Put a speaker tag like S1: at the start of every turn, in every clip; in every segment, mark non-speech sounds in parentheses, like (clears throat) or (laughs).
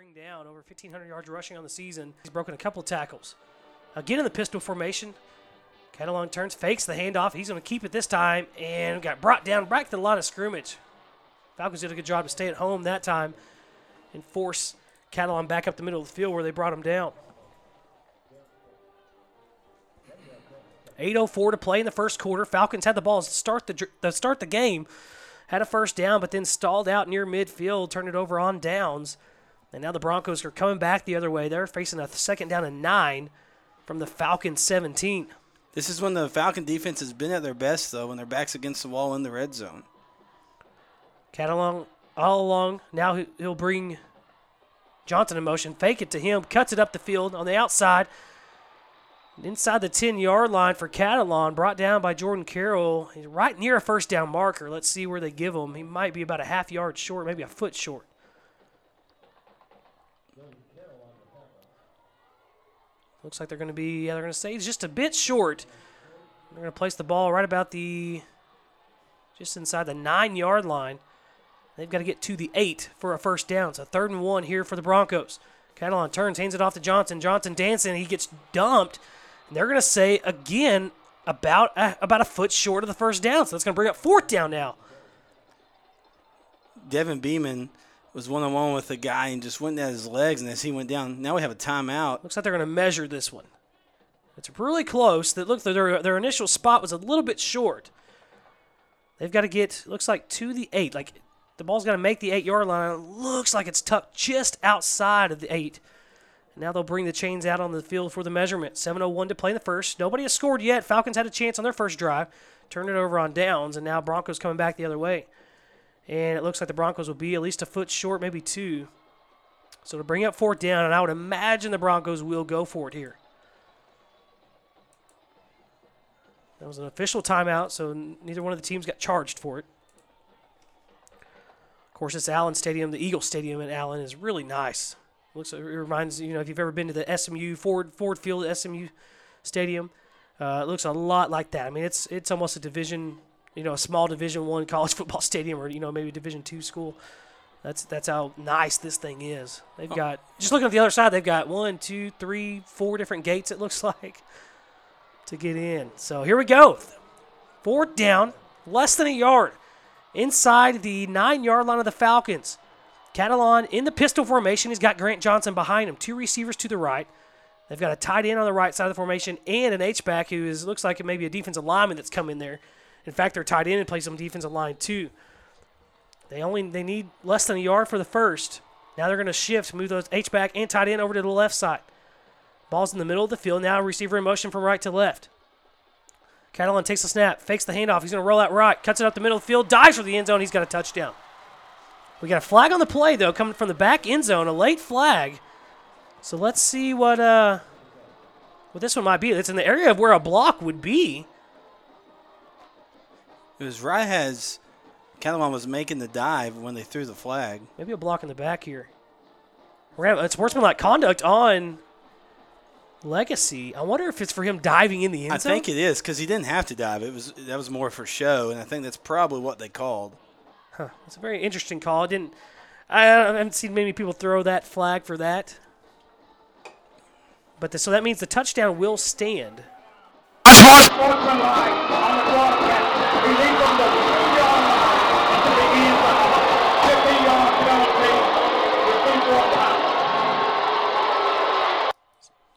S1: bring down over 1,500 yards rushing on the season. He's broken a couple of tackles. Again in the pistol formation. Catalon turns, fakes the handoff. He's going to keep it this time and got brought down back to the line of scrimmage. Falcons did a good job to stay at home that time and force Catalon back up the middle of the field where they brought him down. 8:04 to play in the first quarter. Falcons had the ball to start the to start the game, had a first down, but then stalled out near midfield, turned it over on downs, and now the Broncos are coming back the other way. They're facing a second down and nine from the Falcons 17.
S2: This is when the Falcon defense has been at their best, though, when their back's against the wall in the red zone.
S1: Catalon all along. Now he- he'll bring Johnson in motion, fake it to him, cuts it up the field on the outside. Inside the 10 yard line for Catalon, brought down by Jordan Carroll. He's right near a first down marker. Let's see where they give him. He might be about a half yard short, maybe a foot short. Looks like they're going to be, yeah, they're going to say he's just a bit short. They're going to place the ball right about the, just inside the nine yard line. They've got to get to the eight for a first down. So third and one here for the Broncos. Catalon turns, hands it off to Johnson. Johnson dancing. He gets dumped. And they're going to say again about a, about a foot short of the first down. So that's going to bring up fourth down now.
S2: Devin Beeman was one on one with a guy and just went at his legs, and as he went down, now we have a timeout.
S1: Looks like they're going to measure this one. It's really close. That look their their initial spot was a little bit short. They've got to get looks like to the eight. Like the ball's got to make the eight yard line. Looks like it's tucked just outside of the eight. Now they'll bring the chains out on the field for the measurement. 7:01 to play in the first. Nobody has scored yet. Falcons had a chance on their first drive, turned it over on downs, and now Broncos coming back the other way. And it looks like the Broncos will be at least a foot short, maybe two. So to bring up fourth down, and I would imagine the Broncos will go for it here. That was an official timeout, so neither one of the teams got charged for it. Of course, it's Allen Stadium. The Eagle Stadium at Allen is really nice. Looks, it reminds you know if you've ever been to the SMU Ford Ford Field SMU Stadium, uh, it looks a lot like that. I mean, it's it's almost a division, you know, a small Division One college (laughs) football stadium, or you know maybe Division Two school. That's that's how nice this thing is. They've oh. got just looking at the other side. They've got one, two, three, four different gates. It looks (laughs) like to get in. So here we go. Fourth down, less than a yard, inside the nine yard line of the Falcons. Catalon in the pistol formation. He's got Grant Johnson behind him. Two receivers to the right. They've got a tight end on the right side of the formation and an H back who is looks like maybe a defensive lineman that's come in there. In fact, they're their tight end plays some defensive line too. They only they need less than a yard for the first. Now they're going to shift, move those H back and tight end over to the left side. Ball's in the middle of the field. Now receiver in motion from right to left. Catalon takes the snap, fakes the handoff. He's going to roll out right, cuts it up the middle of the field, dives for the end zone. He's got a touchdown. We got a flag on the play though, coming from the back end zone, a late flag. So let's see what uh what this one might be. It's in the area of where a block would be.
S2: It was right as Catalon was making the dive when they threw the flag.
S1: Maybe a block in the back here. We're gonna have a sportsmanlike conduct on Legacy. I wonder if it's for him diving in the end zone.
S2: I think it is because he didn't have to dive. It was that was more for show, and I think that's probably what they called.
S1: Huh. It's a very interesting call. I didn't. I haven't seen many people throw that flag for that. But the, so that means the touchdown will stand.
S3: Sportsmanlike on the broadcast. Illegal to the two-yard line into the end zone. 15-yard penalty. Receiver on top.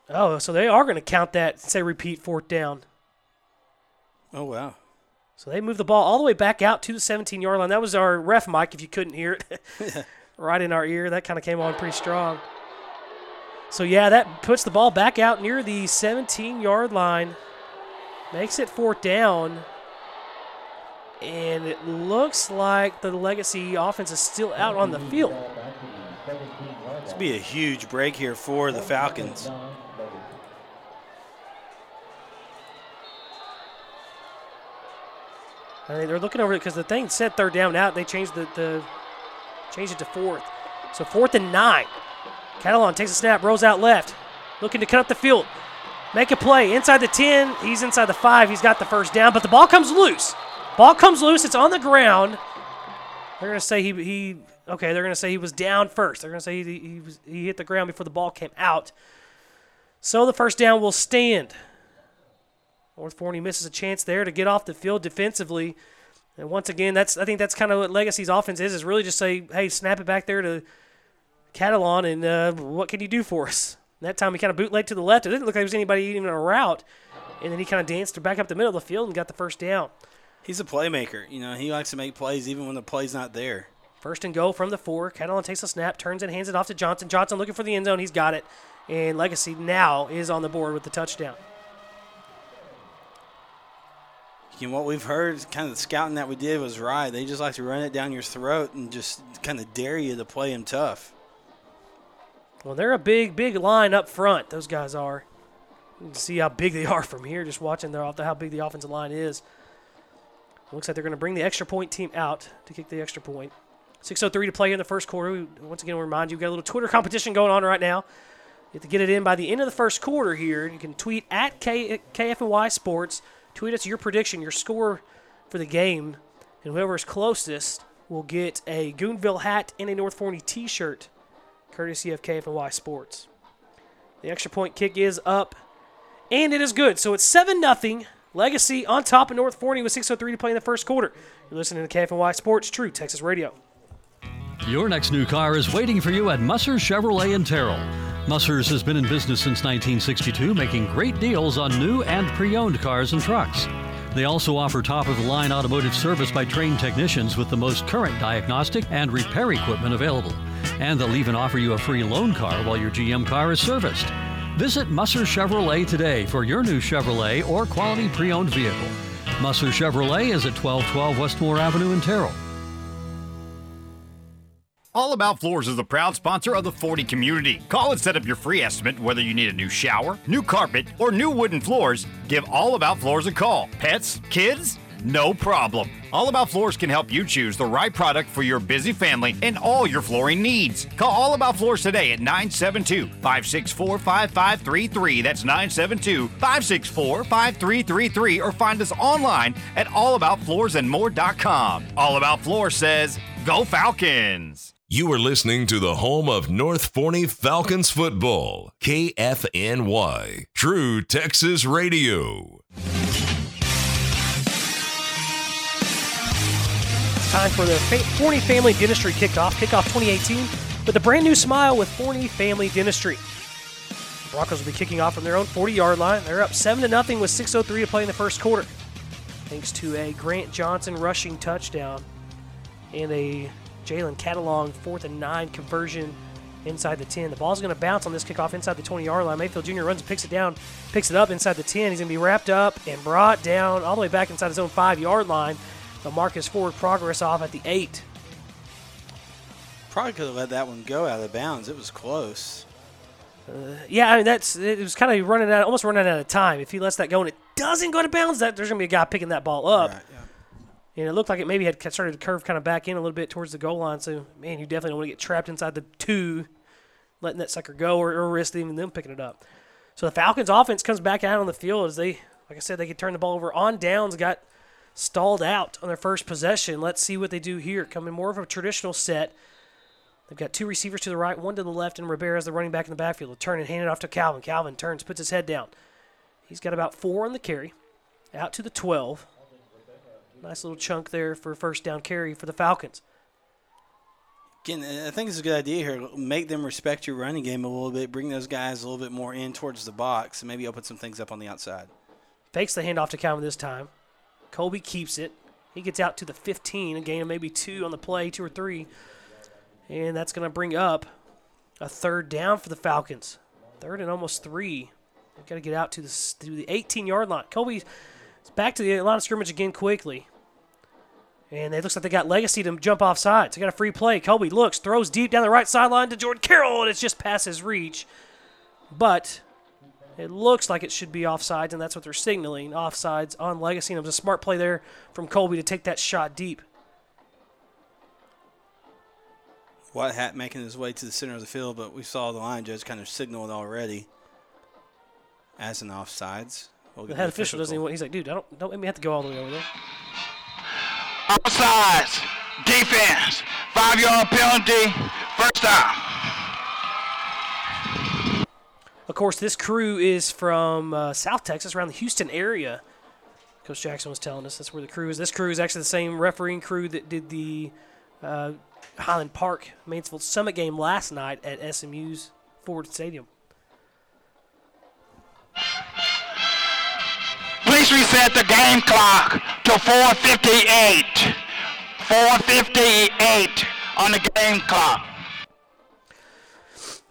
S1: Oh, so they are going to count that. Say repeat fourth down.
S2: Oh wow!
S1: So they move the ball all the way back out to the 17 yard line. That was our ref mic, if you couldn't hear it, (laughs) right in our ear. That kind of came on pretty strong. So, yeah, that puts the ball back out near the 17 yard line, makes it fourth down. And it looks like the Legacy offense is still out on the field.
S2: This would be a huge break here for the Falcons.
S1: I mean, they're looking over it because the thing said third down out. They changed the, the changed it to fourth. So fourth and nine. Catalon takes a snap, rolls out left, looking to cut up the field, make a play inside the ten. He's inside the five. He's got the first down, but the ball comes loose. Ball comes loose. It's on the ground. They're gonna say he he okay, they're to say he was down first. They're to say he, he, was, he hit the ground before the ball came out. So the first down will stand. North Forney misses a chance there to get off the field defensively. And once again, that's I think that's kind of what Legacy's offense is, is really just say, hey, snap it back there to Catalon, and uh, what can you do for us? And that time he kind of bootleg to the left. It didn't look like there was anybody even a route. And then he kind of danced back up the middle of the field and got the first down.
S2: He's a playmaker. You know, he likes to make plays even when the play's not there.
S1: First and go from the four. Catalon takes a snap, turns and hands it off to Johnson. Johnson looking for the end zone. He's got it. And Legacy now is on the board with the touchdown.
S2: And what we've heard, kind of the scouting that we did was right. They just like to run it down your throat and just kind of dare you to play them tough.
S1: Well, they're a big, big line up front. Those guys are. You can see how big they are from here, just watching their, how big the offensive line is. Looks like they're going to bring the extra point team out to kick the extra point. 6.03 to play in the first quarter. Once again, we'll remind you, we've got a little Twitter competition going on right now. You have to get it in by the end of the first quarter here. You can tweet at K- KFNY Sports. Tweet us your prediction, your score for the game, and whoever is closest will get a Goonville hat and a North Forney T-shirt, courtesy of KFNY Sports. The extra point kick is up, and it is good. So it's seven nothing. Legacy on top of North Forney with 6:03 to play in the first quarter. You're listening to KFNY Sports, True Texas Radio.
S4: Your next new car is waiting for you at Musser Chevrolet in Terrell. Musser's has been in business since 1962, making great deals on new and pre owned cars and trucks. They also offer top of the line automotive service by trained technicians with the most current diagnostic and repair equipment available. And they'll even offer you a free loan car while your GM car is serviced. Visit Musser Chevrolet today for your new Chevrolet or quality pre owned vehicle. Musser Chevrolet is at 1212 Westmore Avenue in Terrell.
S5: All About Floors is a proud sponsor of the Forney community. Call and set up your free estimate whether you need a new shower, new carpet, or new wooden floors. Give All About Floors a call. Pets? Kids? No problem. All About Floors can help you choose the right product for your busy family and all your flooring needs. Call All About Floors today at 972 564 5533. That's 972 564 5333 or find us online at allaboutfloorsandmore.com. All About Floors says, Go Falcons!
S6: You are listening to the home of North Forney Falcons football, KFNY, True Texas Radio.
S1: Time for the Forney Family Dentistry kickoff, kickoff 2018, with a brand new smile with Forney Family Dentistry. Broncos will be kicking off from their own 40 yard line. They're up 7 to nothing with 6.03 to play in the first quarter. Thanks to a Grant Johnson rushing touchdown and a Jalen Catalon fourth and nine conversion inside the 10. The ball's going to bounce on this kickoff inside the 20 yard line. Mayfield Jr. runs and picks it down, picks it up inside the 10. He's going to be wrapped up and brought down all the way back inside his own five yard line. The Marcus forward progress off at the 8.
S2: Probably could have let that one go out of bounds. It was close.
S1: Uh, yeah, I mean that's it was kind of running out, almost running out of time. If he lets that go and it doesn't go to bounds, that there's gonna be a guy picking that ball up.
S2: Right, yeah.
S1: And it looked like it maybe had started to curve kind of back in a little bit towards the goal line. So, man, you definitely don't want to get trapped inside the two, letting that sucker go or, or risk even them picking it up. So the Falcons' offense comes back out on the field as they, like I said, they could turn the ball over on downs, got stalled out on their first possession. Let's see what they do here. Coming more of a traditional set. They've got two receivers to the right, one to the left, and Rivera's the running back in the backfield. They'll turn and hand it off to Calvin. Calvin turns, puts his head down. He's got about four on the carry, out to the 12. Nice little chunk there for first down carry for the Falcons.
S2: Again, I think it's a good idea here. Make them respect your running game a little bit. Bring those guys a little bit more in towards the box, and maybe open some things up on the outside.
S1: Fakes the handoff to Calvin this time. Colby keeps it. He gets out to the 15, a gain of maybe two on the play, two or three. And that's going to bring up a third down for the Falcons. Third and almost three. They've got to get out to the, to the 18 yard line. Colby's back to the line of scrimmage again quickly. And it looks like they got Legacy to jump off sides. They got a free play. Colby looks, throws deep down the right sideline to Jordan Carroll, and it's just past his reach. But it looks like it should be offsides, and that's what they're signaling offsides on Legacy. And it was a smart play there from Colby to take that shot deep.
S2: White Hat making his way to the center of the field, but we saw the line judge kind of signal it already as an offsides. We'll
S1: The head official doesn't even. want- He's like, dude, don't don't make me have to go all the way over there.
S7: Offsides.
S3: defense. Five yard penalty, first down.
S1: Of course, this crew is from uh, South Texas, around the Houston area. Coach Jackson was telling us that's where the crew is. This crew is actually the same refereeing crew that did the uh, Highland Park Mansfield Summit game last night at SMU's Ford Stadium.
S3: Please reset the game clock to 458. 458 on the game clock.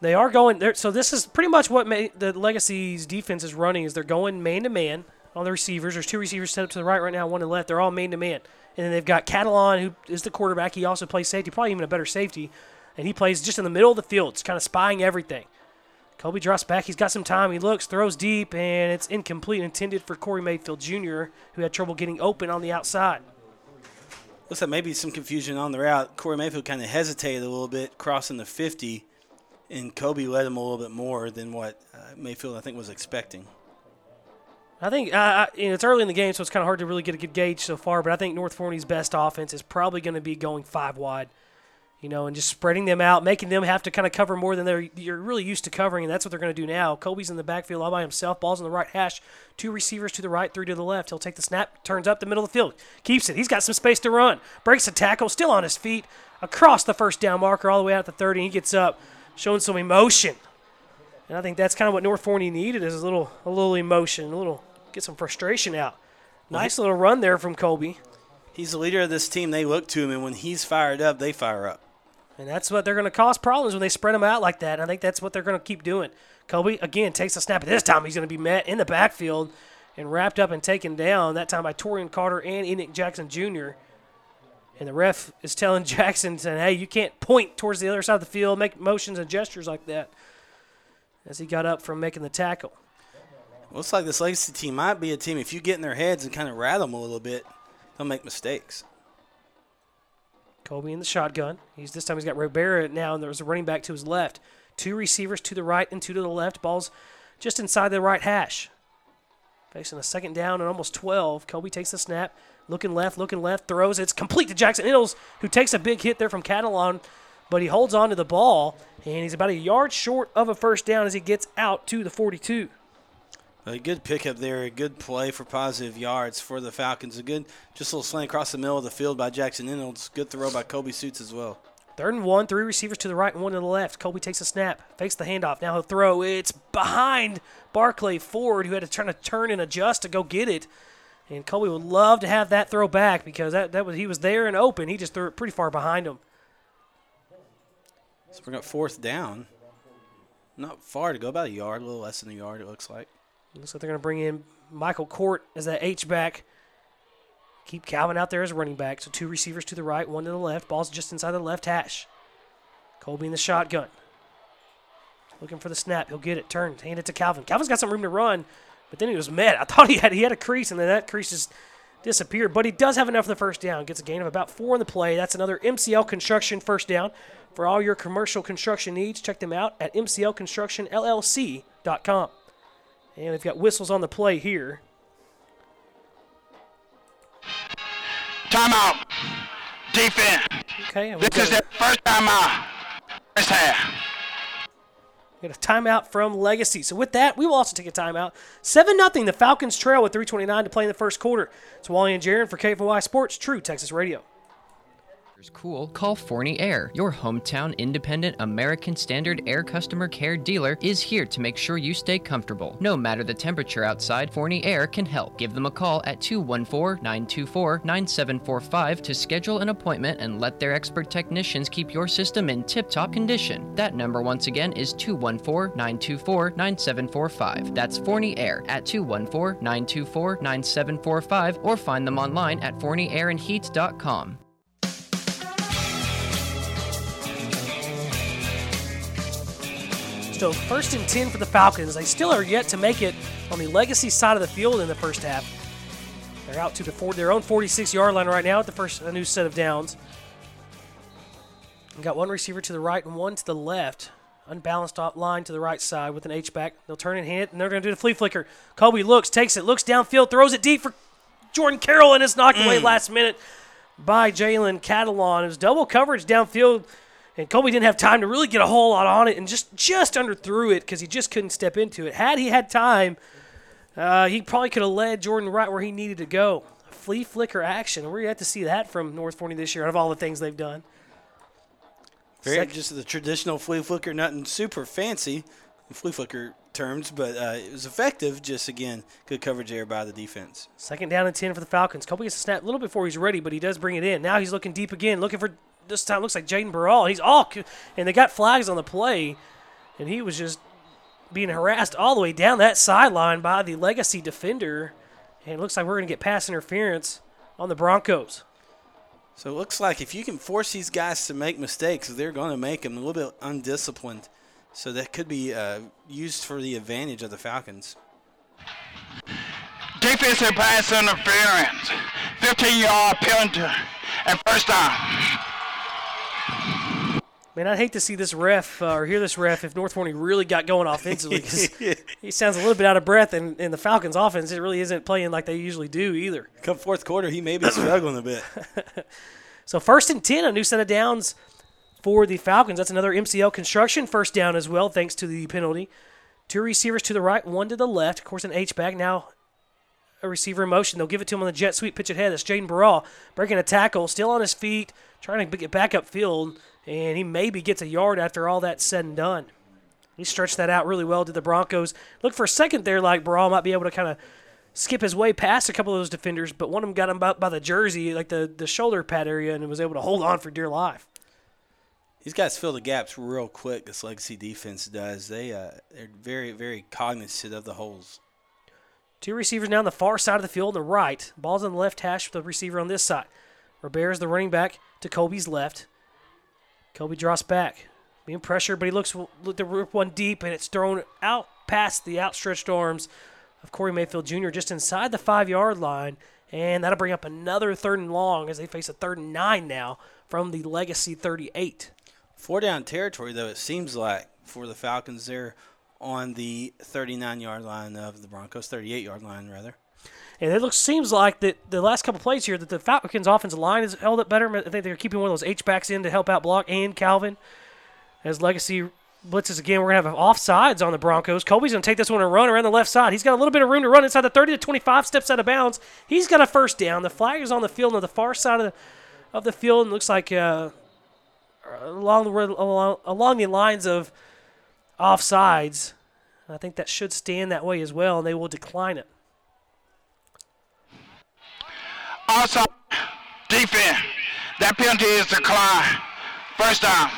S1: They are going there. So this is pretty much what ma- the Legacy's defense is running. Is they're going man to man on the receivers. There's two receivers set up to the right right now, one to the left. They're all man to man, and then they've got Catalon who is the quarterback. He also plays safety, probably even a better safety, and he plays just in the middle of the field, just kind of spying everything. Kobe drops back. He's got some time. He looks, throws deep, and it's incomplete. Intended for Corey Mayfield Jr., who had trouble getting open on the outside.
S2: Looks like maybe some confusion on the route. Corey Mayfield kind of hesitated a little bit crossing the 50, and Kobe led him a little bit more than what uh, Mayfield, I think, was expecting.
S1: I think uh, you know, it's early in the game, so it's kind of hard to really get a good gauge so far. But I think North Forney's best offense is probably going to be going five wide, you know, and just spreading them out, making them have to kind of cover more than they're you're really used to covering, and that's what they're going to do now. Kobe's in the backfield all by himself, balls in the right hash, two receivers to the right, three to the left. He'll take the snap, turns up the middle of the field, keeps it. He's got some space to run, breaks a tackle, still on his feet, across the first down marker all the way out to 30. And he gets up, showing some emotion. And I think that's kind of what North Forney needed is a little a little emotion, a little get some frustration out. Nice little run there from Kobe.
S2: He's the leader of this team. They look to him, and when he's fired up, they fire up.
S1: And that's what they're going to cause problems when they spread them out like that. And I think that's what they're going to keep doing. Kobe, again, takes a snap. This time he's going to be met in the backfield and wrapped up and taken down, that time by Torian Carter and Enoch Jackson Jr. And the ref is telling (laughs) Jackson, saying, hey, you can't point towards the other side of the field, make motions and gestures like that as he got up from making the tackle.
S2: Looks like this Legacy team might be a team. If you get in their heads and kind of rattle them a little bit, they'll make mistakes.
S1: Kobe in the shotgun. He's this time he's got Rivera now, and there's a running back to his left. Two receivers to the right and two to the left. Ball's just inside the right hash. Facing a second down and almost 12. Kobe takes the snap, looking left, looking left, throws. It's complete to Jackson Iddles, who takes a big hit there from Catalon, but he holds on to the ball, and he's about a yard short of a first down as he gets out to the 42.
S2: A good pickup there, a good play for positive yards for the Falcons. A good, just a little slant across the middle of the field by Jackson Reynolds. Good throw by Kobe Suits as well.
S1: Third and one, three receivers to the right and one to the left. Kobe takes a snap, fakes the handoff. Now he'll throw. It's behind Barclay Ford, who had to try to turn and adjust to go get it. And Colby would love to have that throw back because that, that was he was there and open. He just threw it pretty far behind him.
S2: So we're up fourth down. Not far to go, about a yard, a little less than a yard, it looks like.
S1: Looks like they're going to bring in Michael Court as that H back. Keep Calvin out there as running back. So two receivers to the right, one to the left. Ball's just inside the left hash. Colby in the shotgun. Looking for the snap. He'll get it. Turn. Hand it to Calvin. Calvin's got some room to run, but then he was met. I thought he had he had a crease, and then that crease just disappeared. But he does have enough for the first down. Gets a gain of about four in the play. That's another MCL Construction first down. For all your commercial construction needs, check them out at mclconstructionllc.com. And we've got whistles on the play here.
S3: Timeout. Defense.
S1: Okay,
S3: This is the first timeout. First half.
S1: We got a timeout from Legacy. So with that, we will also take a timeout. 7 0. The Falcons trail with 3.29 to play in the first quarter. It's Wally and Jaron for KFNY Sports, True Texas Radio.
S7: Cool, call Forney Air. Your hometown independent American Standard Air customer care dealer is here to make sure you stay comfortable. No matter the temperature outside, Forney Air can help. Give them a call at 214 924 9745 to schedule an appointment and let their expert technicians keep your system in tip top condition. That number, once again, is 214 924 9745. That's Forney Air at 214 924 9745 or find them online at forneyairandheat.com.
S1: So first and 10 for the Falcons. They still are yet to make it on the Legacy side of the field in the first half. They're out to the four, their own 46 yard line right now at the first a new set of downs. We've got one receiver to the right and one to the left. Unbalanced off line to the right side with an H back. They'll turn and hand it, and they're going to do the flea flicker. Kobe looks, takes it, looks downfield, throws it deep for Jordan Carroll, and it's knocked away mm. last minute by Jalen Catalon. It was double coverage downfield, and Colby didn't have time to really get a whole lot on it and just, just underthrew it because he just couldn't step into it. Had he had time, uh, he probably could have led Jordan right where he needed to go. Flea flicker action. We're going to have to see that from North Forney this year out of all the things they've done.
S2: Very
S1: Sec-
S2: just the traditional flea flicker, nothing super fancy in flea flicker terms, but uh, it was effective. Just again, good coverage there by the defense.
S1: Second down and 10 for the Falcons. Colby gets a snap a little before he's ready, but he does bring it in. Now he's looking deep again, looking for this time looks like Jaden Burrell. He's all and they got flags on the play, and he was just being harassed all the way down that sideline by the legacy defender. And it looks like we're going to get pass interference on the Broncos.
S2: So it looks like if you can force these guys to make mistakes, they're going to make them a little bit undisciplined. So that could be uh, used for the advantage of the Falcons.
S3: Defensive pass interference. 15 yard penalty and first down.
S1: Man, I'd hate to see this ref uh, or hear this ref if North Forney really got going offensively because (laughs) he sounds a little bit out of breath, and, and the Falcons' offense it really isn't playing like they usually do either.
S2: Come fourth quarter, he may be struggling a bit. (laughs)
S1: So first and ten, a new set of downs for the Falcons. That's another MCL construction first down as well, thanks to the penalty. Two receivers to the right, one to the left. Of course, an H back now. A receiver in motion. They'll give it to him on the jet sweep pitch ahead. That's Jaden Burrell breaking a tackle, still on his feet, trying to get back up field, and he maybe gets a yard after all that's said and done. He stretched that out really well to the Broncos. Look for a second there, like Burrell might be able to kind of skip his way past a couple of those defenders, but one of them got him by, by the jersey, like the, the shoulder pad area, and was able to hold on for dear life.
S2: These guys fill the gaps real quick. This legacy defense does. They uh, they're very very cognizant of the holes.
S1: Two receivers now on the far side of the field, on the right. Ball's on the left hash with the receiver on this side. Robert's the running back to Kobe's left. Kobe drops back, being pressured, but he looks look to rip one deep, and it's thrown out past the outstretched arms of Corey Mayfield Jr. just inside the five yard line, and that'll bring up another third and long as they face a third and nine now from the Legacy 38.
S2: Four down territory though it seems like for the Falcons. They're on the 39 yard line of the Broncos, 38 yard line rather.
S1: And it looks seems like that the last couple plays here that the Falcons' offensive line has held up better. I think they're keeping one of those H backs in to help out block and Calvin as Legacy blitzes again. We're gonna have offsides on the Broncos. Kobe's gonna take this one and run around the left side. He's got a little bit of room to run inside the 30 to 25 steps out of bounds. He's got a first down. The flag is on the field on the far side of the of the field and looks like uh, along the along, along the lines of offsides. I think that should stand that way as well, and they will decline it.
S3: Outside defense. That penalty is declined. First down.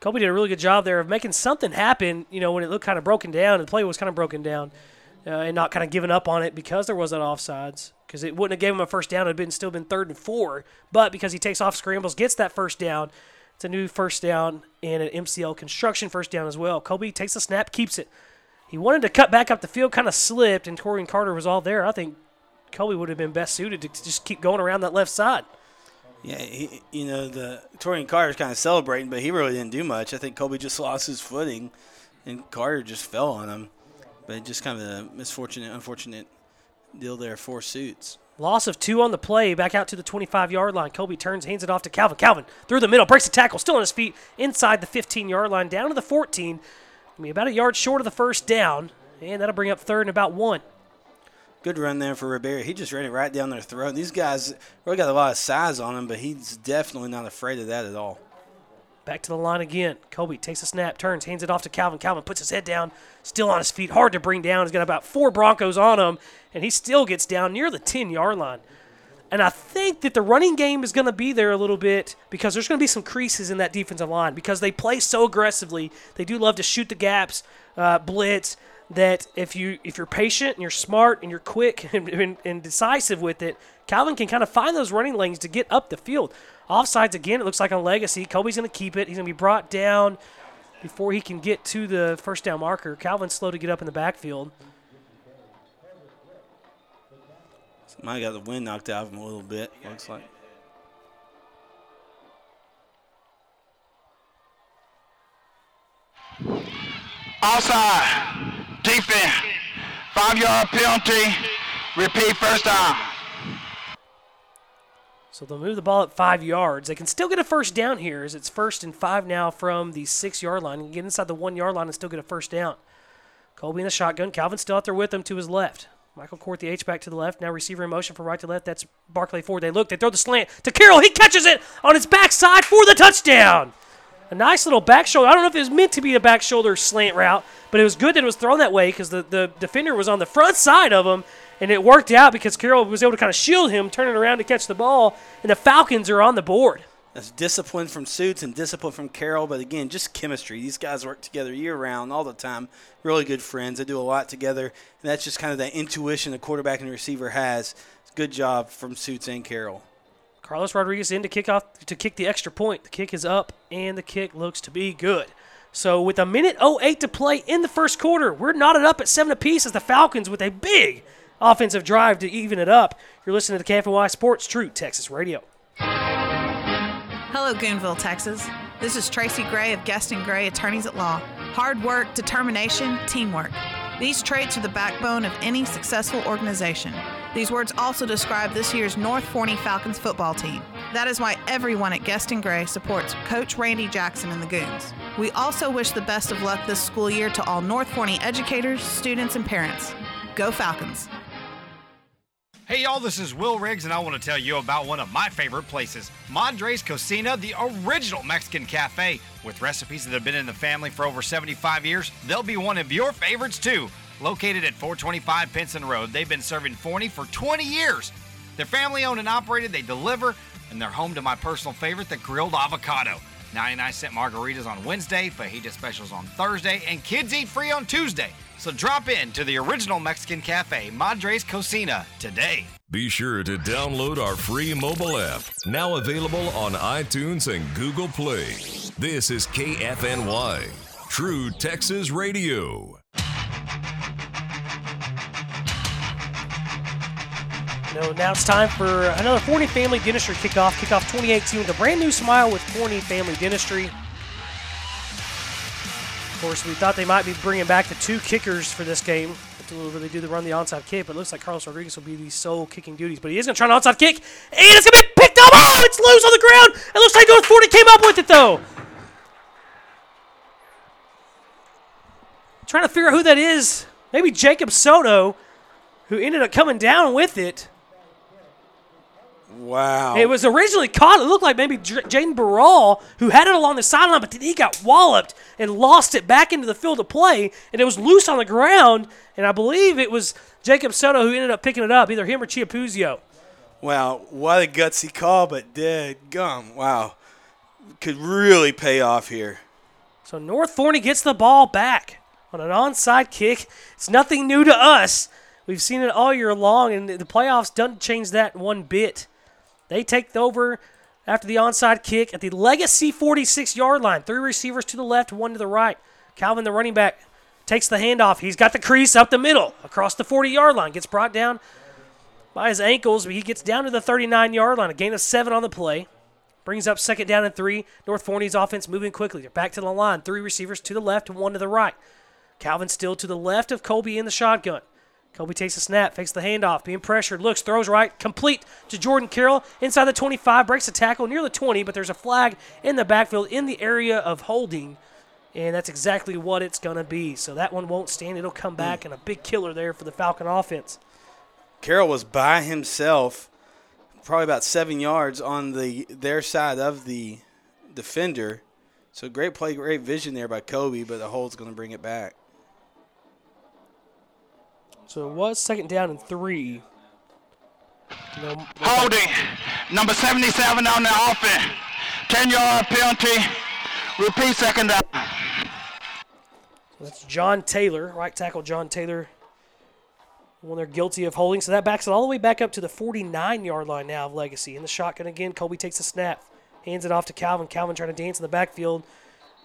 S1: Kobe did a really good job there of making something happen. You know, when it looked kind of broken down and the play was kind of broken down, uh, and not kind of giving up on it because there was that offsides. Because it wouldn't have given him a first down; it'd been still been third and four. But because he takes off scrambles, gets that first down, it's a new first down and an MCL construction first down as well. Kobe takes the snap, keeps it. He wanted to cut back up the field, kind of slipped, and Torian Carter was all there. I think Kobe would have been best suited to just keep going around that left side.
S2: Yeah, he, you know the Torian Carter's kind of celebrating, but he really didn't do much. I think Kobe just lost his footing, and Carter just fell on him. But just kind of a misfortunate, unfortunate deal there for suits.
S1: Loss of two on the play, back out to the 25 yard line. Kobe turns, hands it off to Calvin. Calvin through the middle, breaks the tackle, still on his feet, inside the 15 yard line, down to the 14. I mean, about a yard short of the first down, and that'll bring up third and about one.
S2: Good run there for Rivera. He just ran it right down their throat. These guys really got a lot of size on him, but he's definitely not afraid of that at all.
S1: Back to the line again. Kobe takes a snap, turns, hands it off to Calvin. Calvin puts his head down, still on his feet, hard to bring down. He's got about four Broncos on him, and he still gets down near the 10 yard line. And I think that the running game is going to be there a little bit because there's going to be some creases in that defensive line because they play so aggressively. They do love to shoot the gaps, uh, blitz. That if you if you're patient and you're smart and you're quick (laughs) and, and, and decisive with it, Calvin can kind of find those running lanes to get up the field. Offsides again, it looks like on legacy. Kobe's going to keep it. He's going to be brought down before he can get to the first down marker. Calvin's slow to get up in the backfield.
S2: Might have got the wind knocked out of him a little bit. Looks like.
S3: Outside defense. Five yard penalty. Repeat first down.
S1: So they'll move the ball at five yards. They can still get a first down here, as it's first and five now from the six yard line. And get inside the one yard line and still get a first down. Colby in the shotgun. Calvin still out there with him to his left. Michael Court, the H back to the left. Now receiver in motion from right to left. That's Barclay Ford. They look. They throw the slant to Carroll. He catches it on his backside for the touchdown. A nice little back shoulder. I don't know if it was meant to be a back shoulder slant route, but it was good that it was thrown that way because the, the defender was on the front side of him, and it worked out because Carroll was able to kind of shield him, turning around to catch the ball, and the Falcons are on the board.
S2: That's discipline from Suits and discipline from Carroll, but again, just chemistry. These guys work together year round, all the time. Really good friends. They do a lot together, and that's just kind of that intuition the quarterback and the receiver has. Good job from Suits and Carroll.
S1: Carlos Rodriguez in to kick off to kick the extra point. The kick is up, and the kick looks to be good. So with a minute 08 to play in the first quarter, we're knotted up at seven apiece as the Falcons with a big offensive drive to even it up. You're listening to the KFNY Sports True Texas Radio.
S8: Hello, Goonville, Texas. This is Tracy Gray of Guest and Gray Attorneys at Law. Hard work, determination, teamwork. These traits are the backbone of any successful organization. These words also describe this year's North Forney Falcons football team. That is why everyone at Guest and Gray supports Coach Randy Jackson and the Goons. We also wish the best of luck this school year to all North Forney educators, students, and parents. Go Falcons!
S5: Hey y'all, this is Will Riggs, and I want to tell you about one of my favorite places, Madres Cocina, the original Mexican cafe. With recipes that have been in the family for over 75 years, they'll be one of your favorites too. Located at 425 Pinson Road, they've been serving Forney for 20 years. They're family owned and operated, they deliver, and they're home to my personal favorite, the grilled avocado. 99 cent margaritas on Wednesday, fajita specials on Thursday, and kids eat free on Tuesday. So drop in to the original Mexican cafe, Madres Cocina, today.
S6: Be sure to download our free mobile app, now available on iTunes and Google Play. This is KFNY, True Texas Radio.
S1: No, now it's time for another Forney Family Dentistry kickoff. Kickoff 2018 with a brand new smile with Forney Family Dentistry. Of course, we thought they might be bringing back the two kickers for this game. Where they do the run the onside kick, but it looks like Carlos Rodriguez will be the sole kicking duties. But he is going to try an onside kick, and it's going to be picked up. Oh, it's loose on the ground. It looks like North Forney came up with it though. Trying to figure out who that is. Maybe Jacob Soto, who ended up coming down with it.
S2: Wow.
S1: It was originally caught. It looked like maybe J- Jaden Burrell, who had it along the sideline, but then he got walloped and lost it back into the field of play, and it was loose on the ground. And I believe it was Jacob Soto who ended up picking it up, either him or Chiapuzio.
S2: Wow, what a gutsy call, but dead gum. Wow, could really pay off here.
S1: So North Forney gets the ball back on an onside kick. It's nothing new to us. We've seen it all year long, and the playoffs doesn't change that one bit. They take over after the onside kick at the Legacy 46 yard line. Three receivers to the left, one to the right. Calvin, the running back, takes the handoff. He's got the crease up the middle across the 40 yard line. Gets brought down by his ankles, but he gets down to the 39 yard line. A gain of seven on the play. Brings up second down and three. North Forney's offense moving quickly. They're back to the line. Three receivers to the left one to the right. Calvin still to the left of Colby in the shotgun. Colby takes a snap, fakes the handoff, being pressured, looks, throws right, complete to Jordan Carroll inside the 25, breaks a tackle near the 20, but there's a flag in the backfield in the area of holding, and that's exactly what it's going to be. So that one won't stand. It'll come hmm. back, and a big killer there for the Falcon offense.
S2: Carroll was by himself, probably about seven yards on the their side of the defender. So great play, great vision there by Kobe, but the hold's going to bring it back.
S1: So it was second down and three. No,
S3: Holding. Number 77 on the offense. 10 yard penalty. Repeat second down.
S1: That's John Taylor, right tackle John Taylor. When they're guilty of holding. So that backs it all the way back up to the 49 yard line now of Legacy. In the shotgun again, Colby takes a snap, hands it off to Calvin. Calvin trying to dance in the backfield.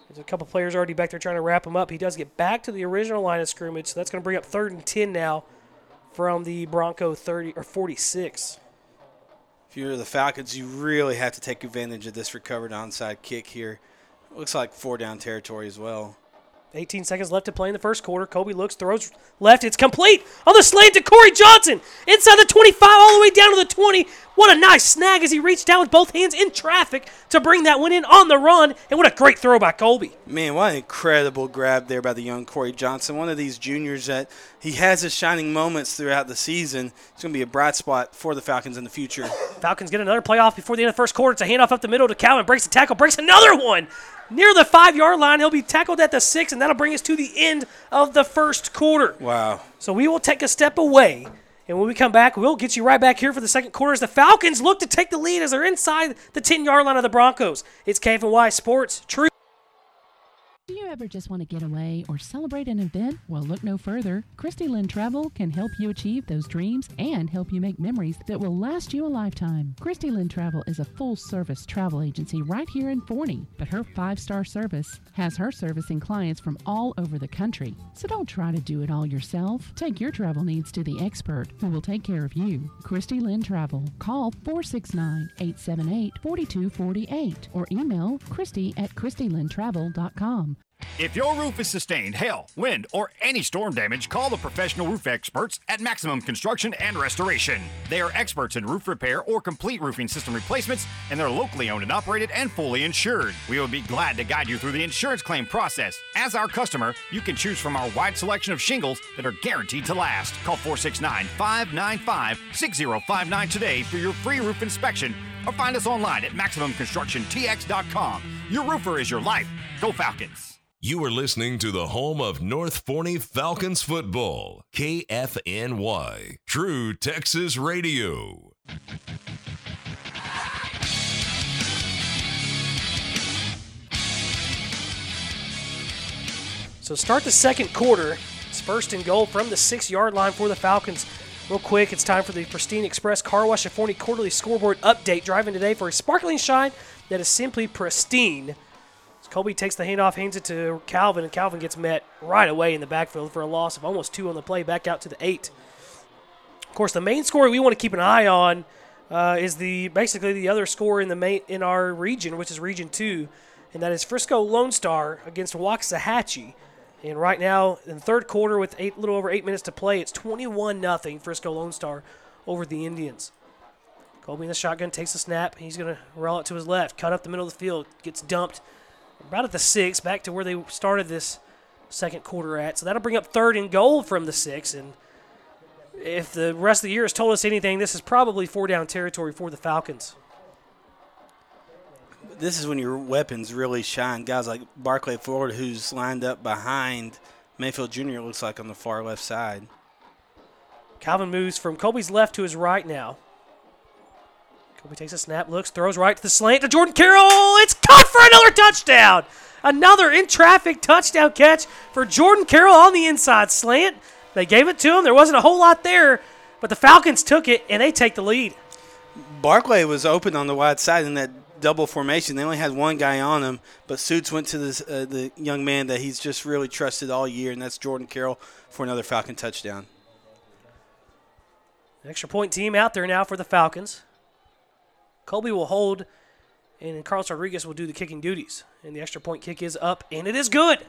S1: There's a couple players already back there trying to wrap him up. He does get back to the original line of scrimmage, so that's going to bring up third and 10 now from the Bronco 30 or 46.
S2: If you're the Falcons, you really have to take advantage of this recovered onside kick here. Looks like four down territory as well.
S1: 18 seconds left to play in the first quarter. Kobe looks, throws left. It's complete on the slant to Corey Johnson. Inside the 25, all the way down to the 20. What a nice snag as he reached down with both hands in traffic to bring that one in on the run. And what a great throw by Colby.
S2: Man, what an incredible grab there by the young Corey Johnson. One of these juniors that he has his shining moments throughout the season. It's going to be a bright spot for the Falcons in the future.
S1: Falcons get another playoff before the end of the first quarter. It's a handoff up the middle to Calvin. Breaks the tackle, breaks another one near the five yard line. He'll be tackled at the six, and that'll bring us to the end of the first quarter.
S2: Wow.
S1: So we will take a step away. And when we come back, we'll get you right back here for the second quarter as the Falcons look to take the lead as they're inside the 10 yard line of the Broncos. It's KFNY Sports True.
S9: Ever just want to get away or celebrate an event? Well, look no further. Christy Lynn Travel can help you achieve those dreams and help you make memories that will last you a lifetime. Christy Lynn Travel is a full service travel agency right here in Forney, but her five star service has her servicing clients from all over the country. So don't try to do it all yourself. Take your travel needs to the expert who will take care of you. Christy Lynn Travel. Call 469 878 4248 or email Christy at ChristyLynnTravel.com.
S5: If your roof is sustained hail, wind, or any storm damage, call the professional roof experts at Maximum Construction and Restoration. They are experts in roof repair or complete roofing system replacements, and they're locally owned and operated and fully insured. We will be glad to guide you through the insurance claim process. As our customer, you can choose from our wide selection of shingles that are guaranteed to last. Call 469 595 6059 today for your free roof inspection or find us online at MaximumConstructionTX.com. Your roofer is your life. Go Falcons!
S6: You are listening to the home of North Forney Falcons football, KFNY, True Texas Radio.
S1: So start the second quarter. It's first and goal from the six yard line for the Falcons. Real quick, it's time for the Pristine Express Car Wash and Forney quarterly scoreboard update. Driving today for a sparkling shine that is simply pristine. Colby takes the handoff, hands it to Calvin, and Calvin gets met right away in the backfield for a loss of almost two on the play, back out to the eight. Of course, the main score we want to keep an eye on uh, is the basically the other score in the main in our region, which is Region Two, and that is Frisco Lone Star against Waxahachie. And right now, in the third quarter, with eight little over eight minutes to play, it's 21 nothing Frisco Lone Star over the Indians. Colby in the shotgun takes a snap. He's going to roll it to his left, cut up the middle of the field, gets dumped about at the six, back to where they started this second quarter at. So that'll bring up third and goal from the six. And if the rest of the year has told us anything, this is probably four down territory for the Falcons.
S2: This is when your weapons really shine. Guys like Barclay Ford, who's lined up behind Mayfield Jr., looks like on the far left side.
S1: Calvin moves from Colby's left to his right now. Colby takes a snap, looks, throws right to the slant to Jordan Carroll. It's caught for another touchdown. Another in traffic touchdown catch for Jordan Carroll on the inside slant. They gave it to him. There wasn't a whole lot there, but the Falcons took it and they take the lead.
S2: Barclay was open on the wide side in that double formation. They only had one guy on him, but Suits went to this, uh, the young man that he's just really trusted all year, and that's Jordan Carroll for another Falcon touchdown.
S1: Extra point team out there now for the Falcons. Colby will hold, and Carlos Rodriguez will do the kicking duties. And the extra point kick is up, and it is good.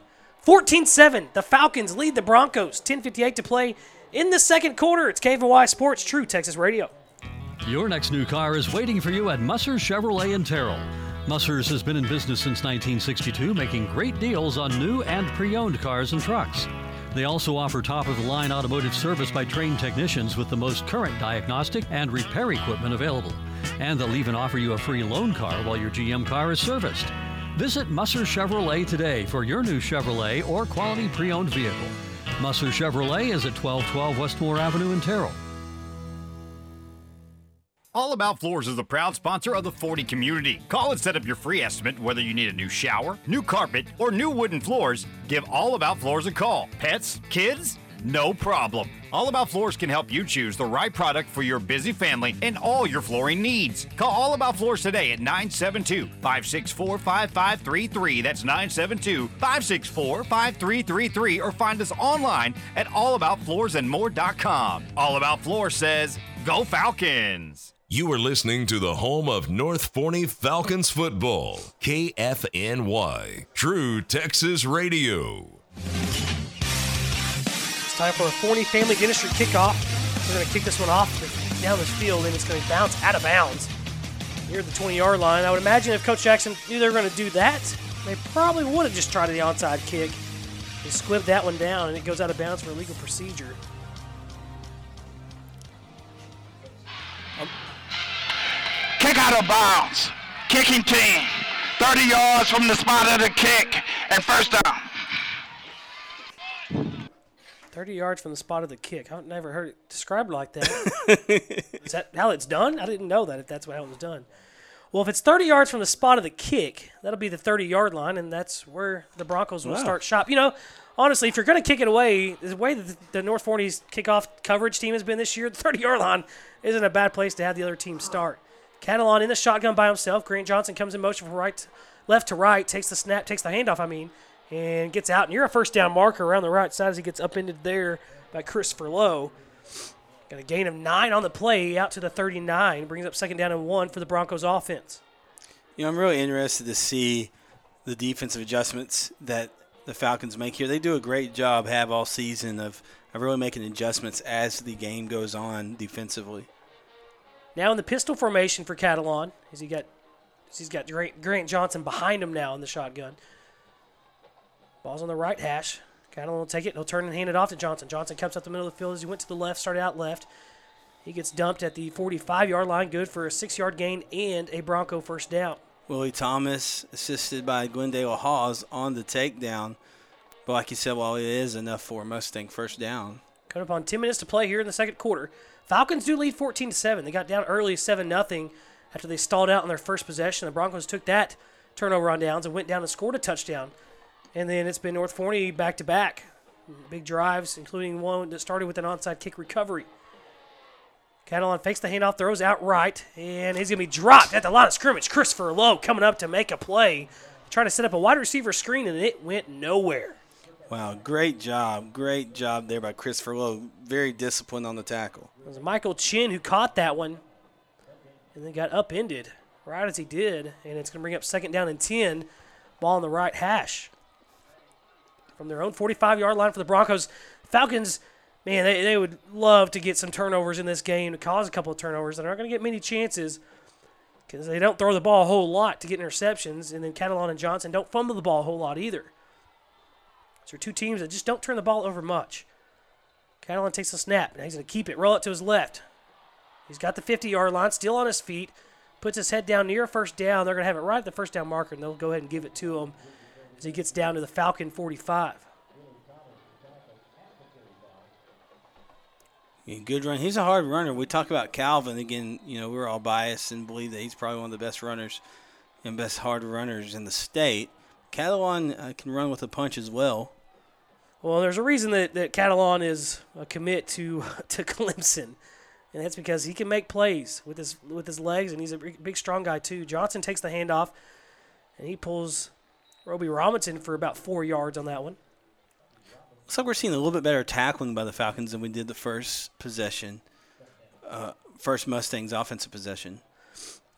S1: 14 7. The Falcons lead the Broncos. 10.58 to play in the second quarter. It's KFNY Sports True Texas Radio.
S4: Your next new car is waiting for you at Musser Chevrolet in Terrell. Musser's has been in business since 1962, making great deals on new and pre owned cars and trucks. They also offer top of the line automotive service by trained technicians with the most current diagnostic and repair equipment available. And they'll even offer you a free loan car while your GM car is serviced. Visit Musser Chevrolet today for your new Chevrolet or quality pre owned vehicle. Musser Chevrolet is at 1212 Westmore Avenue in Terrell.
S5: All About Floors is the proud sponsor of the Forney community. Call and set up your free estimate whether you need a new shower, new carpet, or new wooden floors. Give All About Floors a call. Pets? Kids? No problem. All About Floors can help you choose the right product for your busy family and all your flooring needs. Call All About Floors today at 972 564 5533. That's 972 564 5333. Or find us online at allaboutfloorsandmore.com. All About Floors says, Go Falcons!
S6: You are listening to the home of North Forney Falcons football, KFNY, True Texas Radio.
S1: Time for a Forney Family Dentistry kickoff. We're going to kick this one off down this field, and it's going to bounce out of bounds near the 20 yard line. I would imagine if Coach Jackson knew they were going to do that, they probably would have just tried the onside kick. They squibbed that one down, and it goes out of bounds for legal procedure.
S3: Kick out of bounds. Kicking team. 30 yards from the spot of the kick and first down.
S1: 30 yards from the spot of the kick. I've never heard it described like that. (laughs) Is that how it's done? I didn't know that if that's how it was done. Well, if it's 30 yards from the spot of the kick, that'll be the 30 yard line, and that's where the Broncos will
S2: Wow.
S1: start shop. You know, honestly, if you're going to kick it away, the way that the North Forney's kickoff coverage team has been this year, the 30 yard line isn't a bad place to have the other team start. Catalon in the shotgun by himself. Grant Johnson comes in motion from right, left to right, takes the snap, takes the handoff, I mean, and gets out. And you're a first down marker around the right side as he gets upended there by Christopher Lowe. Got a gain of nine on the play out to the 39. Brings up second down and one for the Broncos offense.
S2: You know, I'm really interested to see the defensive adjustments that the Falcons make here. They do a great job, have all season, of, of really making adjustments as the game goes on defensively.
S1: Now in the pistol formation for Catalon, as he got, as he's got Grant, Grant Johnson behind him now in the shotgun. Ball's on the right hash. Catalon will take it. He'll turn and hand it off to Johnson. Johnson comes up the middle of the field as he went to the left, started out left. He gets dumped at the 45 yard line, good for a six yard gain and a Bronco first down.
S2: Willie Thomas, assisted by Glendale Hawes on the takedown. But like you said, well, it is enough for Mustang first down.
S1: Coming up on 10 minutes to play here in the second quarter. Falcons do lead 14 7. They got down early 7 0 after they stalled out in their first possession. The Broncos took that turnover on downs and went down and scored a touchdown. And then it's been North Forney back to back. Big drives, including one that started with an onside kick recovery. Catalon fakes the handoff, throws out right, and he's going to be dropped at the line of scrimmage. Christopher Lowe coming up to make a play, trying to set up a wide receiver screen, and it went nowhere.
S2: Wow, great job. Great job there by Christopher Lowe. Very disciplined on the tackle.
S1: It was Michael Chin who caught that one and then got upended right as he did. And it's going to bring up second down and 10. Ball on the right hash. From their own 45 yard line for the Broncos. Falcons, man, they, they would love to get some turnovers in this game to cause a couple of turnovers. They're not going to get many chances because they don't throw the ball a whole lot to get interceptions. And then Catalon and Johnson don't fumble the ball a whole lot either. So two teams that just don't turn the ball over much. Catalon takes the snap. Now he's going to keep it, roll it to his left. He's got the 50 yard line, still on his feet, puts his head down near a first down. They're going to have it right at the first down marker, and they'll go ahead and give it to him as he gets down to the Falcon 45.
S2: Yeah, good run. He's a hard runner. We talk about Calvin again. You know, we're all biased and believe that he's probably one of the best runners and best hard runners in the state. Catalon uh, can run with a punch as well.
S1: Well, there's a reason that, that Catalon is a commit to (laughs) to Clemson, and that's because he can make plays with his with his legs, and he's a big, big strong guy too. Johnson takes the handoff, and he pulls Roby Robinson for about four yards on that one.
S2: Looks like we're seeing a little bit better tackling by the Falcons than we did the first possession, uh, first Mustangs offensive possession.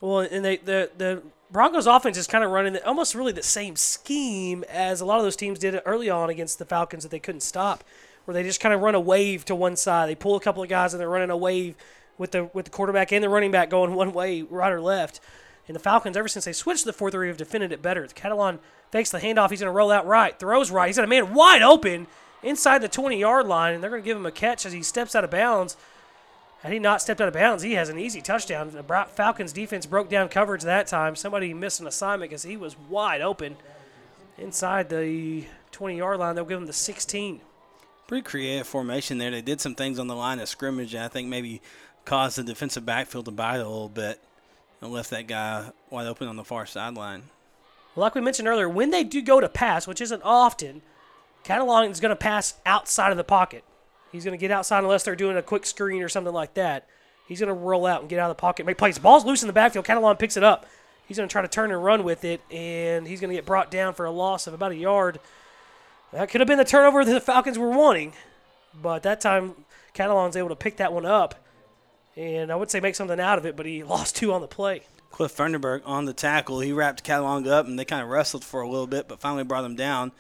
S1: Well, and they the the Broncos offense is kind of running the, almost really the same scheme as a lot of those teams did early on against the Falcons that they couldn't stop, where they just kind of run a wave to one side. They pull a couple of guys and they're running a wave with the with the quarterback and the running back going (laughs) one way, right or left. And the Falcons, ever since they switched to the four three, have defended it better. The Catalon fakes the handoff. He's going to roll out right, throws right. He's got a man wide open inside the 20 yard line, and they're going to give him a catch as he steps out of bounds. Had he not stepped out of bounds, he has an easy touchdown. The Falcons defense broke down coverage that time. Somebody missed an assignment because he was wide open inside the 20 yard line. They'll give him the 16.
S2: Pretty creative formation there. They did some things on the line of scrimmage that I think maybe caused the defensive backfield to bite a little bit and left that guy wide open on the far sideline.
S1: Like we mentioned earlier, when they do go to pass, which isn't often, Catalon is going to pass outside of the pocket. He's going to get outside unless they're doing a quick screen or something like that. He's going to roll out and get out of the pocket, make plays. Ball's loose in the backfield. Catalon picks it up. He's going to try to turn and run with it, and he's going to get brought down for a loss of about a yard. That could have been the turnover that the Falcons were wanting, but that time Catalon's able to pick that one up, and I would say make something out of it, but he (laughs) lost two on the play.
S2: Cliff Funderburk on the tackle. He wrapped Catalon up, and they kind of wrestled for a little bit, but finally brought him down.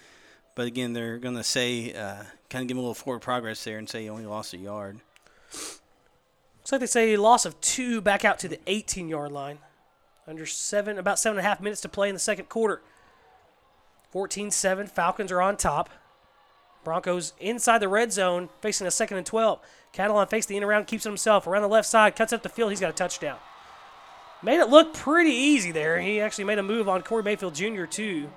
S2: But again, they're going to say, uh, kind of give him a little forward progress there and say he only lost a yard.
S1: Looks like they say a loss of two back out to the 18 yard line. Under seven, about seven and a half minutes to play in the second quarter. 14 7. Falcons are on top. Broncos inside the red zone, facing a second and 12. Catalon fakes the in around, keeps it himself. Around the left side, cuts up the field. He's got a touchdown. Made it look pretty easy there. He actually made a move on Corey Mayfield Jr., too.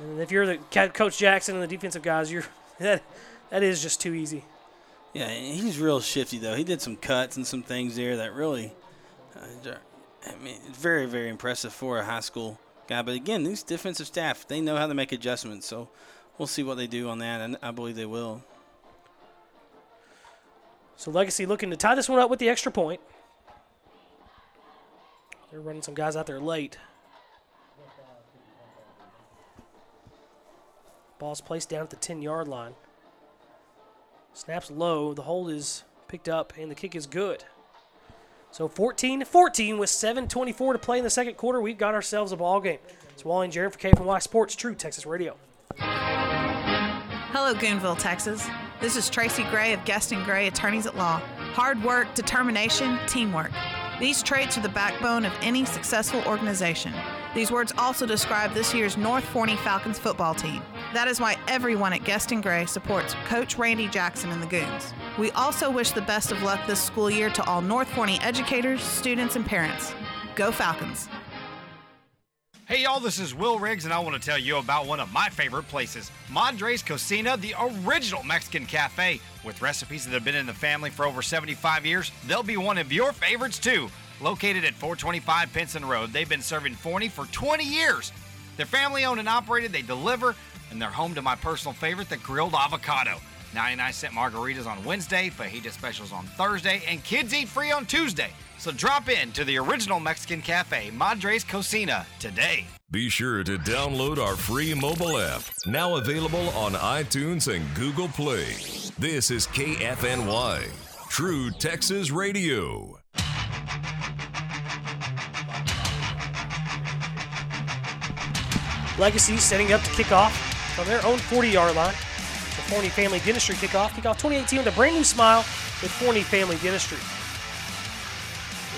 S1: And if you're the Coach Jackson and the defensive guys, you're (laughs) that that is just too easy.
S2: Yeah, he's real shifty though. He did some cuts and some things there that really, uh, I mean, it's very very impressive for a high school guy. But again, these defensive staff they know how to make adjustments. So we'll see what they do on that, and I believe they will.
S1: So Legacy looking to tie this one up with the extra point. They're running some guys out there late. Ball's placed down at the 10 yard line. Snaps low. The hold is picked up, and the kick is good. So 14 14 with 7.24 to play in the second quarter. We've got ourselves a ball game. It's Wally and Jared for KFNY Sports, True Texas Radio.
S8: Hello, Goonville, Texas. This is Tracy Gray of Guest and Gray Attorneys at Law. Hard work, determination, teamwork. These traits are the backbone of any successful organization. These words also describe this year's North Forney Falcons football team. That is why everyone at Guest and Gray supports Coach Randy Jackson and the Goons. We also wish the best of luck this school year to all North Forney educators, students, and parents. Go Falcons!
S5: Hey y'all, this is Will Riggs, and I want to tell you about one of my favorite places, Madres Cocina, the original Mexican cafe. With recipes that have been in the family for over 75 years, they'll be one of your favorites too. Located at 425 Pinson Road, they've been serving Forney for 20 years. They're family owned and operated, they deliver, and they're home to my personal favorite, the grilled avocado. 99 cent margaritas on Wednesday, fajita specials on Thursday, and kids eat free on Tuesday. So drop in to the original Mexican cafe, Madres Cocina, today.
S6: Be sure to download our free mobile app, now available on iTunes and Google Play. This is KFNY, True Texas Radio.
S1: Legacy setting up to kick off from their own 40 yard line. The Forney Family Dentistry kickoff. Kickoff 2018 with a brand new smile with Forney Family Dentistry.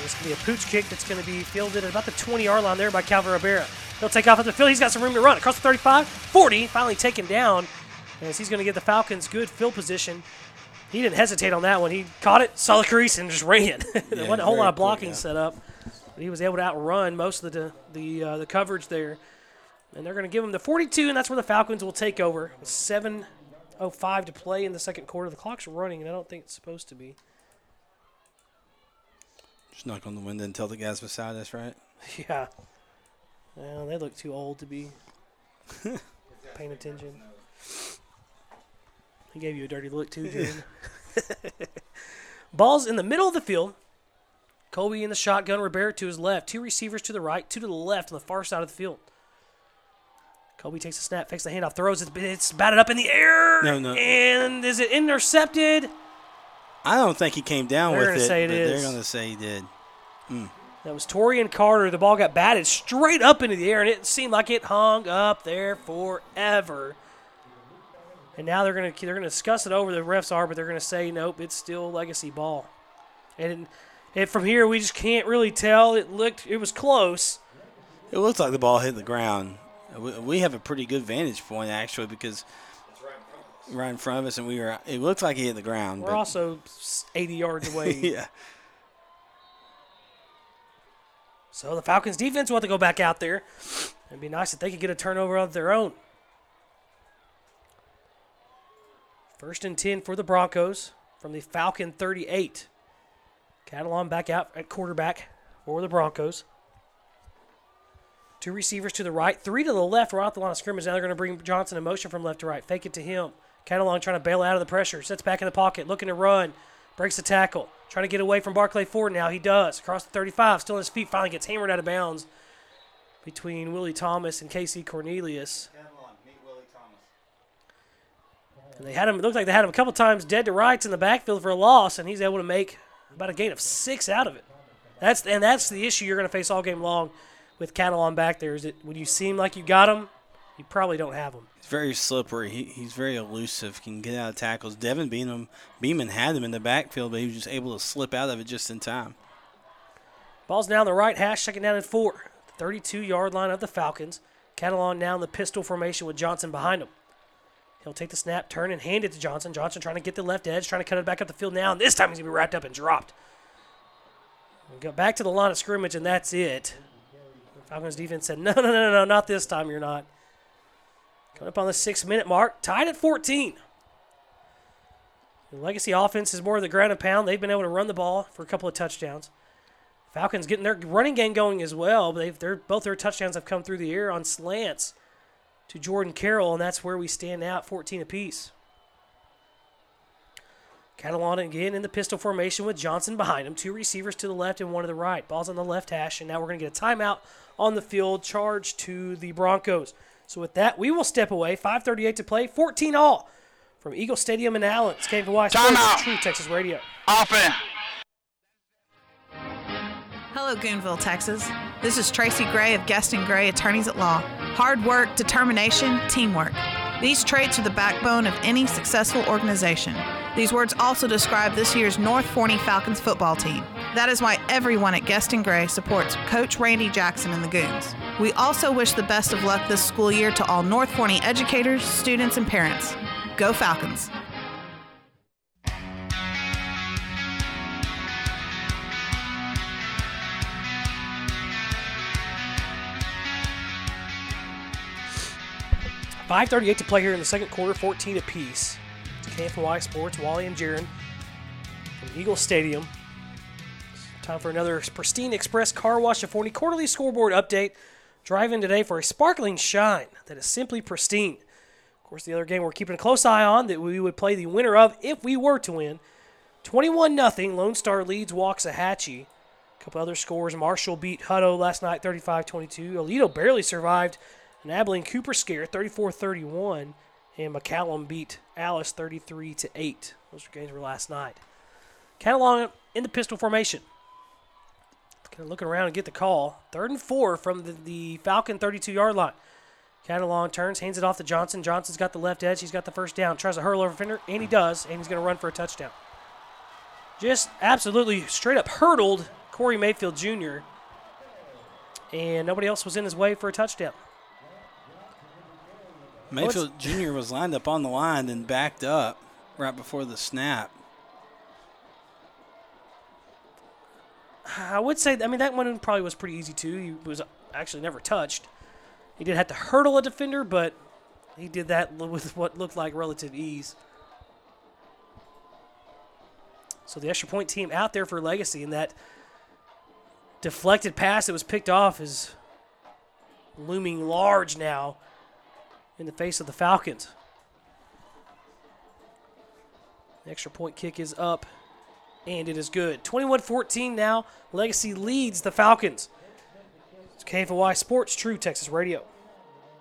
S1: It's going to be a pooch kick that's going to be fielded at about the 20 yard line there by Calvin Rivera. He'll take off at the field. He's got some room to run across the 35, 40, finally taken down as he's going to get the Falcons good field position. He didn't hesitate on that one. He caught it, saw the crease, and just (laughs) ran. there wasn't a whole lot of blocking
S2: yeah.
S1: set up, but he was able to outrun most of the the uh, the coverage there. And they're going to give him the 42, and that's where the Falcons will take over. With 7.05 to play in the second quarter. The clock's running, and I don't think it's supposed to be.
S2: Just knock on the window and tell the guys beside us, right? (laughs)
S1: Yeah. Well, they look too old to be (laughs) paying attention. He gave you a dirty look too, Jordan. (laughs) Ball's in the middle of the field. Kobe in the shotgun, Rivera to his left. Two receivers to the right, two to the left on the far side of the field. Kobe takes a snap, fakes the handoff, throws it. It's batted up in the air.
S2: No, no.
S1: And is it intercepted?
S2: I don't think he came down
S1: They're
S2: with
S1: gonna
S2: it,
S1: say it
S2: but
S1: is.
S2: they're going to say he did. Hmm.
S1: That was Torian Carter. The ball got batted straight up into the air, and it seemed like it hung up there forever. And now they're gonna they're gonna discuss it over. The refs are, but they're gonna say nope, it's still legacy ball. And, and from here, we just can't really tell. It looked it was close.
S2: It looks like the ball hit the ground. We have a pretty good vantage point actually because right in front of us, and we were. It looked like he hit the ground.
S1: We're
S2: but,
S1: also 80 yards away. (laughs)
S2: yeah.
S1: So the Falcons defense want to go back out there. It'd be nice if they could get a turnover of their own. First and 10 for the Broncos from the Falcon 38. Catalon back out at quarterback for the Broncos. Two receivers to the right, three to the left, right off the line of scrimmage. Now they're going to bring Johnson in motion from left to right. Fake it to him. Catalon trying to bail out of the pressure. Sets back in the pocket, looking to run. Breaks the tackle. Trying to get away from Barclay Ford now. He does. Across the 35, still on his feet. Finally gets hammered out of bounds between Willie Thomas and Casey Cornelius. Catalon. Meet Willie Thomas. And they had him. It looked like they had him a couple times dead to rights in the backfield for a loss, and he's able to make about a gain of six out of it. That's and that's the issue you're going to face all game long with Catalon back there. Is that when you seem like you got him, you probably don't have him.
S2: He's very slippery. He, he's very elusive. Can get out of tackles. Devin Beeman, Beeman had him in the backfield, but he was just able to slip out of it just in time.
S1: Ball's now on the right hash, second down and four. 32 yard line of the Falcons. Catalon now in the pistol formation with Johnson behind him. He'll take the snap, turn, and hand it to Johnson. Johnson trying to get the left edge, trying to cut it back up the field now. And this time he's going to be wrapped up and dropped. We go back to the line of scrimmage, and that's it. Falcons defense said, no, no, no, no, no, not this time. You're not. Coming up on the six minute mark, tied at 14. The Legacy offense is more of the ground and pound. They've been able to run the ball for a couple of touchdowns. Falcons getting their running game going as well. They've they're, both their touchdowns have come through the air on slants to Jordan Carroll, and that's where we stand out, 14 apiece. Catalon again in the pistol formation with Johnson behind him. Two receivers to the left and one to the right. Ball's on the left hash, and now we're going to get a timeout on the field, charge to the Broncos. So with that, we will step away. 5:38 to play, 14 all from Eagle Stadium in Allen. It's KFNY Sports, True Texas Radio.
S10: Offense.
S8: Hello, Goonville, Texas. This is Tracy Gray of Guest and Gray Attorneys at Law. Hard work, determination, teamwork. These traits are the backbone of any successful organization. These words also describe this year's North Forney Falcons football team. That is why everyone at Guest and Gray supports Coach Randy Jackson and the Goons. We also wish the best of luck this school year to all North Forney educators, students, and parents. Go Falcons!
S1: Five thirty-eight to play here in the second quarter, 14 apiece. It's KFNY Sports, Wally and Jaron from Eagle Stadium. Time for another pristine express car wash of 40 quarterly scoreboard update. Drive in today for a sparkling shine that is simply pristine. Of course, the other game we're keeping a close eye on that we would play the winner of if we were to win. 21 0 Lone Star leads Waxahachie. A couple other scores. Marshall beat Hutto last night 35 22. Aledo barely survived an Abilene Cooper scare 34 31. And McCallum beat Alice 33 to 8. Those games were last night. Catalon in the pistol formation. Kind of looking around and get the call. Third and four from the, the Falcon 32 yard line. Catalon turns, hands it off to Johnson. Johnson's got the left edge. He's got the first down. Tries to hurl over fender, and he does, and he's going to run for a touchdown. Just absolutely straight up hurdled Corey Mayfield Jr., and nobody else was in his way for a touchdown.
S2: Mayfield Jr. was lined up on the line and backed up right before the snap.
S1: I would say, I mean, that one probably was pretty easy too. He was actually never touched. He did have to hurdle a defender, but he did that (laughs) with what looked like relative ease. So the extra point team out there for Legacy, and that deflected pass that was picked off is looming large now in the face of the Falcons. The extra point kick is up, and it is good. 21 14 now. Legacy leads the Falcons. It's KFNY Sports, True Texas Radio.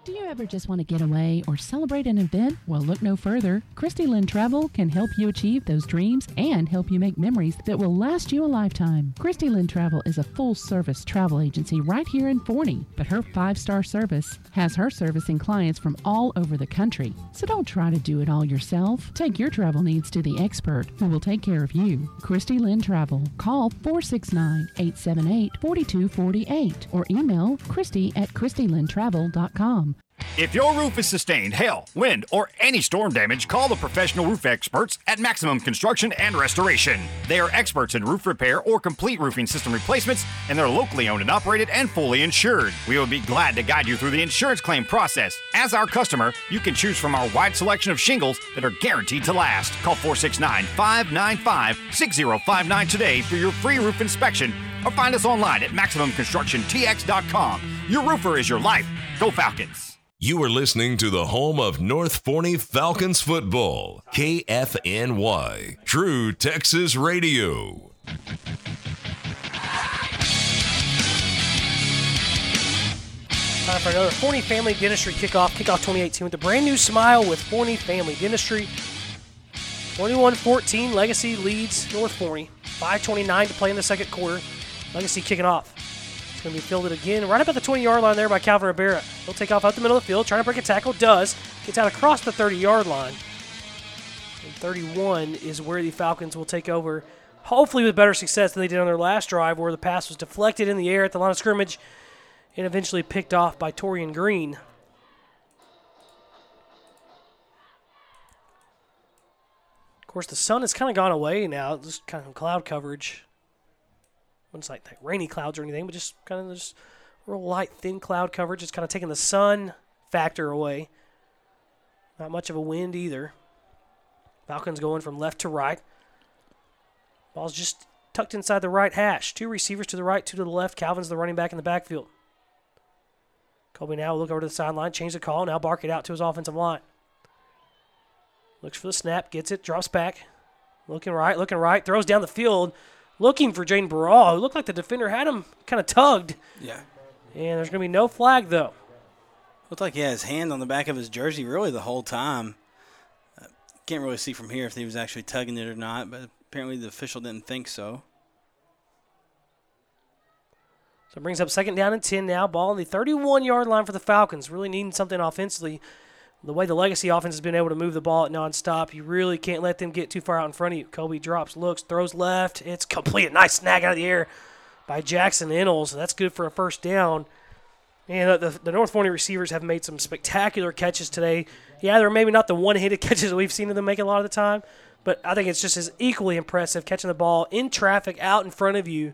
S9: Do you ever just want to get away or celebrate an event? Well, look no further. Christy Lynn Travel can help you achieve those dreams and help you make memories that will last you a lifetime. Christy Lynn Travel is a full service travel agency right here in Forney, but her five star service has her servicing clients from all over the country. So don't try to do it all yourself. Take your travel needs to the expert who will take care of you. Christy Lynn Travel. Call 469 878 4248 or email Christy at ChristyLynnTravel.com.
S5: If your roof is sustained hail, wind, or any storm damage, call the professional roof experts at Maximum Construction and Restoration. They are experts in roof repair or complete roofing system replacements, and they're locally owned and operated and fully insured. We will be glad to guide you through the insurance claim process. As our customer, you can choose from our wide selection of shingles that are guaranteed to last. Call 469 595 6059 today for your free roof inspection or find us online at MaximumConstructionTX.com. Your roofer is your life. Go Falcons!
S6: You are listening to the home of North Forney Falcons football, KFNY, True Texas Radio.
S1: Time for another Forney Family Dentistry kickoff, kickoff 2018 with a brand new smile with Forney Family Dentistry. 21-14, Legacy leads North Forney. 5:29 to play in the second quarter. Legacy kicking off. It's going to be fielded again right about the 20 yard line there by Calvin Rivera. He'll take off out the middle of the field, trying to break a tackle. Does. Gets out across the 30 yard line. And 31 is where the Falcons will take over, hopefully with better success than they did on their last drive, where the pass was deflected in the air at the line of scrimmage and eventually picked off by Torian Green. Of course, the sun has kind of gone away now. Just kind of cloud coverage. It's like, like rainy clouds or anything, but just kind of just real light, thin cloud coverage. It's kind of taking the sun factor away. Not much of a wind either. Falcons going from left to right. Ball's just tucked inside the right hash. Two receivers to the right, two to the left. Calvin's the running back in the backfield. Colby now will look over to the sideline, change the call, now bark it out to his offensive line. Looks for the snap, gets it, drops back. Looking right, looking right, throws down the field, looking for Jaden Burrell, who looked like the defender had him kind of tugged.
S2: Yeah.
S1: And there's going to be no flag, though.
S2: Looked like he had his hand on the back of his jersey really the whole time. Uh, can't really see from here if he was actually tugging it or not, but apparently the official didn't think so.
S1: So it brings up second down and 10 now. Ball on the 31 yard line for the Falcons. Really needing something offensively. The way the Legacy offense has been able to move the ball at nonstop, you really can't let them get too far out in front of you. Kobe drops, looks, throws left. It's complete. Nice snag out of the air by Jackson Innels. That's good for a first down. And uh, the, the North Forney receivers have made some spectacular catches today. Yeah, they're maybe not the one handed (laughs) catches that we've seen them make a lot of the time, but I think it's just as equally impressive catching the ball in traffic out in front of you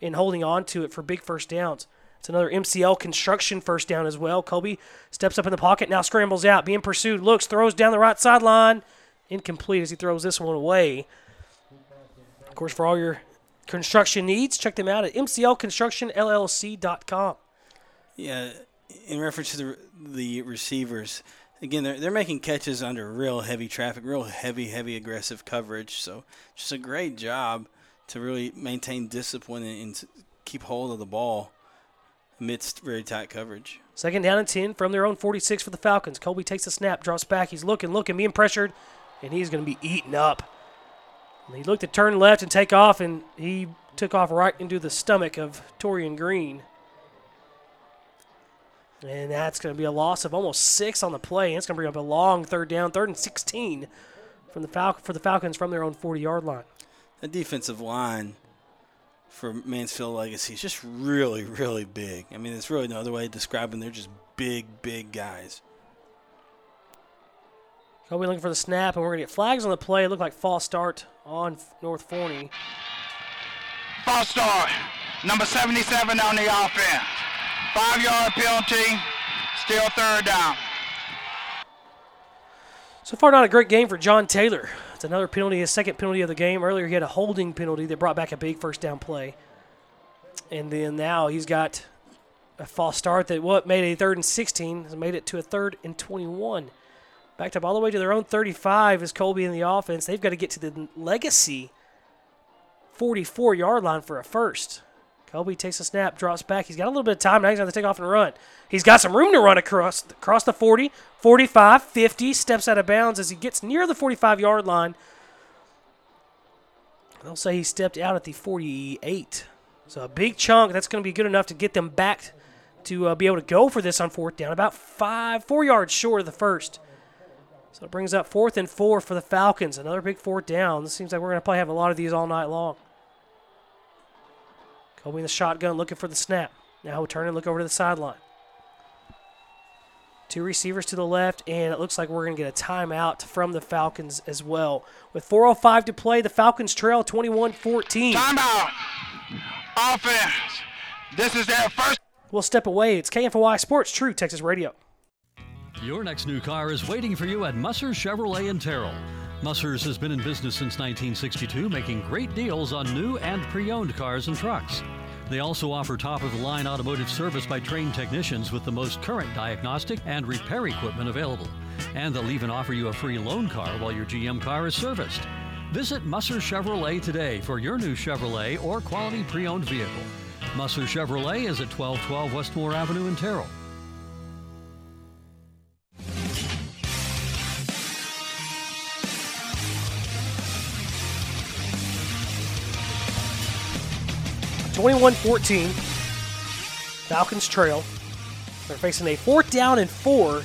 S1: and holding on to it for big first downs. It's another MCL construction first down as well. Kobe steps up in the pocket, now scrambles out, being pursued, looks, throws down the right sideline. Incomplete as he throws this one away. Of course, for all your construction needs, check them out at mclconstructionllc.com.
S2: Yeah, in reference to the the receivers, again, they're, they're making catches under real heavy traffic, real heavy, heavy aggressive coverage. So just a great job to really maintain discipline and, and keep hold of the ball amidst very tight coverage.
S1: Second down and 10 from their own 46 for the Falcons. Colby takes a snap, drops back. He's looking, looking, being pressured, and he's going to be eaten up. And he looked to turn left and take off, and he took off right into the stomach of Torian Green. And that's going to be a loss of almost six on the play. And it's going to bring up a long third down, third and 16 from the Fal- for the Falcons from their own 40 yard line.
S2: The defensive line for Mansfield Legacy is just really, really big. I mean, there's really no other way to describe them. They're just big, big guys.
S1: Kobe looking for the snap, and we're going to get flags on the play. It looked like false start on North Forney.
S3: False start. Number 77 on the offense. Five yard penalty. Still third down.
S1: So far, not a great game for John Taylor. It's another penalty, his second penalty of the game. Earlier, he had a holding penalty that brought back a big first down play. And then now he's got a false start that what made a third and 16 has made it to a third and 21. Backed up all the way to their own 35 is Colby in the offense. They've got to get to the legacy 44 yard line for a first. Colby takes a snap, drops back. He's got a little bit of time. Now he's going to take off and run. He's got some room to run across across the 40, 45, 50. Steps out of bounds as he gets near the 45 yard line. They'll say he stepped out at the 48. So a big chunk. That's going to be good enough to get them back to uh, be able to go for this on fourth down. About five, four yards short of the first. So it brings up fourth and four for the Falcons. Another big fourth down. This seems like we're going to probably have a lot of these all night long. Kobe in the shotgun looking for the snap. Now he'll turn and look over to the sideline. Two receivers to the left, and it looks like we're going to get a timeout from the Falcons as well. With 4.05 to play, the Falcons trail 21 14.
S3: Timeout. Offense. This is their first.
S1: We'll step away. It's KFNY Sports True Texas Radio.
S4: Your next new car is waiting for you at Musser Chevrolet in Terrell. Musser's has been in business since 1962, making great deals on new and pre owned cars and trucks. They also offer top of the line automotive service by trained technicians with the most current diagnostic and repair equipment available. And they'll even offer you a free loan car while your GM car is serviced. Visit Musser Chevrolet today for your new Chevrolet or quality pre owned vehicle. Musser Chevrolet is at 1212 Westmore Avenue in Terrell.
S1: Twenty-one fourteen. Falcons trail. They're facing a fourth down and four.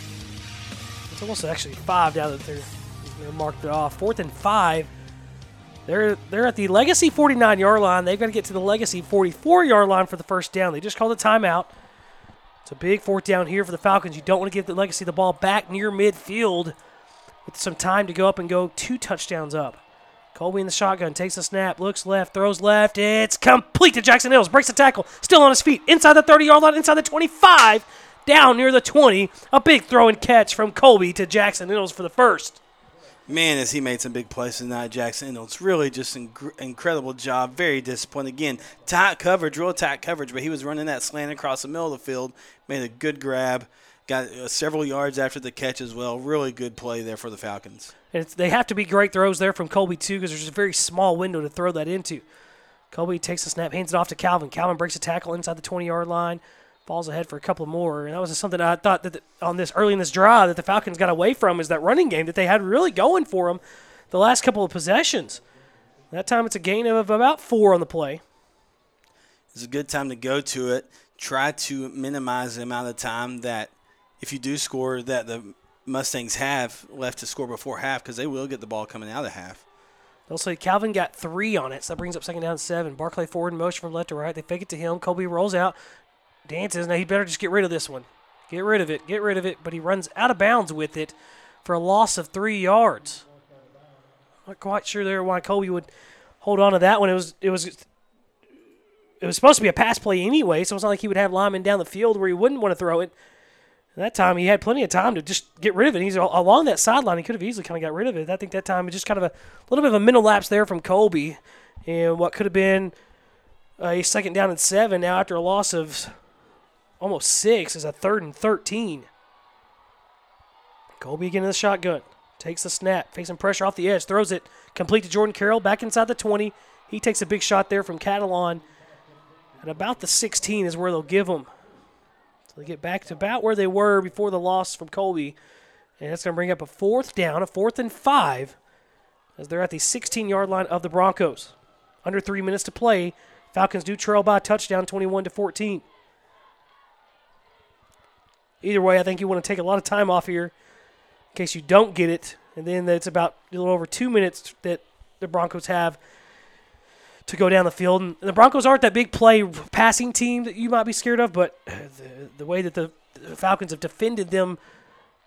S1: It's almost actually five down that they're, marked it off. Fourth and five. They're they're at the Legacy 49 yard line. They've got to get to the Legacy 44 yard line for the first down. They just called a timeout. It's a big fourth down here for the Falcons. You don't want to give the Legacy the ball back near midfield with some time to go up and go two touchdowns up. Colby in the shotgun takes a snap, looks left, throws left. It's complete to Jackson Hills. Breaks the tackle, still on his feet, inside the 30 yard line, inside the 25, down near the 20. A big throw and catch from Colby to Jackson Hills for the first.
S2: Man, has he made some big plays tonight, Jackson Hills. really just an incredible job. Very disciplined. Again, tight coverage, real tight coverage, but he was running that slant across the middle of the field, made a good grab, got uh, several yards after the catch as well. Really good play there for the Falcons.
S1: And they have to be great throws there from Colby, too, because there's a very small window to throw that into. Colby takes the snap, hands it off to Calvin. Calvin breaks a tackle inside the 20 yard line falls ahead for a couple more. And that was something I thought that the, on this early in this drive that the Falcons got away from is that running game that they had really going for them the last couple of possessions. That time it's a gain of about four on the play.
S2: It's a good time to go to it. Try to minimize the amount of time that if you do score that the Mustangs have left to score before half because they will get the ball coming out of half.
S1: They'll say Calvin got three on it, so that brings up second down seven. Barclay forward in motion from left to right. They fake it to him. Colby rolls out, dances. Now he better just get rid of this one. Get rid of it. Get rid of it. But he runs out of bounds with it for a loss of three yards. Not quite sure there why Colby would hold on to that one. It was it was it was supposed to be a pass play anyway, so it's not like he would have linemen down the field where he wouldn't want to throw it. And that time he had plenty of time to just get rid of it. He's along that sideline. He could have easily kind of got rid of it. I think that time was just kind of a little bit of a mental lapse there from Colby, and what could have been a second down and seven now after a loss of almost six is a third and 13. Colby again in the shotgun. Takes the snap, facing pressure off the edge, throws it complete to Jordan Carroll back inside the 20. He takes a big shot there from Catalon. And about the 16 is where they'll give them. So they get back to about where they were before the loss from Colby. And that's going to bring up a fourth down, a fourth and five, as they're at the 16 yard line of the Broncos. Under three minutes to play. Falcons do trail by a touchdown 21 to 14. Either way, I think you want to take a lot of time off here in case you don't get it. And then it's about a little over two minutes that the Broncos have to go down the field. And the Broncos aren't that big play passing team that you might be scared of, but uh, the, the way that the, the Falcons have defended them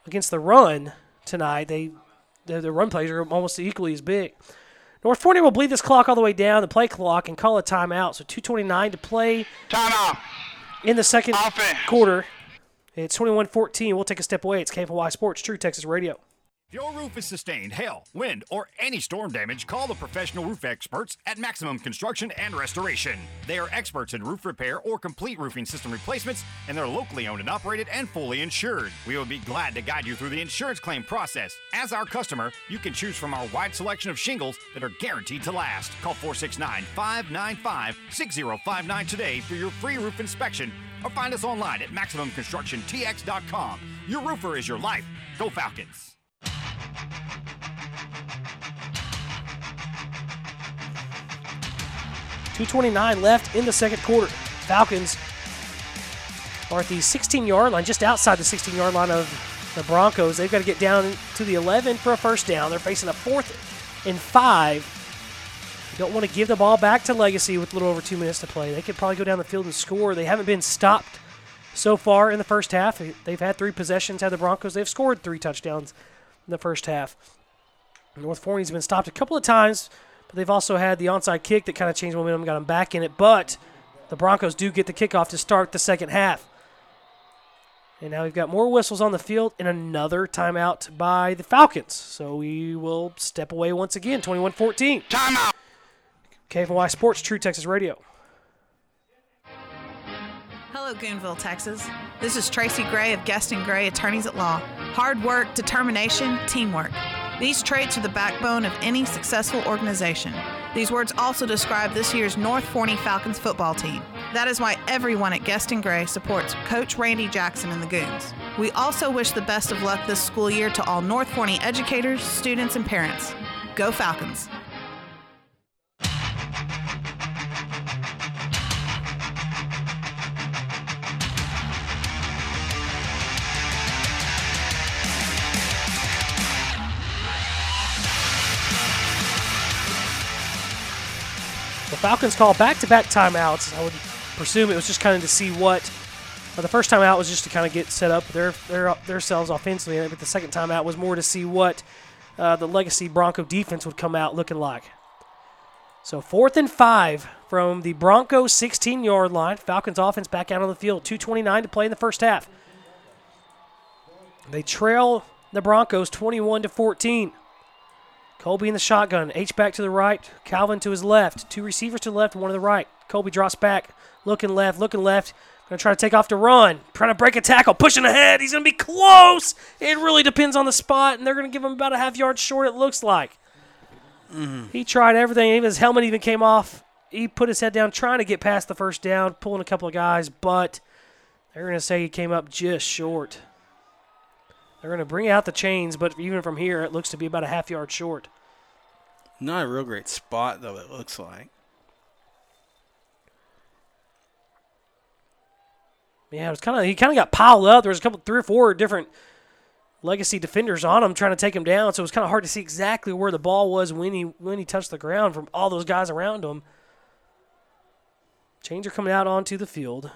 S1: against the run tonight, they the, the run plays are almost equally as big. North Forney will bleed this clock all the way down, the play clock, and call a timeout. So 2:29 to play.
S3: Timeout.
S1: In the second
S3: Offense.
S1: quarter. It's 21-14. We'll take a step away. It's KFNY Sports, True Texas Radio.
S5: If your roof is sustained hail, wind, or any storm damage, call the professional roof experts at Maximum Construction and Restoration. They are experts in roof repair or complete roofing system replacements, and they're locally owned and operated and fully insured. We will be glad to guide you through the insurance claim process. As our customer, you can choose from our wide selection of shingles that are guaranteed to last. Call 469 595 6059 today for your free roof inspection or find us online at MaximumConstructionTX.com. Your roofer is your life. Go Falcons!
S1: 229 left in the second quarter. Falcons are at the 16 yard line, just outside the 16 yard line of the Broncos. They've got to get down to the 11 for a first down. They're facing a fourth and five. You don't want to give the ball back to Legacy with a little over two minutes to play. They could probably go down the field and score. They haven't been stopped so far in the first half. They've had three possessions, had the Broncos. They've scored three touchdowns in the first half. North Forney's been stopped a couple of times but they've also had the onside kick that kind of changed momentum, got them back in it. But the Broncos do get the kickoff to start the second half. And now we've got more whistles on the field and another timeout by the Falcons. So we will step away once again, 21 14.
S3: Timeout.
S1: KFNY Sports, True Texas Radio.
S8: Hello, Goonville, Texas. This is Tracy Gray of Guest and Gray Attorneys at Law. Hard work, determination, teamwork. These traits are the backbone of any successful organization. These words also describe this year's North Forney Falcons football team. That is why everyone at Guest and Gray supports Coach Randy Jackson and the Goons. We also wish the best of luck this school year to all North Forney educators, students, and parents. Go Falcons!
S1: The Falcons call back-to-back timeouts. I would presume it was just kind of to see what. The first time out was just to kind of get set up their their themselves offensively, but the second time out was more to see what uh, the Legacy Bronco defense would come out looking like. So fourth and five from the Broncos 16-yard line. Falcons offense back out on the field. 2:29 to play in the first half. They trail the Broncos 21 to 14. Colby in the shotgun. H back to the right. Calvin to his left. Two receivers to the left, one to the right. Colby drops back, looking left, looking left. Going to try to take off to run. Trying to break a tackle. Pushing ahead. He's going to be close. It really depends on the spot, and they're going to give him about a half yard short, it looks like. Mm. He tried everything. Even his helmet even came off. He put his head down, trying to get past the first down, pulling a couple of guys, but they're going to say he came up just short. They're going to bring out the chains, but even from here, it looks to be about a half yard short.
S2: Not a real great spot though. It looks like.
S1: Yeah, it was kind of he kind of got piled up. There was a couple, three or four different legacy defenders on him trying to take him down, so it was kind of hard to see exactly where the ball was when he when he touched the ground from all those guys around him. Chains are coming out onto the field,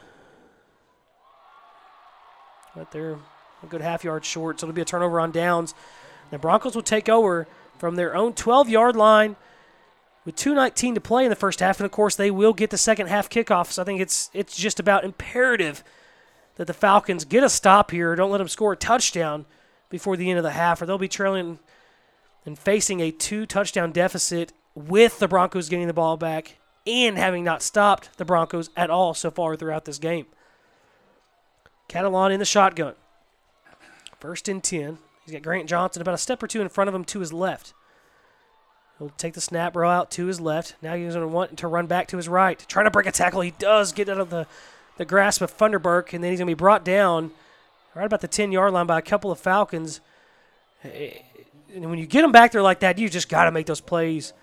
S1: but they're a good half yard short, so it'll be a turnover on downs. The Broncos will take over from their own 12 yard line with 2:19 to play in the first half, and of course they will get the second half kickoff. So I think it's it's just about imperative that the Falcons get a stop here. Don't let them score a touchdown before the end of the half, or they'll be trailing and facing a two touchdown deficit with the Broncos getting the ball back and having not stopped the Broncos at all so far throughout this game. Catalon in the shotgun. First and 10. He's got Grant Johnson about a step or two in front of him to his left. He'll take the snap, row out to his left. Now he's going to want to run back to his right. Trying to break a tackle. He does get out of the, the grasp of Funderburk, and then he's going to be brought down right about the 10 yard line by a couple of Falcons. Eh, and when you get them back there like that, you just got to make those plays.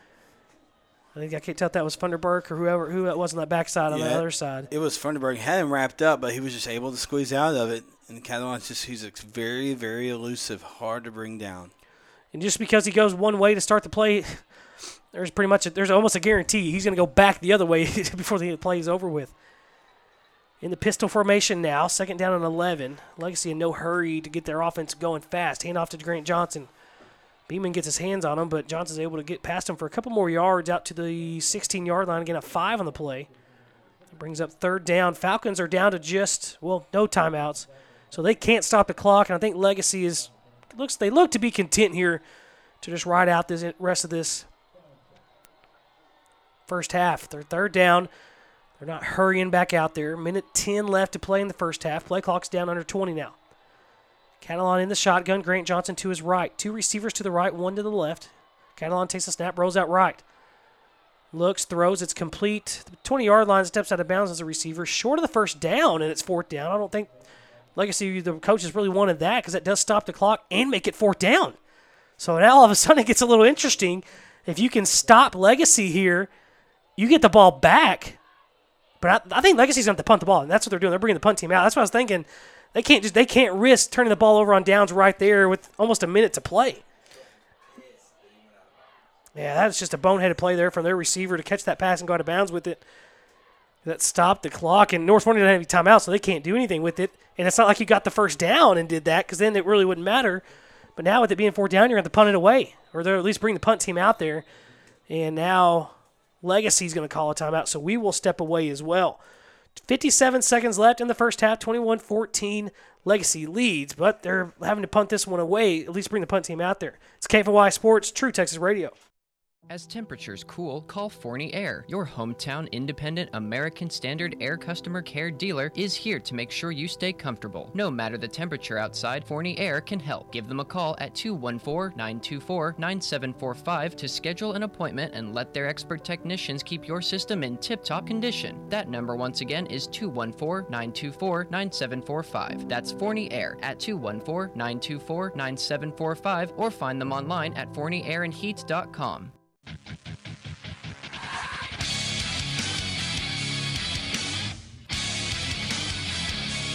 S1: I think I can't tell if that was Funderburk or whoever who it was on that backside on the other side.
S2: It was Funderburk had him wrapped up, but he was just able to squeeze out of it. And Catalon's just he's very very elusive, hard to bring down.
S1: And just because he goes one way to start the play, (laughs) there's pretty much a, there's almost a guarantee he's going to go back the other way (laughs) before the play is over with. In the pistol formation now, second down and 11. Legacy in no hurry to get their offense going fast. Hand off to Grant Johnson. Beeman gets his hands on him, but Johnson's able to get past him for a couple more yards out to the 16 yard line. Again, a five on the play. That brings up third down. Falcons are down to just, well, no timeouts. So they can't stop the clock, and I think Legacy is looks they look to be content here to just ride out this rest of this first half. They're third down. They're not hurrying back out there. Minute 10 left to play in the first half. Play clock's down under 20 now. Catalon in the shotgun. Grant Johnson to his right. Two receivers to the right, one to the left. Catalon takes a snap, rolls out right. Looks, throws, it's complete. 20 yard line, steps out of bounds as a receiver. Short of the first down, and it's fourth down. I don't think Legacy, the coaches really wanted that because that does stop the clock and make it fourth down. So now all of a sudden it gets a little interesting. If you can stop Legacy here, you get the ball back. But I, I think Legacy's going to have to punt the ball, and that's what they're doing. They're bringing the punt team out. That's what I was thinking. They can't just they can't risk turning the ball over on downs right there with almost a minute to play. Yeah, that's just a boneheaded play there from their receiver to catch that pass and go out of bounds with it. That stopped the clock, and North Forney didn't have any timeout, so they can't do anything with it. And it's not like you got the first down and did that, because then it really wouldn't matter. But now with it being fourth down, you're going to have to punt it away, or they'll at least bring the punt team out there. And now Legacy's going to call a timeout, so we will step away as well. 57 seconds left in the first half, 21 14. Legacy leads, but they're having to punt this one away, at least bring the punt team out there. It's KFNY Sports, True Texas Radio.
S7: As temperatures cool, call Forney Air. Your hometown independent American Standard Air customer care dealer is here to make sure you stay comfortable. No matter the temperature outside, Forney Air can help. Give them a call at 214 924 9745 to schedule an appointment and let their expert technicians keep your system in tip top condition. That number, once again, is 214 924 9745. That's Forney Air at 214 924 9745 or find them online at forneyairandheat.com.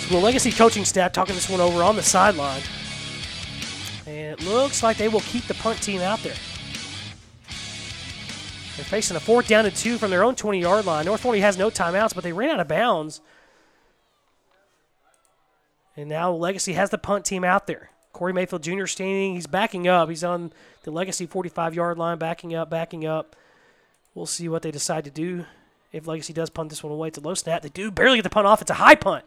S1: So the Legacy coaching staff talking this one over on the sideline. And it looks like they will keep the punt team out there. They're facing a fourth down and two from their own 20 yard line. North Forney has no timeouts, but they ran out of bounds. And now Legacy has the punt team out there. Corey Mayfield Jr. standing. He's backing up. He's on the Legacy 45 yard line, backing up, backing up. We'll see what they decide to do. If Legacy does punt this one away, it's a low snap. They do barely get the punt off. It's a high punt.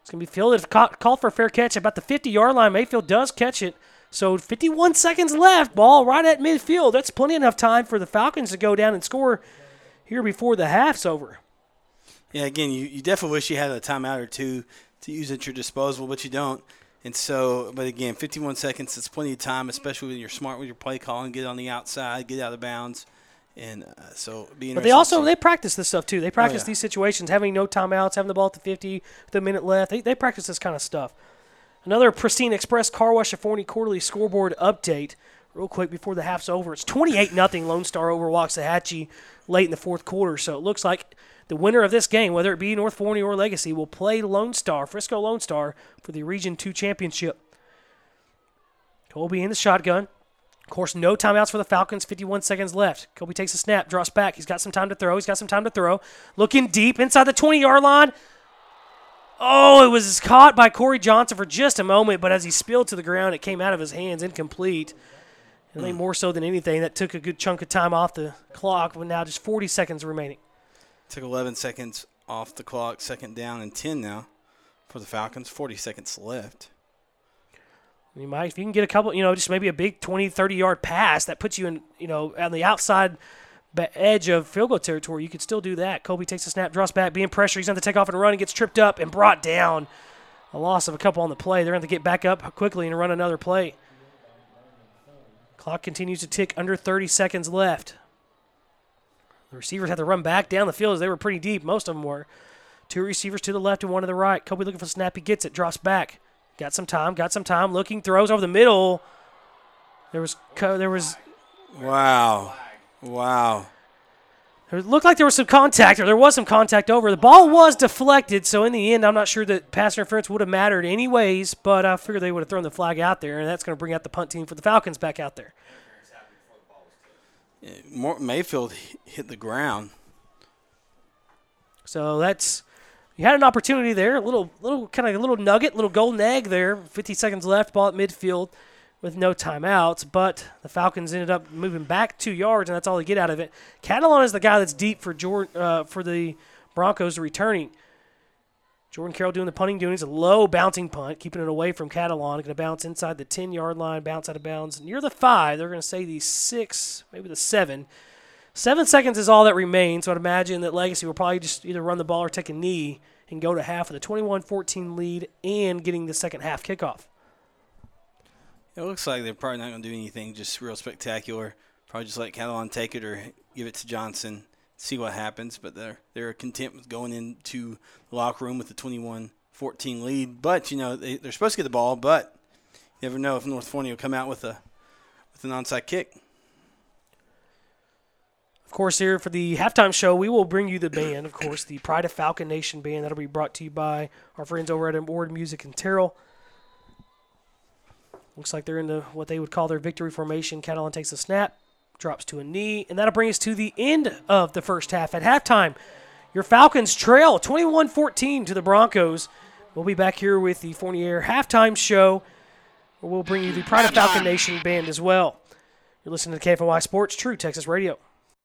S1: It's going to be fielded, called for a fair catch about the 50 yard line. Mayfield does catch it. So 51 seconds left. Ball right at midfield. That's plenty enough time for the Falcons to go down and score here before the half's over.
S2: Yeah, again, you, you definitely wish you had a timeout or two to use at your disposal, but you don't. And so, but again, 51 seconds, that's plenty of time, especially when you're smart with your play calling, get on the outside, get out of bounds. And uh, so, be
S1: But they also they practice this stuff too. They practice
S2: yeah.
S1: these situations, having no timeouts, having the ball at the 50 with a minute left. They, they practice this kind of stuff. Another Pristine Express Car Wash of Forney quarterly scoreboard update. Real quick before the half's over, it's 28 nothing. Lone Star over Waxahachie late in the fourth quarter. So it looks like the winner of this game, whether it be North Forney or Legacy, will play Lone Star, Frisco Lone Star, for the Region 2 championship. Colby in the shotgun. Of course, no timeouts for the Falcons. 51 seconds left. Colby takes a snap, drops back. He's got some time to throw. He's got some time to throw. Looking deep inside the 20 yard line. Oh, it was caught by Corey Johnson for just a moment, but as he spilled to the ground, it came out of his hands incomplete. I think hmm. more so than anything, that took a good chunk of time off the clock, but now just 40 seconds remaining.
S2: Took 11 seconds off the clock, second down and 10 now for the Falcons. 40 seconds left.
S1: You might, if you can get a couple, you know, just maybe a big 20, 30 yard pass that puts you in, you know, on the outside edge of field goal territory, you could still do that. Colby takes a snap, draws back, being pressured. He's going to take off and run and gets tripped up and brought down. A loss of a couple on the play. They're going to get back up quickly and run another play. Clock continues to tick under 30 seconds left. The receivers had to run back down the field as they were pretty deep. Most of them were. Two receivers to the left and one to the right. Colby looking for the snap. He gets it, drops back. Got some time, got some time. Looking, throws over the middle. There was, there was.
S2: Wow. Wow.
S1: It looked like there was some contact, or there was some contact over. The ball was deflected, so in the end, I'm not sure that pass interference would have mattered anyways, but I figured they would have thrown the flag out there, and that's going to bring out the punt team for the Falcons back out there.
S2: Mayfield hit the ground.
S1: So that's you had an opportunity there, a little little kind of a little nugget, little golden egg there. 50 seconds left, ball at midfield with no timeouts, but the Falcons ended up moving back two yards, and that's all they get out of it. Catalon is the guy that's deep for Jordan, uh, for the Broncos returning. Jordan Carroll doing the punting, duties, a low bouncing punt, keeping it away from Catalon. Going to bounce inside the 10 yard line, bounce out of bounds near the five. They're going to say the six, maybe the seven. Seven seconds is all that remains, so I'd imagine that Legacy will probably just either run the ball or take a knee and go to half of the 21 14 lead and getting the second half kickoff.
S2: It looks like they're probably not going to do anything just real spectacular. Probably just let Catalon take it or give it to Johnson, see what happens. But they're they're content with going into the locker room with the 21-14 lead. But you know they, they're supposed to get the ball, but you never know if North Forney will come out with a with an onside kick.
S1: Of course, here for the halftime show, we will bring you the band. Of course, the Pride of Falcon Nation band that'll be brought to you by our friends over at Award Music and Terrell. Looks like they're in the what they would call their victory formation. Catalon takes a snap, drops to a knee, and that'll bring us to the end of the first half. At halftime, your Falcons trail 21-14 to the Broncos. We'll be back here with the Forney Air halftime show. Where we'll bring you the Pride of Falcon Nation band as well. You're listening to KFNY Sports, True Texas Radio.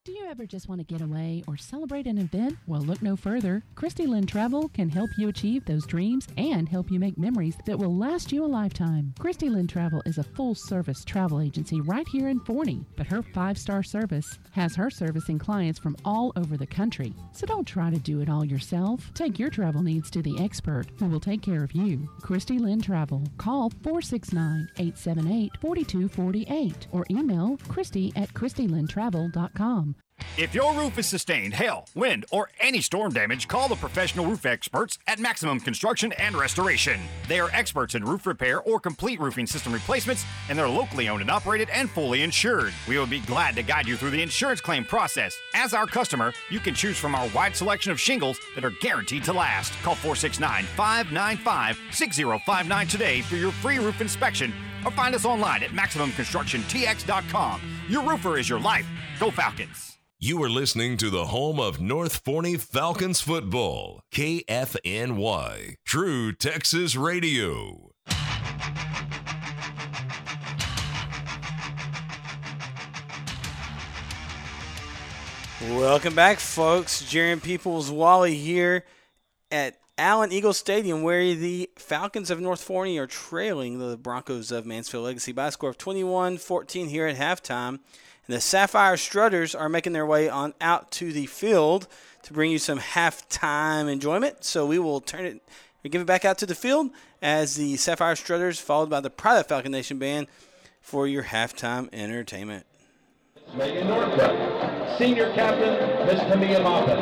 S9: Do you ever just want to get away or celebrate an event? Well, look no further. Christy Lynn Travel can help you achieve those dreams and help you make memories that will last you a lifetime. Christy Lynn Travel is a full service travel agency right here in Forney, but her five star service has her servicing clients from all over the country. So don't try to do it all yourself. Take your travel needs to the expert who will take care of you. Christy Lynn Travel. Call 469 878 4248 or email Christy at ChristyLynnTravel.com.
S5: If your roof is sustained hail, wind, or any storm damage, call the professional roof experts at Maximum Construction and Restoration. They are experts in roof repair or complete roofing system replacements, and they're locally owned and operated and fully insured. We will be glad to guide you through the insurance claim process. As our customer, you can choose from our wide selection of shingles that are guaranteed to last. Call 469 595 6059 today for your free roof inspection or find us online at MaximumConstructionTX.com. Your roofer is your life. Go Falcons!
S6: You are listening to the home of North Forney Falcons football, KFNY, True Texas Radio.
S2: Welcome back, folks. Jaron Peoples Wally here at Allen Eagle Stadium, where the Falcons of North Forney are trailing the Broncos of Mansfield Legacy by a score of 21 14 here at halftime. And the Sapphire Strutters are making their way on out to the field to bring you some halftime enjoyment. So we will turn it and give it back out to the field as the Sapphire Strutters, followed by the Pride of Falcon Nation Band, for your halftime entertainment.
S3: Megan Northrup, Senior Captain Miss Tamia Moffat,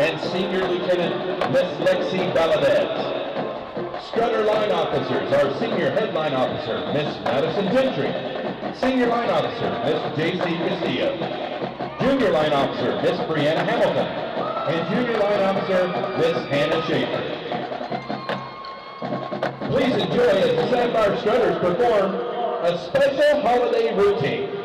S3: and Senior Lieutenant Miss Lexi Valadez. Strutter Line Officers, our Senior Headline Officer, Miss Madison Gentry. Senior Line Officer, Miss J.C. Castillo. Junior Line Officer, Miss Brianna Hamilton. And Junior Line Officer, Miss Hannah Schaefer. Please enjoy as the Sapphire Strutters perform a special holiday routine.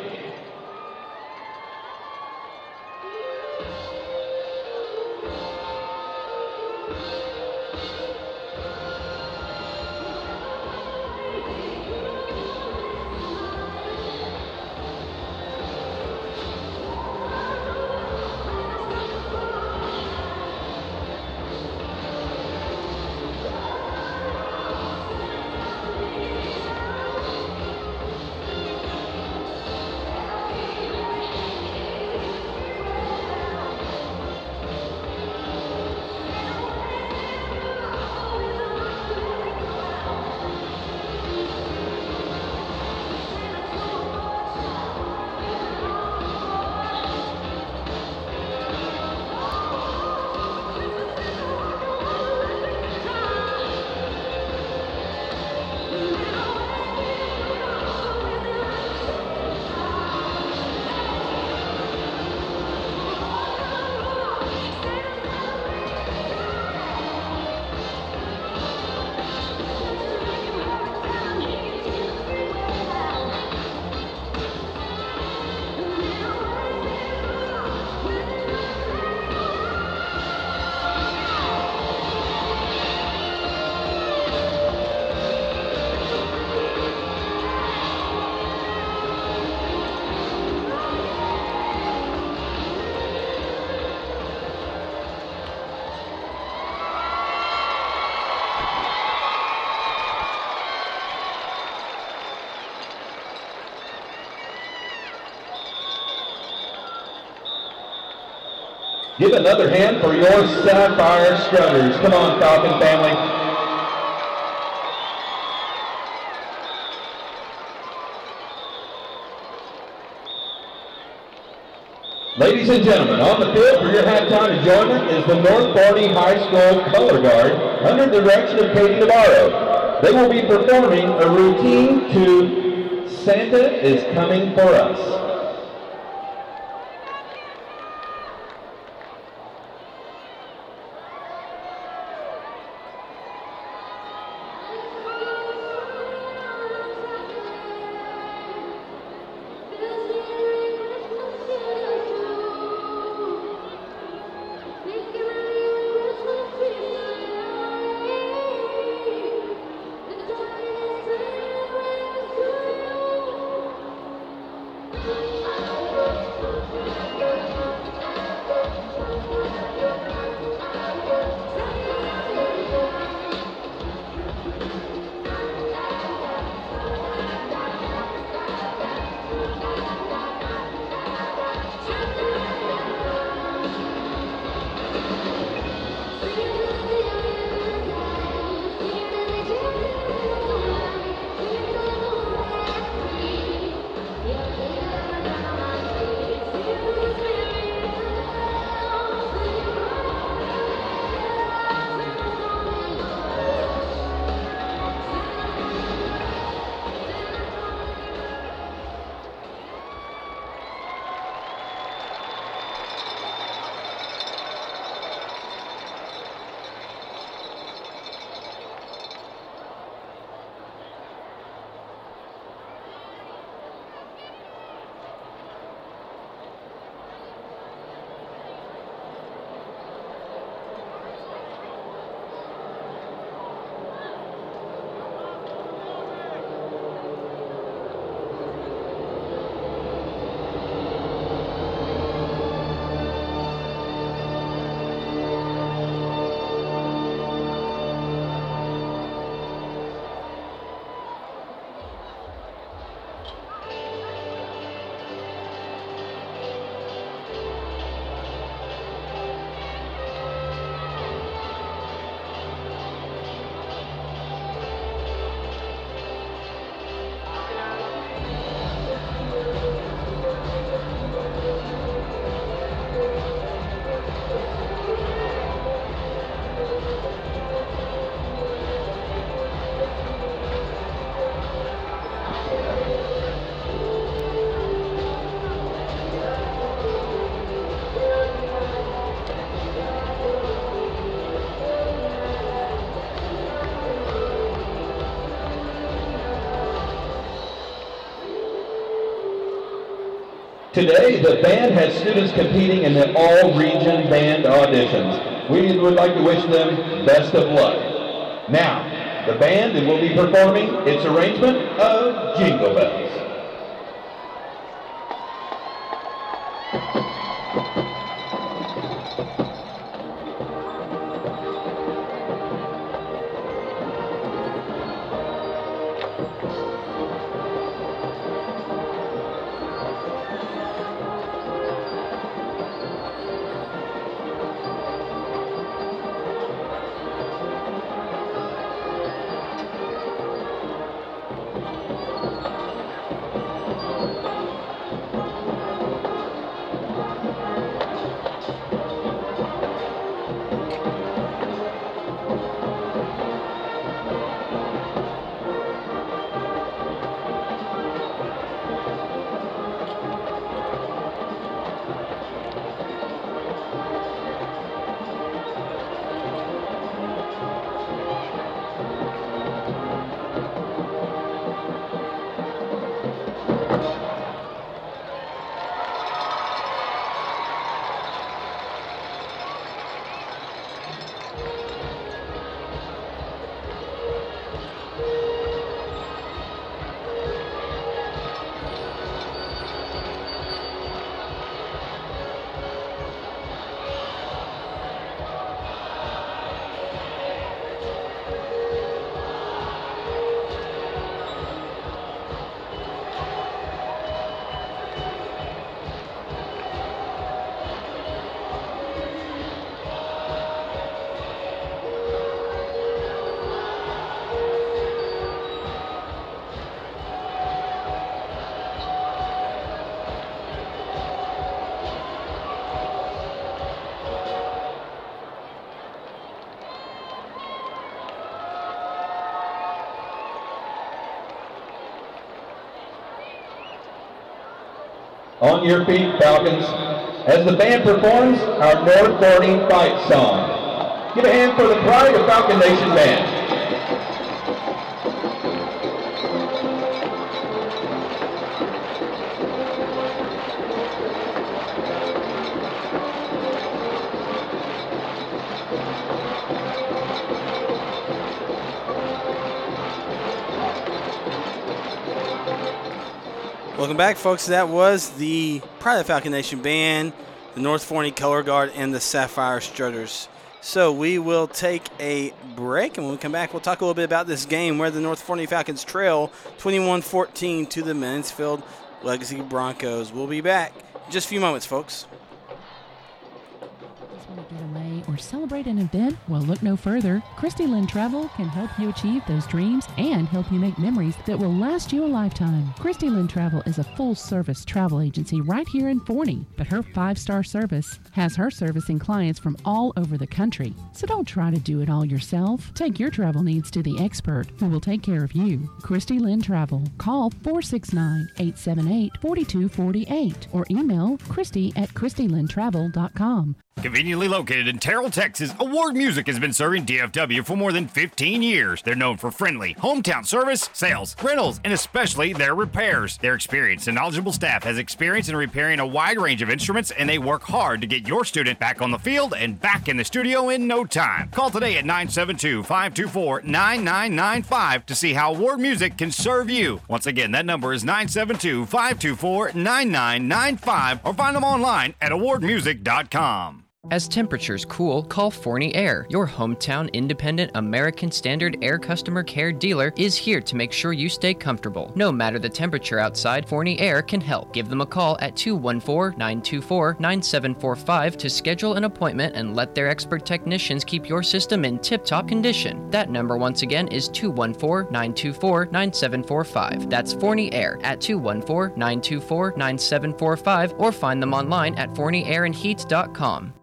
S3: Give another hand for your Sapphire Strutters. Come on, Falcon family. Ladies and gentlemen, on the field for your halftime enjoyment is the North Forney High School Color Guard under the direction of Katie Navarro. They will be performing a routine to Santa is Coming for Us. Today, the band has students competing in the all-region band auditions. We would like to wish them best of luck. Now, the band will be performing its arrangement of Jingle On your feet, Falcons, as the band performs our North Forney fight song. Give a hand for the Pride of Falcon Nation Band.
S2: Welcome back, folks. That was the Pride of Falcon Nation Band, the North Forney Color Guard, and the Sapphire Strutters. So we will take a break, and when we come back, we'll talk a little bit about this game where the North Forney Falcons trail 21-14 to the Mansfield Legacy Broncos. We'll be back in just a few moments, folks.
S9: Want to get away or celebrate an event? Well, look no further. Christy Lynn Travel can help you achieve those dreams and help you make memories that will last you a lifetime. Christy Lynn Travel is a full service travel agency right here in Forney, but her five star service has her servicing clients from all over the country. So don't try to do it all yourself. Take your travel needs to the expert who will take care of you. Christy Lynn Travel. Call 469 878 4248 or email Christy at ChristyLynnTravel.com.
S5: Conveniently located in Terrell, Texas, Award Music has been serving DFW for more than 15 years. They're known for friendly, hometown service, sales, rentals, and especially their repairs. Their experienced and knowledgeable staff has experience in repairing a wide range of instruments, and they work hard to get your student back on the field and back in the studio in no time. Call today at 972 524 9995 to see how Award Music can serve you. Once again, that number is 972 524 9995 or find them online at awardmusic.com.
S7: As temperatures cool, call Forney Air. Your hometown independent American Standard Air customer care dealer is here to make sure you stay comfortable. No matter the temperature outside, Forney Air can help. Give them a call at 214 924 9745 to schedule an appointment and let their expert technicians keep your system in tip top condition. That number, once again, is 214 924 9745. That's Forney Air at 214 924 9745 or find them online at forneyairandheat.com.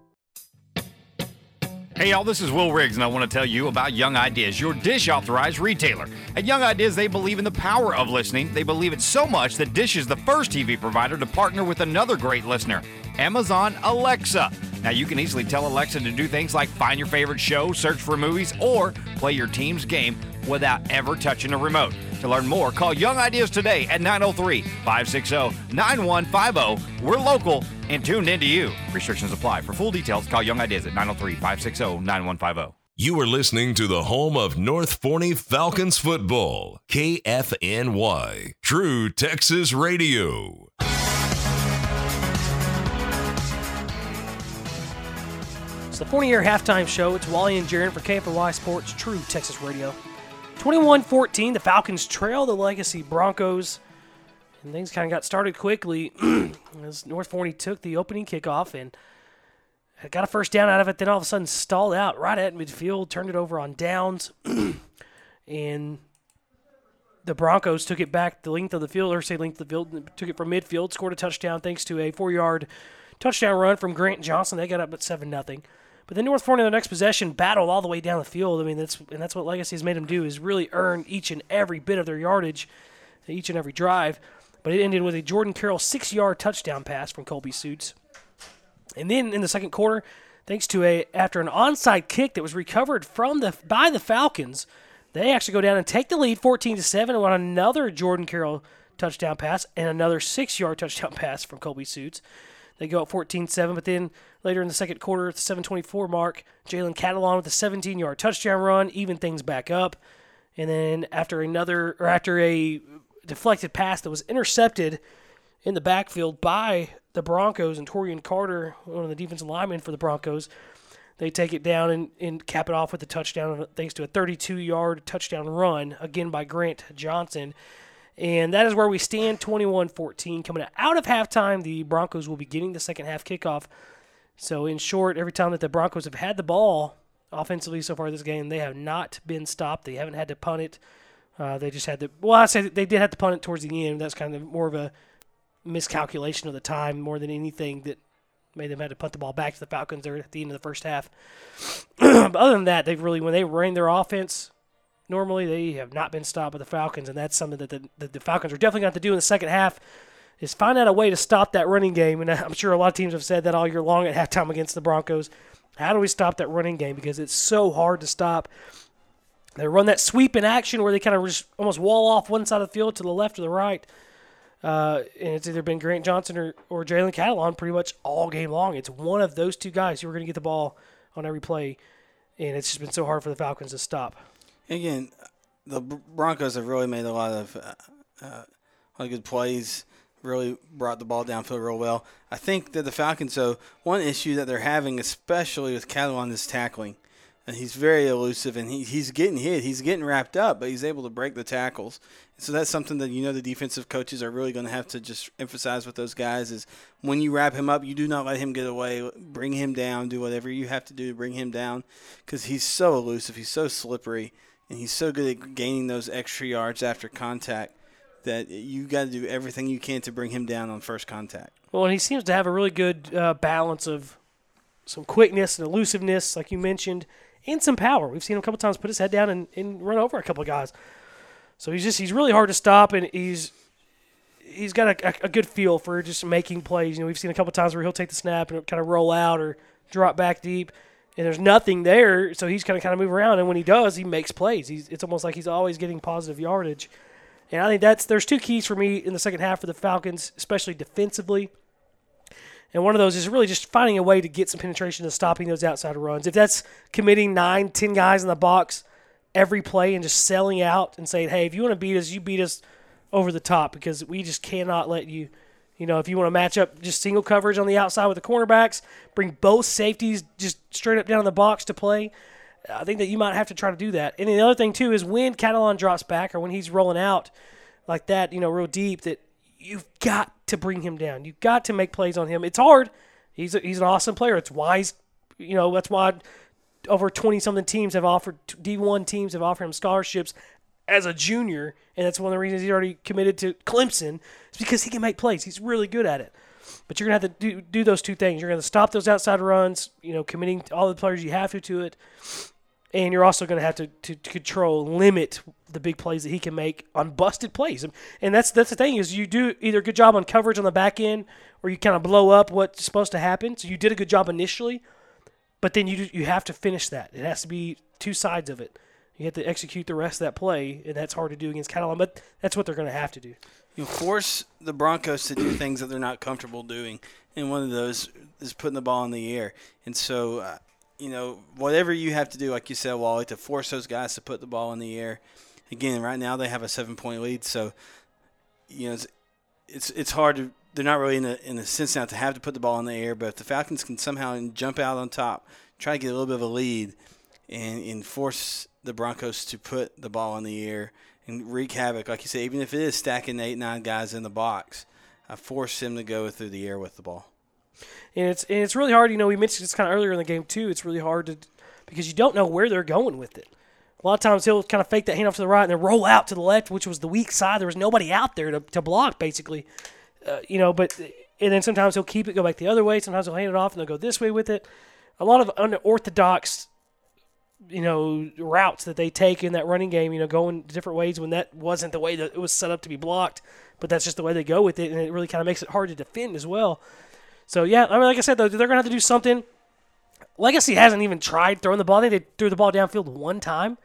S5: Hey y'all, this is Will Riggs, and I want to tell you about Young Ideas, your dish authorized retailer. At Young Ideas, they believe in the power of listening. They believe it so much that Dish is the first TV provider to partner with another great listener, Amazon Alexa. Now you can easily tell Alexa to do things like find your favorite show, search for movies, or play your team's game without ever touching a remote. To learn more, call Young Ideas today at 903 560 9150. We're local and tuned into you. Restrictions apply. For full details, call Young Ideas at 903 560 9150.
S6: You are listening to the home of North Forney Falcons football, KFNY, True Texas Radio.
S1: The Forney Air halftime show. It's Wally and Jaron for KFY Sports, True Texas Radio. 21 14, the Falcons trail the Legacy Broncos. And things kind of got started quickly (clears throat) as North Forney took the opening kickoff and got a first down out of it, then all of a sudden stalled out right at midfield, turned it over on downs, (clears throat) and the Broncos took it back the length of the field, or say length of the field, took it from midfield, scored a touchdown thanks to a four-yard touchdown run from Grant Johnson. They got up at seven nothing. But then North Forney, the next possession, battled all the way down the field. I mean, that's and that's what Legacy has made them do is really earn each and every bit of their yardage, each and every drive. But it ended with a Jordan Carroll six-yard touchdown pass from Colby Suits. And then in the second quarter, thanks to a after an onside kick that was recovered from the by the Falcons, they actually go down and take the lead 14 to 7 on another Jordan Carroll touchdown pass and another 6-yard touchdown (laughs) pass from Colby Suits. They go up 14-7, but then later in the second quarter at the 724 mark, Jalen Catalon with a 17-yard touchdown run, even things back up. And then after another or after a deflected pass that was intercepted in the backfield by the Broncos and Torian Carter, one of the defensive linemen for the Broncos. They take it down and, and cap it off with a touchdown thanks to a 32 yard touchdown run, again by Grant Johnson. And that is where we stand 21 14. Coming out of halftime, the Broncos will be getting the second half kickoff. So, in short, every time that the Broncos have had the ball offensively so far this game, they have not been stopped. They haven't had to punt it. Uh, they just had to, well, I say they did have to punt it towards the end. That's kind of more of a miscalculation of the time more than anything that made them have to punt the ball back to the Falcons there at the end of the first half. (clears throat) but other than that, they've really when they ran their offense, normally they have not been stopped by the Falcons, and that's something that the, the, the Falcons are definitely going to have to do in the second half. Is find out a way to stop that running game, and I'm sure a lot of teams have said that all year long at halftime against the Broncos. How do we stop that running game? Because it's so hard to stop. They run that sweep in action where they kind of just almost wall off one side of the field to the left or the right. Uh, and it's either been Grant Johnson or, or Jalen Catalon pretty much all game long. It's one of those two guys who are going to get the ball on every play, and it's just been so hard for the Falcons to stop.
S2: Again, the Broncos have really made a lot of uh, uh, a lot of good plays. Really brought the ball downfield real well. I think that the Falcons, though, one issue that they're having, especially with Catalon, is tackling. And he's very elusive, and he, he's getting hit. He's getting wrapped up, but he's able to break the tackles. So that's something that you know the defensive coaches are really going to have to just emphasize with those guys is when you wrap him up, you do not let him get away. Bring him down. Do whatever you have to do to bring him down, because he's so elusive. He's so slippery, and he's so good at gaining those extra yards after contact that you got to do everything you can to bring him down on first contact.
S1: Well, and he seems to have a really good uh, balance of some quickness and elusiveness, like you mentioned, and some power. We've seen him a couple times put his head down and, and run over a couple of guys. So he's just he's really hard to stop, and he's he's got a, a, good feel for just making plays. You know, we've seen a couple times where he'll take the snap and kind of roll out or drop back deep, and there's nothing there, so he's kind of kind of move around. And when he does, he makes plays. He's it's almost like he's always getting positive yardage. And I think that's there's two keys for me in the second half for the Falcons, especially defensively. And one of those is really just finding a way to get some penetration and stopping those outside runs. If that's committing nine, ten guys in the box every play and just selling out and saying, hey, if you want to beat us, you beat us over the top because we just cannot let you. You know, if you want to match up just single coverage on the outside with the cornerbacks, bring both safeties just straight up down in the box to play. I think that you might have to try to do that. And the other thing too is when Catalon drops back or when he's rolling out like that, you know, real deep, that you've got to bring him down. You've got to make plays on him. It's hard. He's a, he's an awesome player. It's why he's, you know, that's why over 20 something teams have offered D1 teams have offered him scholarships as a junior, and that's one of the reasons he's already committed to Clemson. It's because he can make plays. He's really good at it. But you're gonna have to do, do those two things. You're gonna stop those outside runs. You know, committing all the players you have to to it, and you're also have to, to, to control, limit the big plays that he can make on busted plays. And that's that's the thing is you do either a good job on coverage on the back end or you kind of blow up what's supposed to happen. So you did a good job initially, but then you you have to finish that. It has to be two sides of it. You have to execute the rest of that play, and that's hard to do against Catalon. But that's what they're going to have to do.
S2: You force the Broncos to do things that they're not comfortable doing, and one of those is putting the ball in the air. And so, uh, you know, whatever you have to do, like you said, Wally, to force those guys to put the ball in the air. Again, right now they have a seven-point lead, so you know it's it's, it's hard to. They're not really in a, in a sense now to have to put the ball in the air, but if the Falcons can somehow jump out on top, try to get a little bit of a lead, and, and force the Broncos to put the ball in the air and wreak havoc, like you say, even if it is stacking eight, nine guys in the box, I force them to go through the air with the ball.
S1: And it's and it's really hard. You know, we mentioned this kind of earlier in the game too. It's really hard to because you don't know where they're going with it. A lot of times he'll kind of fake that handoff to the right and then roll out to the left, which was the weak side. There was nobody out there to, to block, basically. Uh, you know, but and then sometimes he'll keep it go back the other way. Sometimes he'll hand it off and they'll go this way with it. A lot of unorthodox, you know, routes that they take in that running game. You know, going different ways when that wasn't the way that it was set up to be blocked. But that's just the way they go with it, and it really kind of makes it hard to defend as well. So yeah, I mean, like I said, though, they're gonna have to do something. Legacy hasn't even tried throwing the ball. I think they threw the ball downfield one time,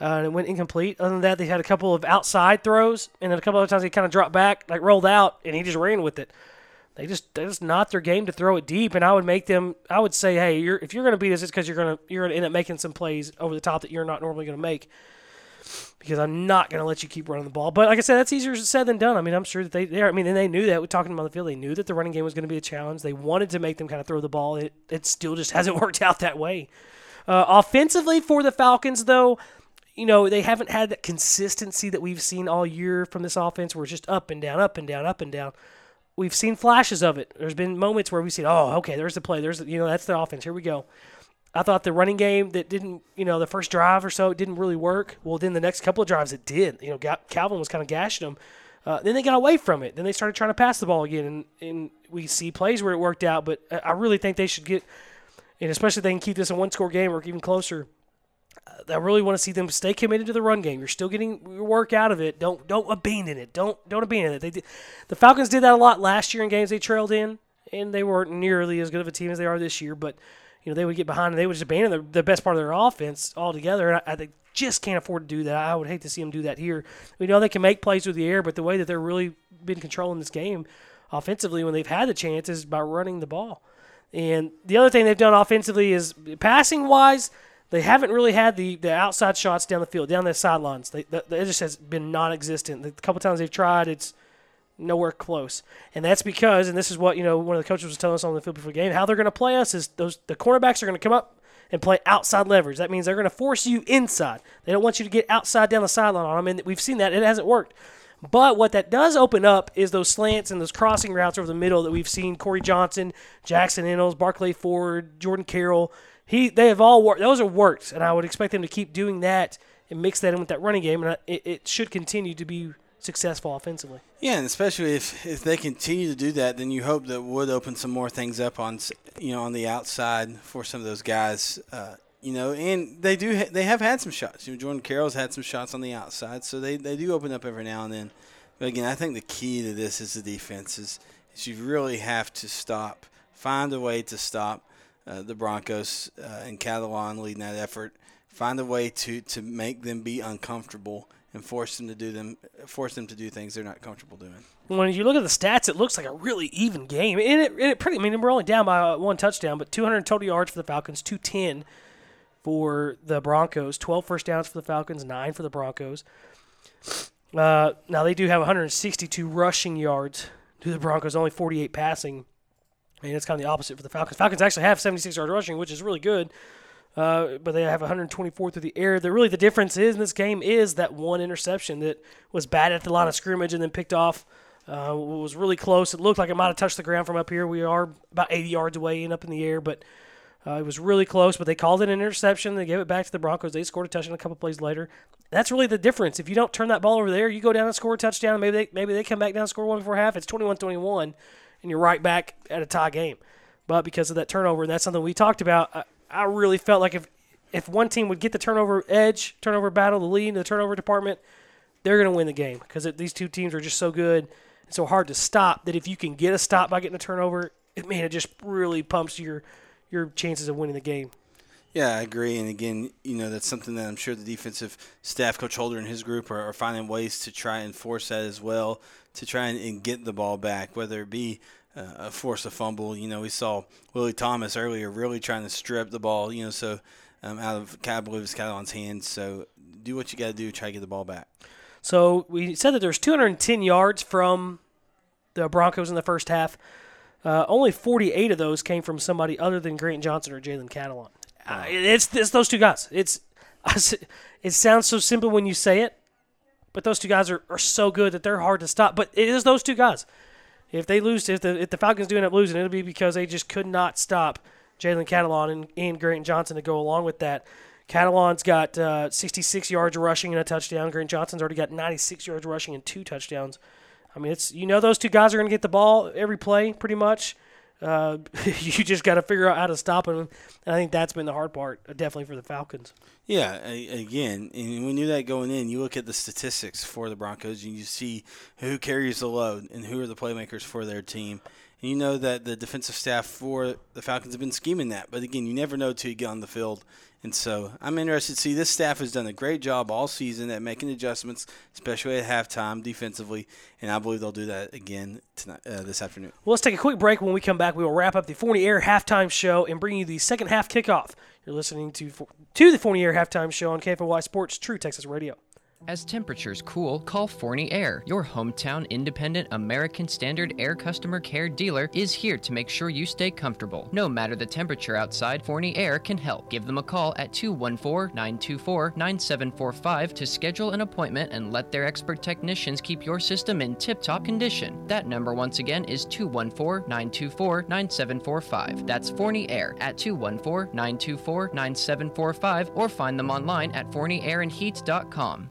S1: uh, and it went incomplete. Other than that, they had a couple of outside throws, and then a couple other times they kind of dropped back, like rolled out, and he just ran with it. They just they just not their game to throw it deep, and I would make them. I would say, hey, you're, if you're going to beat us, it's because you're to you're to end up making some plays over the top that you're not normally going to make. Because I'm not going to let you keep running the ball. But like I said, that's easier said than done. I mean, I'm sure that they, they I mean, and they knew that. We talking about the field. They knew that the running game was going to be a challenge. They wanted to make them kind of throw the ball. It it still just (laughs) hasn't worked out that way. Uh, offensively for the Falcons, though, you know, they haven't had that consistency that we've seen all year from this offense where it's just up and down, up and down, up and down. We've seen flashes of it. There's been moments where we've seen, oh, okay, there's the play. There's, the, you know, that's the offense. Here we go. I thought the running game that didn't, you know, the first drive or so, it didn't really work. Well, then the next couple of drives, it did. You know, Calvin was kind of gashing them. Uh, then they got away from it. Then they started trying to pass the ball again, and, and we see plays where it worked out. But I really think they should get, and especially if they can keep this a one-score game or even closer, I really want to see them stay committed to the run game. You're still getting your work out of it. Don't don't abandon it. Don't don't abandon it. They did, the Falcons did that a lot last year in games they trailed in, and they weren't nearly as good of a team as they are this year. But you know they would get behind and they would just abandon the, the best part of their offense altogether. And I, I, they just can't afford to do that. I would hate to see them do that here. We know they can make plays with the air, but the way that they're really been controlling this game offensively when they've had the chance is by running the ball. And the other thing they've done offensively is passing wise they haven't really had the, the outside shots down the field, down the sidelines. They, the, it just has been non-existent. The couple times they've tried, it's nowhere close. And that's because, and this is what you know, one of the coaches was telling us on the field before the game, how they're going to play us is those the cornerbacks are going to come up and play outside leverage. That means they're going to force you inside. They don't want you to get outside down the sideline on them, and we've seen that it hasn't worked. But what that does open up is those slants and those crossing routes over the middle that we've seen Corey Johnson, Jackson Reynolds, Barclay Ford, Jordan Carroll he they have all worked. Those are worked, and I would expect them to keep doing that and mix that in with that running game, and it, it should continue to be successful offensively.
S2: Yeah, and especially if, if they continue to do that, then you hope that would open some more things up on you know on the outside for some of those guys. Uh, you know, and they do ha- they have had some shots. You know, Jordan Carroll's had some shots on the outside, so they, they do open up every now and then. But again, I think the key to this is the defense. Is, is you really have to stop, find a way to stop uh, the Broncos uh, and Catalon leading that effort. Find a way to, to make them be uncomfortable and force them to do them force them to do things they're not comfortable doing.
S1: When you look at the stats, it looks like a really even game. And it, it pretty. I mean, we're only down by one touchdown, but 200 total yards for the Falcons, 210 for the Broncos, 12 first downs for the Falcons, nine for the Broncos. Uh, now they do have 162 rushing yards to the Broncos, only 48 passing. I mean, it's kind of the opposite for the Falcons. Falcons actually have 76 yards rushing, which is really good. Uh, but they have 124 through the air. The really the difference is in this game is that one interception that was bad at the line of scrimmage and then picked off. Uh, was really close. It looked like it might have touched the ground from up here. We are about 80 yards away and up in the air, but uh, it was really close. But they called it an interception. They gave it back to the Broncos. They scored a touchdown a couple plays later. That's really the difference. If you don't turn that ball over there, you go down and score a touchdown. Maybe they maybe they come back down and score one before half. It's 21-21 and you're right back at a tie game. But because of that turnover, and that's something we talked about, I, I really felt like if if one team would get the turnover edge, turnover battle, the lead in the turnover department, they're going to win the game because these two teams are just so good and so hard to stop that if you can get a stop by getting a turnover, it, man, it just really pumps your your chances of winning the game.
S2: Yeah, I agree. And again, you know, that's something that I'm sure the defensive staff, Coach Holder and his group, are, are finding ways to try and force that as well, to try and, and get the ball back, whether it be uh, a force a fumble. You know, we saw Willie Thomas earlier really trying to strip the ball, you know, so um, out of I believe it's Catalon's hands. So do what you got to do, try to get the ball back.
S1: So we said that there's 210 yards from the Broncos in the first half. Uh, only 48 of those came from somebody other than Grant Johnson or Jalen Catalon. Uh, it's, it's those two guys. It's (laughs) it sounds so simple when you say it, but those two guys are, are so good that they're hard to stop. But it is those two guys. If they lose, if the if the Falcons do end up losing, it'll be because they just could not stop Jalen Catalon and, Grant Johnson to go along with that. Catalon's got uh, 66 yards rushing and a touchdown. Grant Johnson's already got 96 yards rushing and two touchdowns. I mean, it's you know those two guys are going to get the ball every play pretty much. Uh, (laughs) you just got to figure out how to stop them. And I think that's been the hard part, uh, definitely for the Falcons.
S2: Yeah, again, and we knew that going in. You look at the statistics for the Broncos, and you see who carries the load and who are the playmakers for their team. And you know that the defensive staff for the Falcons have been scheming that. But again, you never know till you get on the field. And so I'm interested to see this staff has done a great job all season at making adjustments, especially at halftime defensively, and I believe they'll do that again tonight, uh, this afternoon.
S1: Well, let's take a quick break. When we come back, we will wrap up the Forney Air halftime show and bring you the second half kickoff. You're listening to to the Forney Air halftime show on KFY Sports True Texas Radio.
S7: As temperatures cool, call Forney Air. Your hometown independent American Standard Air customer care dealer is here to make sure you stay comfortable. No matter the temperature outside, Forney Air can help. Give them a call at 214 924 9745 to schedule an appointment and let their expert technicians keep your system in tip top condition. That number, once again, is 214 924 9745. That's Forney Air at 214 924 9745 or find them online at forneyairandheat.com.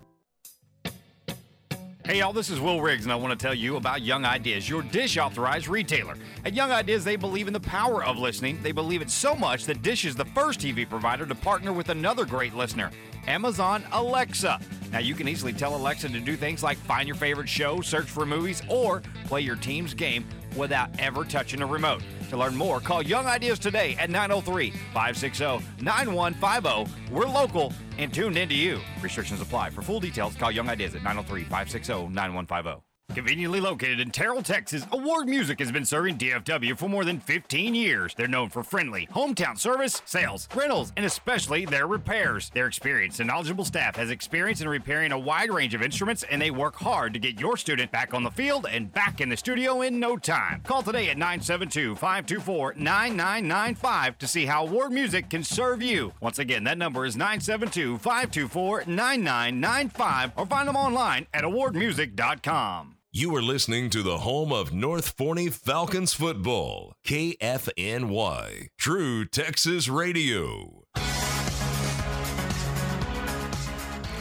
S5: Hey y'all, this is Will Riggs, and I want to tell you about Young Ideas, your Dish authorized retailer. At Young Ideas, they believe in the power of listening. They believe it so much that Dish is the first TV provider to partner with another great listener, Amazon Alexa. Now, you can easily tell Alexa to do things like find your favorite show, search for movies, or play your team's game without ever touching a remote. To learn more, call Young Ideas today at 903 560 9150. We're local and tuned into you. Restrictions apply. For full details, call Young Ideas at 903 560 9150. Conveniently located in Terrell, Texas, Award Music has been serving DFW for more than 15 years. They're known for friendly, hometown service, sales, rentals, and especially their repairs. Their experienced and knowledgeable staff has experience in repairing a wide range of instruments, and they work hard to get your student back on the field and back in the studio in no time. Call today at 972 524 9995 to see how Award Music can serve you. Once again, that number is 972 524 9995 or find them online at awardmusic.com.
S6: You are listening to the home of North Forney Falcons football, KFNY, True Texas Radio.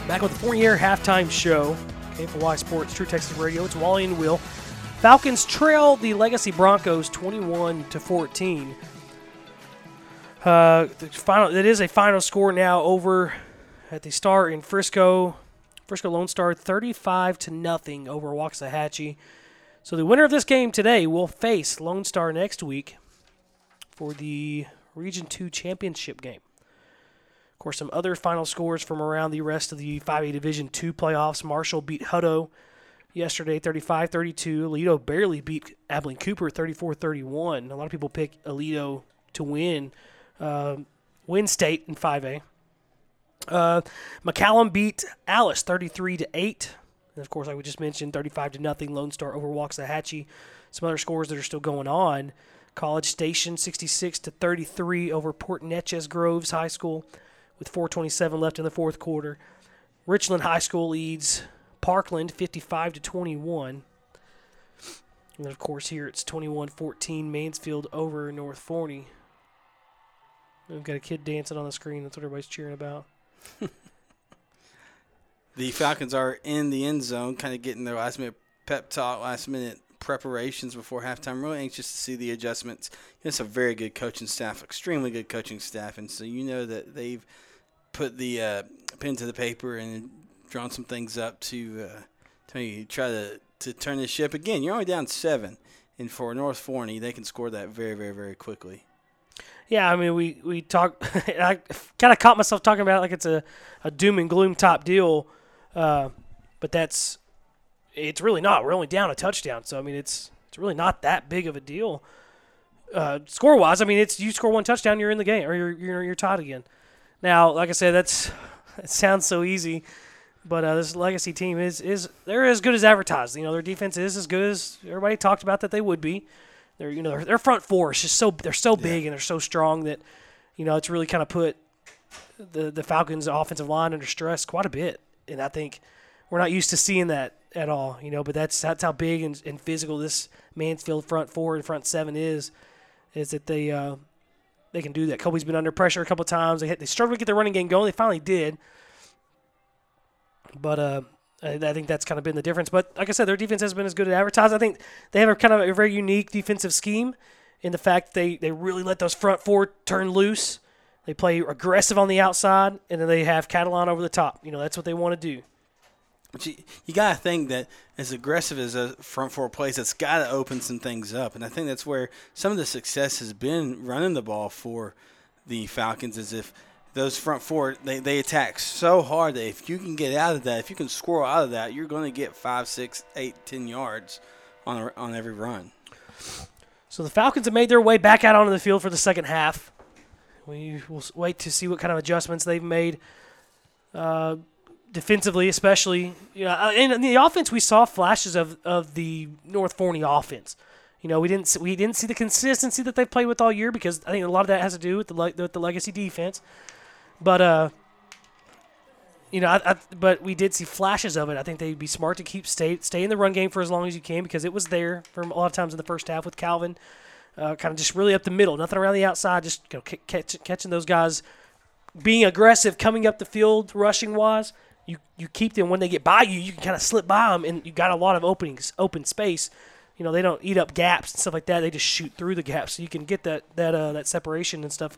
S1: Back with the Forney Air halftime show, KFY Sports True Texas Radio. It's Wally and Will. Falcons trail the Legacy Broncos 21 to 14. Uh, the final, it is a final score now over at the Star in Frisco. Frisco Lone Star 35 to nothing over Waxahachie. So the winner of this game today will face Lone Star next week for the Region 2 championship game. Of course, some other final scores from around the rest of the 5A Division 2 playoffs. Marshall beat Hutto yesterday 35 32. Aledo barely beat Abilene Cooper 34 31. A lot of people pick Aledo to win, uh, win state in 5A. Uh, McCallum beat Alice 33 to 8. And of course, like we just mentioned, 35 to nothing. Lone Star over Waxahachie. Some other scores that are still going on. College Station 66 to 33 over Port Neches Groves High School with 427 left in the fourth quarter. Richland High School leads Parkland 55 to 21. And of course here it's 21-14 Mansfield over North Forney. We've got a kid dancing on the screen. That's what everybody's cheering about. (laughs)
S2: the Falcons are in the end zone, kind of getting their last minute pep talk, last minute preparations before halftime. Really anxious to see the adjustments. It's a very good coaching staff, extremely good coaching staff, and so you know that they've put the uh, pen to the paper and drawn some things up to uh, try to to turn the ship again. You're only down seven, and for North Forney, they can score that very, very, very quickly.
S1: Yeah, I mean, we we talk. (laughs) I kind of caught myself talking about it like it's a, a doom and gloom top deal, uh, but that's it's really not. We're only down a touchdown, so I mean, it's it's really not that big of a deal. Uh, score wise, I mean, it's you score one touchdown, you're in the game, or you're you're, you're tied again. Now, like I said, that's (laughs) it sounds so easy, but uh, this legacy team is is they're as good as advertised. You know, their defense is as good as everybody talked about that they would be. Their you know their, their front four is just so they're so big and they're so strong that you know it's really kind of put the the Falcons' offensive line under stress quite a bit. And I think we're not used to seeing that at all. You know, but that's that's how big and, and physical this Mansfield front four and front seven is. Is that they uh, they can do that. Colby's been under pressure a couple times. They hit, they struggled to get their running game going. They finally did. But uh, I, think that's kind of been the difference. But like I said, their defense has been as good as advertised. I think they have a kind of a very unique defensive scheme in the fact they, they really let those front four turn loose. They play aggressive on the outside, and then they have Catalon over the top. You know, that's what they want to do.
S2: But you, you got to think that as aggressive as a front four plays, it's got to open some things up. And I think that's where some of the success has been running the ball for the Falcons, is if those front four, they, they attack so hard that if you can get out of that, if you can squirrel out of that, you're going to get five, six, eight, ten yards on, a, on every run.
S1: So the Falcons have made their way back out onto the field for the second half. We will wait to see what kind of adjustments they've made. Uh, defensively, especially, you know, uh, in the offense, we saw flashes of, of the North Forney offense. You know, we didn't we didn't see the consistency that they've played with all year because I think a lot of that has to do with the with the legacy defense. But uh, you know, I, I, but we did see flashes of it. I think they'd be smart to keep stay stay in the run game for as long as you can because it was there for a lot of times in the first half with Calvin, uh, kind of just really up the middle, nothing around the outside, just you know, catch, catching those guys, being aggressive, coming up the field, rushing wise. You you keep them when they get by you, you can kind of slip by them, and you got a lot of openings, open space. You know, they don't eat up gaps and stuff like that. They just shoot through the gaps, so you can get that that uh, that separation and stuff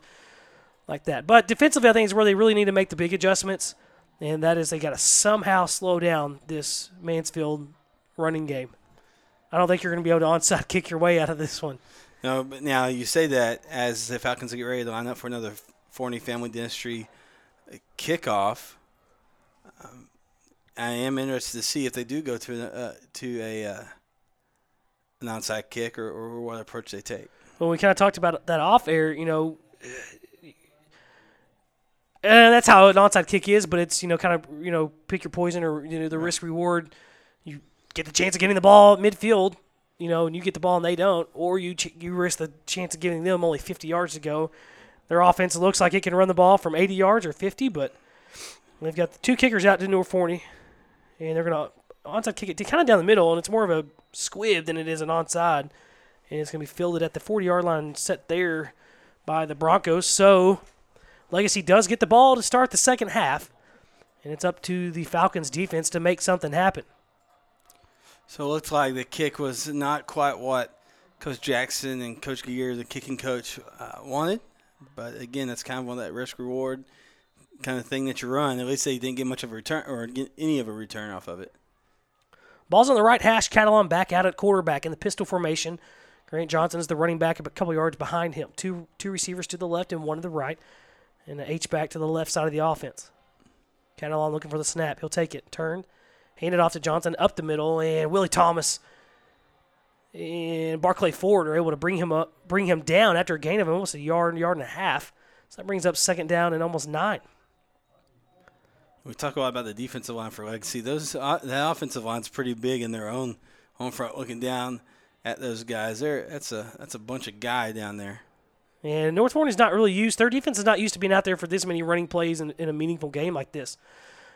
S1: like that. But defensively, I think is where they really need to make the big adjustments, and that is they got to somehow slow down this Mansfield running game. I don't think you're going to be able to onside (laughs) kick your way out of this one.
S2: No, but now you say that as the Falcons get ready to line up for another Forney Family Dentistry kickoff. Um, I am interested to see if they do go to uh, to a uh, an onside kick or, or what approach they take.
S1: Well, we kind of talked about that off air. You know, and that's how an onside kick is, but it's you know kind of you know pick your poison or you know the risk reward. You get the chance of getting the ball midfield, you know, and you get the ball and they don't, or you ch- you risk the chance of giving them only 50 yards to go. Their offense looks like it can run the ball from 80 yards or 50, but they've got the two kickers out to North Forney, and they're gonna onside kick it kind of down the middle, and it's more of a squib than it is an onside, and it's gonna be fielded at the 40 yard line, set there by the Broncos. So Legacy does get the ball to start the second half, and it's up to the Falcons defense to make something happen.
S2: So it looks like the kick was not quite what Coach Jackson and Coach Gear, the kicking coach, uh, wanted. But again, that's kind of one of that risk reward kind of thing that you run. At least they didn't get much of a return or get any of a return off of it.
S1: Ball's on the right hash. Catalon back out at quarterback in the pistol formation. Grant Johnson is the running back, a couple yards behind him. Two two receivers to the left and one to the right and the H back to the left side of the offense. Catalon looking for the snap. He'll take it. Turn. Hand it off to Johnson up the middle, and Willie Thomas and Barclay Ford are able to bring him up, bring him down after a gain of almost a yard, yard and a half. So that brings up second down and almost nine.
S2: We talk a lot about the defensive line for Legacy. Those uh, that offensive line's pretty big in their own home front. Looking down at those guys, there that's a that's a bunch of guy down there.
S1: And North is not really used. Their defense is not used to being out there for this many running plays in, in a meaningful game like this.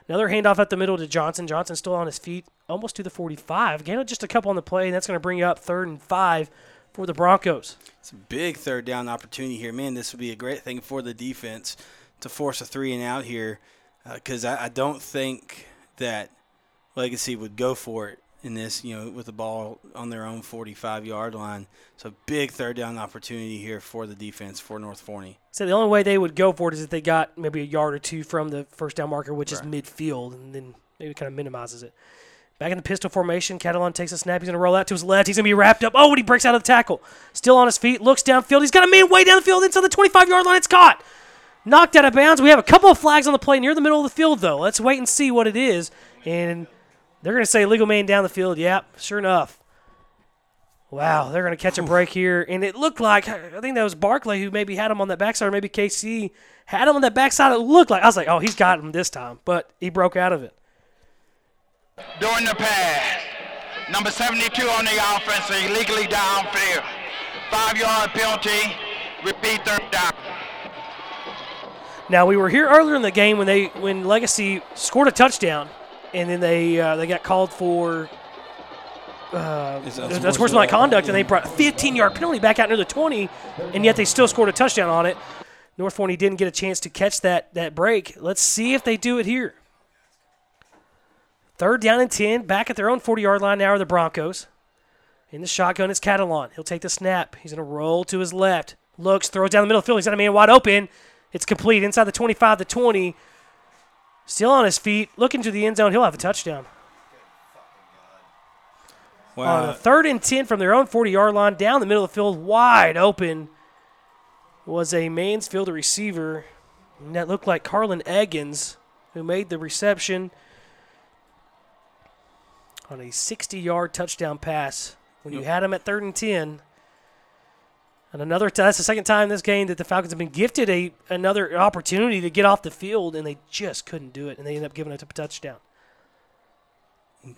S1: Another handoff at the middle to Johnson. Johnson still on his feet, almost to the 45. Again, just a couple on the play, and that's going to bring up third and five for the Broncos.
S2: It's a big third down opportunity here. Man, this would be a great thing for the defense to force a three and out here because uh, I, I, don't think that Legacy would go for it in this, you know, with the ball on their own 45 yard line. So big third down opportunity here for the defense for North Forney.
S1: So the only way they would go for it is if they got maybe a yard or two from the first down marker, which is midfield, and then maybe kind of minimizes it. Back in the pistol formation, Catalon takes a snap. He's going to roll out to his left. He's going to be wrapped up. Oh, and he breaks out of the tackle. Still on his feet, looks downfield. He's got a man way down the field inside the 25 yard line. It's caught. Knocked out of bounds. We have a couple of flags on the play near the middle of the field, though. Let's wait and see what it is. And they're going to say legal man down the field. Yep, sure enough. Wow, they're going to catch a break here. And it looked like, I think that was Barclay who maybe had him on that backside, or maybe KC had him on that backside. It looked like, I was like, oh, he's got him this time. But he broke out of it.
S10: During the pass, number 72 on the offense, illegally downfield. Five yard penalty, repeat third down.
S1: Now we were here earlier in the game when they when Legacy scored a touchdown, and then they uh, they got called for uh, that's
S2: that
S1: sportsmanlike conduct, and they brought a 15 yard penalty back out near the 20, and yet they still scored a touchdown on it. North Forney didn't get a chance to catch that that break. Let's see if they do it here. Third down and 10, back at their own 40 yard line now are the Broncos. In the shotgun is Catalon. He'll take the snap. He's going to roll to his left. Looks, throws down the middle of the field. He's got a man wide open. It's complete inside the 25 to 20. Still on his feet, looking to the end zone. He'll have a touchdown. On a uh, third and 10 from their own 40 yard line, down the middle of the field, wide open, was a Mansfield receiver. And that looked like Carlin Eggins, who made the reception on a 60 yard touchdown pass. When you had him at third and 10, and another t- that's the second time this game that the Falcons have been gifted a another opportunity to get off the field, and they just couldn't do it, and they end up giving it a touchdown.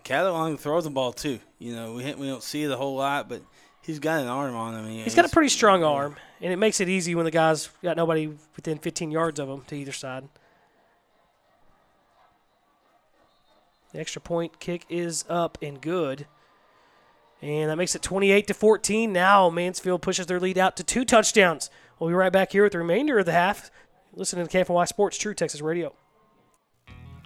S2: Catalon throws the ball too. You know, we we don't see it a whole lot, but he's got an arm on him.
S1: He's got a pretty strong arm, and it makes it easy when the guy's got nobody within 15 yards of him to either side. The extra point kick is up and good. And that makes it 28 to 14. Now Mansfield pushes their lead out to two touchdowns. We'll be right back here with the remainder of the half. Listen to KFNY Sports True Texas Radio.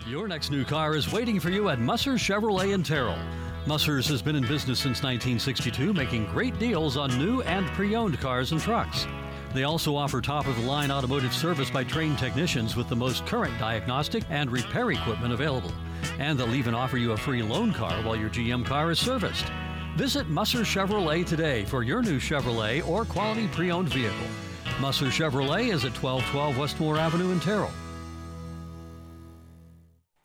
S4: Your next new car is waiting for you at Musser Chevrolet in Terrell. Musser's has been in business since 1962, making great deals on new and pre owned cars and trucks. They also offer top of the line automotive service by trained technicians with the most current diagnostic and repair equipment available. And they'll even offer you a free loan car while your GM car is serviced. Visit Musser Chevrolet today for your new Chevrolet or quality pre owned vehicle. Musser Chevrolet is at 1212 Westmore Avenue in Terrell.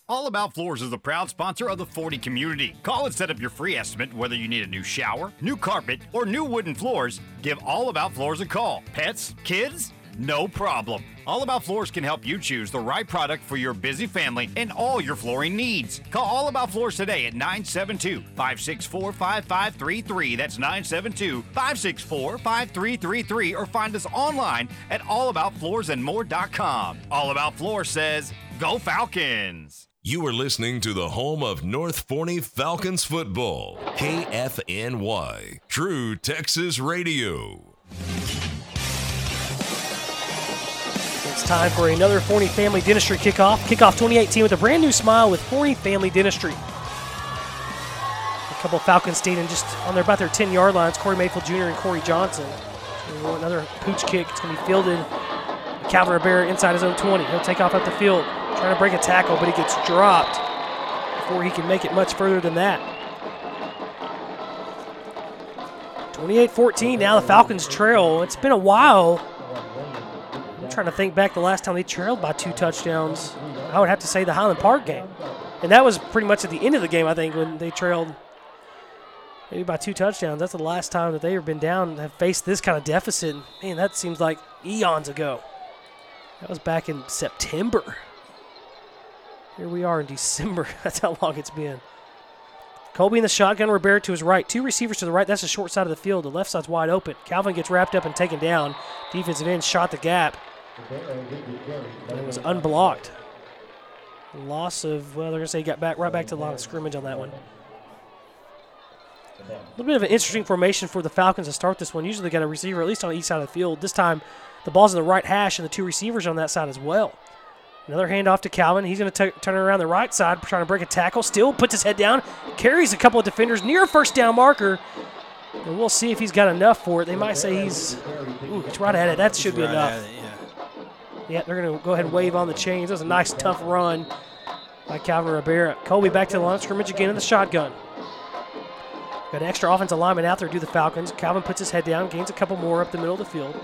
S5: All About Floors is the proud sponsor of the Forney community. Call and set up your free estimate whether you need a new shower, new carpet, or new wooden floors. Give All About Floors a call. Pets? Kids? No problem. All About Floors can help you choose the right product for your busy family and all your flooring needs. Call All About Floors today at 972 564 5533. That's 972 564 5333 or find us online at allaboutfloorsandmore.com. All About Floors says, Go Falcons!
S6: You are listening to the home of North Forney Falcons football, KFNY, True Texas Radio.
S1: Time for another Forney Family Dentistry kickoff. Kickoff 2018 with a brand new smile with Forney Family Dentistry. A couple Falcons staying just on their about their 10 yard lines. Corey Mayfield Jr. and Corey Johnson. Another pooch kick. It's going to be fielded. Calvin Rivera inside his own 20. He'll take off up the field, trying to break a tackle, but he gets dropped before he can make it much further than that. 28 14. Now the Falcons trail. It's been a while. Trying to think back the last time they trailed by two touchdowns. I would have to say the Highland Park game. And that was pretty much at the end of the game, I think, when they trailed maybe by two touchdowns. That's the last time that they have been down and have faced this kind of deficit. Man, that seems like eons ago. That was back in September. Here we are in December. (laughs) That's how long it's been. Colby in the shotgun, Rivera to his right. Two receivers to the right. That's the short side of the field. The left side's wide open. Calvin gets wrapped up and taken down. Defensive end shot the gap. And it was unblocked. Loss of, well, they're going to say he got back right back to the line of scrimmage on that one. A little bit of an interesting formation for the Falcons to start this one. Usually they got a receiver at least on the east side of the field. This time the ball's in the right hash and the two receivers on that side as well. Another handoff to Calvin. He's going to turn around the right side, trying to break a tackle. Still puts his head down, carries a couple of defenders near a first down marker. And we'll see if he's got enough for it. They might say he's, ooh, it's right at it. That should be enough.
S2: At it, yeah.
S1: Yeah, they're going to go ahead and wave on the chains. That was a nice, tough run by Calvin Rivera. Colby back to the line of scrimmage again in the shotgun. Got an extra offensive lineman out there to do the Falcons. Calvin puts his head down, gains a couple more up the middle of the field.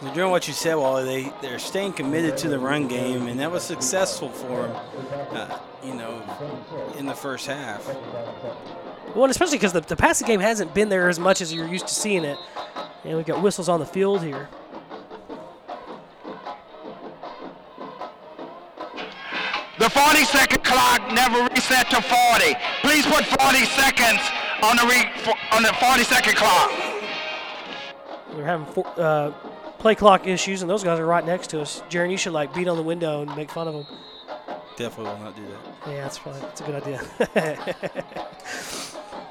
S2: They're doing what you said, Wally. They they're staying committed to the run game, and that was successful for them. Uh, you know, in the first half.
S1: Well, and especially because the, the passing game hasn't been there as much as you're used to seeing it. And we've got whistles on the field here.
S10: The 40 second clock never reset to 40. Please put 40 seconds on the re, on the 40 second clock.
S1: They're having four, uh, play clock issues, and those guys are right next to us. Jaron, you should like beat on the window and make fun of them.
S2: Definitely will not do that.
S1: Yeah, that's fine. That's a good idea.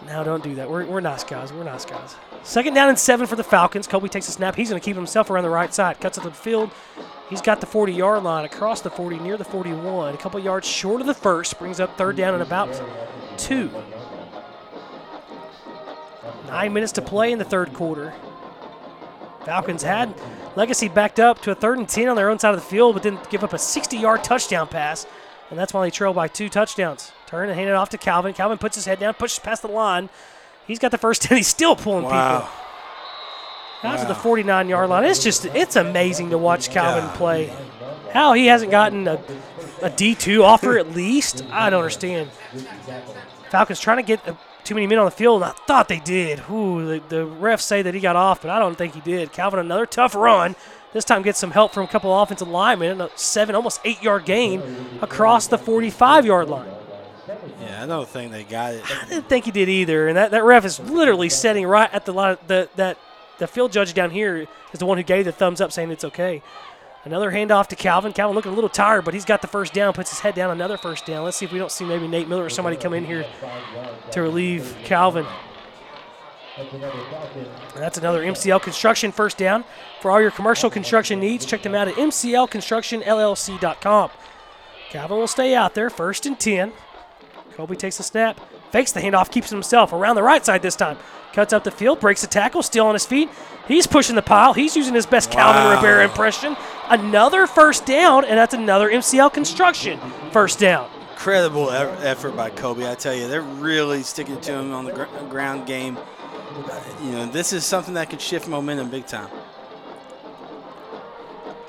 S1: (laughs) no, don't do that. We're, we're nice guys. We're nice guys. Second down and seven for the Falcons. Colby takes a snap. He's going to keep himself around the right side. Cuts up the field. He's got the 40 yard line across the 40, near the 41. A couple yards short of the first. Brings up third down and about two. Nine minutes to play in the third quarter. Falcons had Legacy backed up to a third and 10 on their own side of the field, but didn't give up a 60 yard touchdown pass. And that's why they trail by two touchdowns. Turn and hand it off to Calvin. Calvin puts his head down, pushes past the line. He's got the first 10. (laughs) He's still pulling
S2: Wow.
S1: people. Out to the 49 yard line. It's just, it's amazing to watch Calvin play. How he hasn't gotten a, a D2 offer at least, I don't understand. Falcons trying to get uh, too many men on the field, and I thought they did. Ooh, the, the refs say that he got off, but I don't think he did. Calvin, another tough run. This time gets some help from a couple of offensive linemen. A seven, almost eight yard gain across the 45 yard line.
S2: Yeah, I don't think they got it.
S1: I didn't think he did either. And that, that ref is literally sitting right at the line. The, that the field judge down here is the one who gave the thumbs up, saying it's okay. Another handoff to Calvin. Calvin looking a little tired, but he's got the first down. Puts his head down. Another first down. Let's see if we don't see maybe Nate Miller or somebody come in here to relieve Calvin. And that's another MCL Construction first down. For all your commercial construction needs, check them out at MCLConstructionLLC.com. Calvin will stay out there, first and 10. Colby takes a snap, fakes the handoff, keeps it himself around the right side this time. Cuts up the field, breaks the tackle, still on his feet. He's pushing the pile. He's using his best Calvin
S2: Wow.
S1: Rivera impression. Another first down, and that's another MCL Construction first down.
S2: Incredible effort by Colby. I tell you, they're really sticking to him on the gr- ground game. Uh, you know, this is something that could shift momentum big time.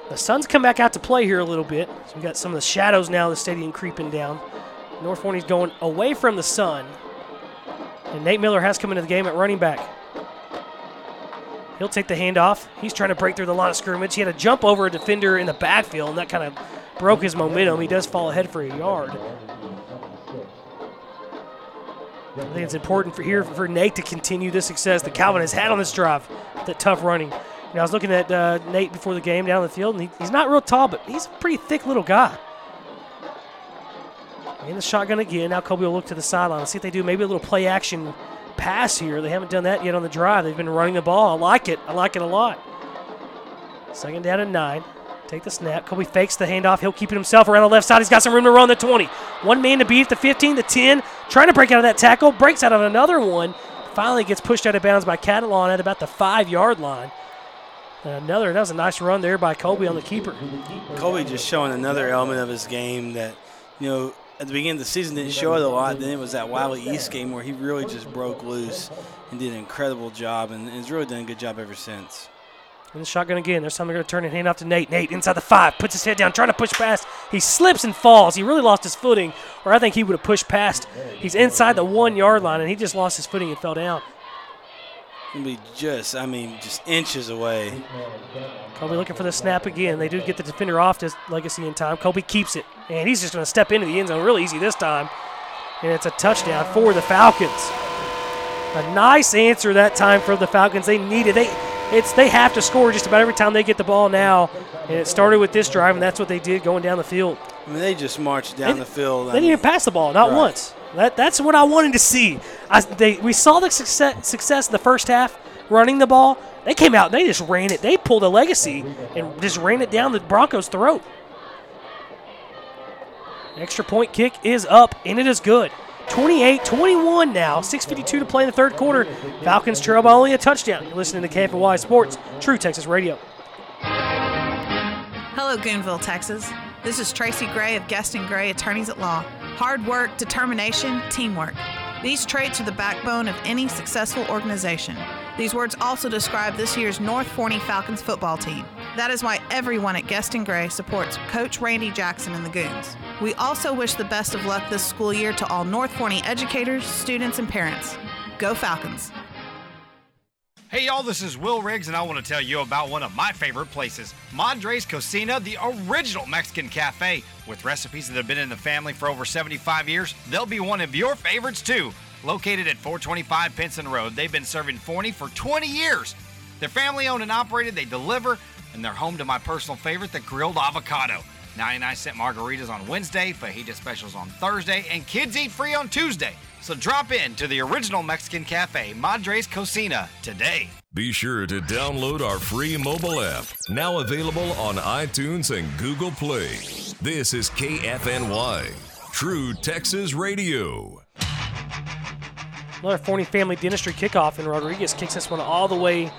S1: The sun's come back out to play here a little bit. So we've got some of the shadows now of the stadium creeping down. North Forney's going away from the sun. And Nate Miller has come into the game at running back. He'll take the handoff. He's trying to break through the line of scrimmage. He had to jump over a defender in the backfield, and that kind of broke his momentum. He does fall ahead for a yard. I think it's important for here for Nate to continue the success that Calvin has had on this drive, that tough running. You know, I was looking at uh, Nate before the game down the field, and he, he's not real tall, but he's a pretty thick little guy. In the shotgun again. Now Colby will look to the sideline and see if they do maybe a little play action pass here. They haven't done that yet on the drive. They've been running the ball. I like it. I like it a lot. Second down and nine. Take the snap. Colby fakes the handoff. He'll keep it himself around the left side. He's got some room to run the 20. One man to beat at the 15, the 10. Trying to break out of that tackle. Breaks out of another one. Finally gets pushed out of bounds by Catalon at about the five yard line. And another, that was a nice run there by Colby on the keeper.
S2: Colby just showing another element of his game that, you know, at the beginning of the season didn't show it a lot. Then it was that Wylie East game where he really just broke loose and did an incredible job, and has really done a good job ever since.
S1: In the shotgun again. There's they're going to turn and hand off to Nate. Nate inside the five, puts his head down, trying to push past. He slips and falls. He really lost his footing, or I think he would have pushed past. He's inside the one yard line, and he just lost his footing and fell down.
S2: Gonna be just, I mean, just inches away.
S1: Colby looking for the snap again. They do get the defender off to Legacy in time. Colby keeps it, and he's just going to step into the end zone real easy this time. And it's a touchdown for the Falcons. A nice answer that time for the Falcons. They needed they it's they have to score just about every time they get the ball now. And it started with this drive, and that's what they did going down the field.
S2: I mean, they just marched down
S1: They-
S2: the field.
S1: They didn't even pass the ball, not
S2: Right.
S1: once. That, that's what I wanted to see. I, they, we saw the success, success in the first half running the ball. They came out, they just ran it. They pulled a legacy and just ran it down the Broncos' throat. Extra point kick is up, and it is good. 28 21 now. 6.52 to play in the third quarter. Falcons trail by only a touchdown. You're listening to KFNY Sports, True Texas Radio.
S8: Hello, Goonville, Texas. This is Tracy Gray of Guest and Gray Attorneys at Law. Hard work, determination, teamwork. These traits are the backbone of any successful organization. These words also describe this year's North Forney Falcons football team. That is why everyone at Guest and Gray supports Coach Randy Jackson and the Goons. We also wish the best of luck this school year to all North Forney educators, students, and parents. Go Falcons!
S5: Hey y'all, this is Will Riggs, and I want to tell you about one of my favorite places, Madres Cocina, the original Mexican cafe. With recipes that have been in the family for over 75 years, they'll be one of your favorites too. Located at 425 Pinson Road, they've been serving Forney for 20 years. They're family owned and operated, they deliver, and they're home to my personal favorite, the grilled avocado. 99 cent margaritas on Wednesday, fajita specials on Thursday, and kids eat free on Tuesday. So drop in to the original Mexican cafe, Madres Cocina, today.
S6: Be sure to download our free mobile app, now available on iTunes and Google Play. This is KFNY, True Texas Radio.
S1: Another Forney family dentistry kickoff, and Rodriguez kicks this one all the way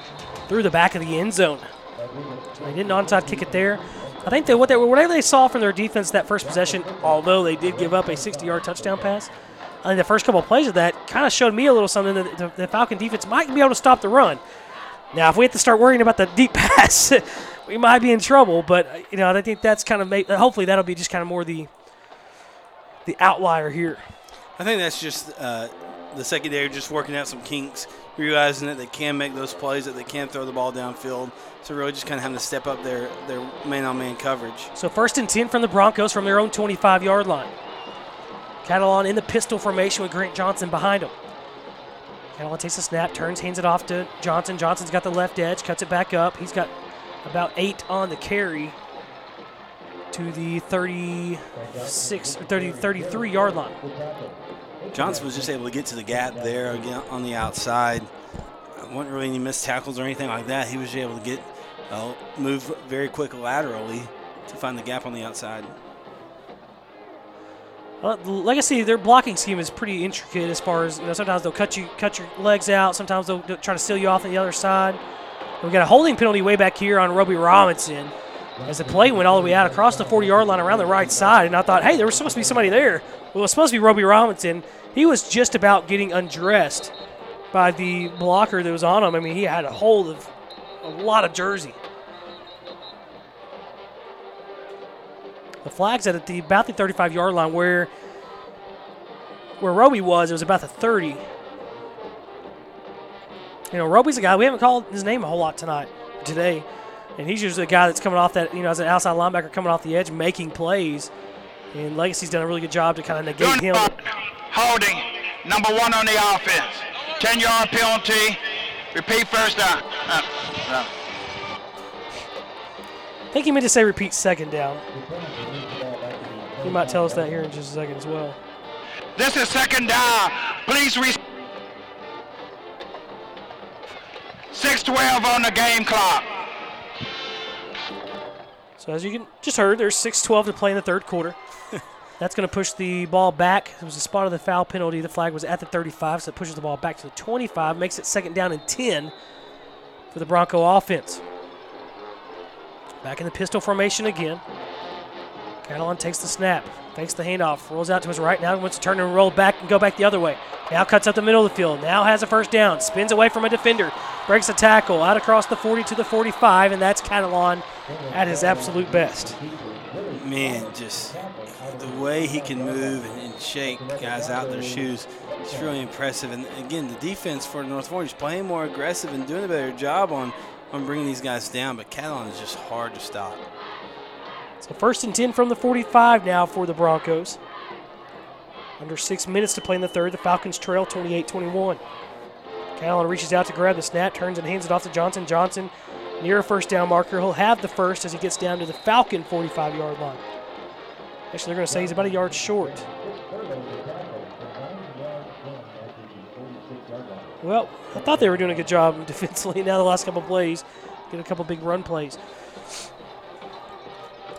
S1: through the back of the end zone. So they didn't onside kick it there. I think that what they, whatever they saw from their defense that first possession, although they did give up a 60-yard touchdown pass, I think the first couple of plays of that kind of showed me a little something that the, the Falcon defense might be able to stop the run. Now, if we have to start worrying about the deep (laughs) pass, we might be in trouble. But you know, I think that's kind of made, hopefully that'll be just kind of more the the outlier here.
S2: I think that's just uh, the secondary just working out some kinks, realizing that they can make those plays, that they can throw the ball downfield. So really just kind of having to step up their, their man-on-man coverage.
S1: So first and 10 from the Broncos from their own 25-yard line. Catalon in the pistol formation with Grant Johnson behind him. Catalon takes a snap, turns, hands it off to Johnson. Johnson's got the left edge, cuts it back up. He's got about eight on the carry to the 36, 30, 33 yard line.
S2: Johnson was just able to get to the gap there again on the outside. Wasn't really any missed tackles or anything like that. He was able to get uh, move very quick laterally to find the gap on the outside.
S1: Well, like I see, their blocking scheme is pretty intricate as far as you know. Sometimes they'll cut you, cut your legs out. Sometimes they'll, try to steal you off on the other side. We got a holding penalty way back here on Roby Robinson as the play went all the way out across the 40-yard line around the right side, and I thought, hey, there was supposed to be somebody there. Well, it was supposed to be Roby Robinson. He was just about getting undressed by the blocker that was on him. I mean, he had a hold of a lot of jersey. The flag's at the about the 35 yard line where where Roby was. It was about the 30. You know, Roby's a guy we haven't called his name a whole lot tonight today, and he's usually a guy that's coming off that you know as an outside linebacker coming off the edge making plays. And Legacy's done a really good job to kind of negate him.
S10: Holding, number one on the offense. 10 yard penalty. Repeat first down. Uh, uh.
S1: I think he meant to say repeat second down. He might tell us that here in just a second as well.
S10: This is second down. Please re- 6-12 on the game clock.
S1: So as you can just heard, there's 6:12 to play in the third quarter. That's going to push the ball back. It was a spot of the foul penalty. The flag was at the 35, so it pushes the ball back to the 25, makes it second down and 10 for the Bronco offense. Back in the pistol formation again. Catalon takes the snap, fakes the handoff, rolls out to his right. Now he wants to turn and roll back and go back the other way. Now cuts up the middle of the field. Now has a first down. Spins away from a defender. Breaks a tackle out across the 40 to the 45, and that's Catalon at his absolute best.
S2: Man, just way he can move and, shake guys out their shoes is really impressive. And again, the defense for North Forney is playing more aggressive and doing a better job on, on bringing these guys down. But Catalon is just hard to stop.
S1: So first and 10 from the 45 now for the Broncos. Under six minutes to play in the third. The Falcons trail 28 21. Catalon reaches out to grab the snap, turns and hands it off to Johnson. Johnson near a first down marker. He'll have the first as he gets down to the Falcon 45 yard line. Actually, they're going to say he's about a yard short. Well, I thought they were doing a good job (laughs) defensively. Now the last couple plays, get a couple big run plays.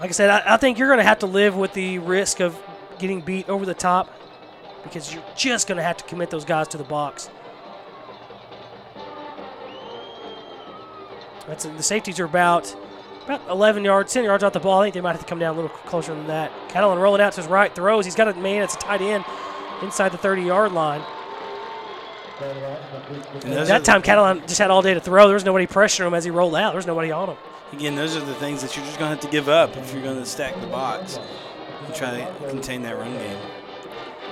S1: Like I said, I, I think you're going to have to live with the risk of getting beat over the top because you're just going to have to commit those guys to the box. That's the safeties are about about 11 yards, 10 yards out the ball. I think they might have to come down a little closer than that. Catalon rolling out to his right, throws. He's got a man. It's a tight end inside the 30-yard line. That time, Catalon just had all day to throw. There was nobody pressuring him as he rolled out. There was nobody on him.
S2: Again, those are the things that you're just going to have to give up if you're going to stack the box and try to contain that run game.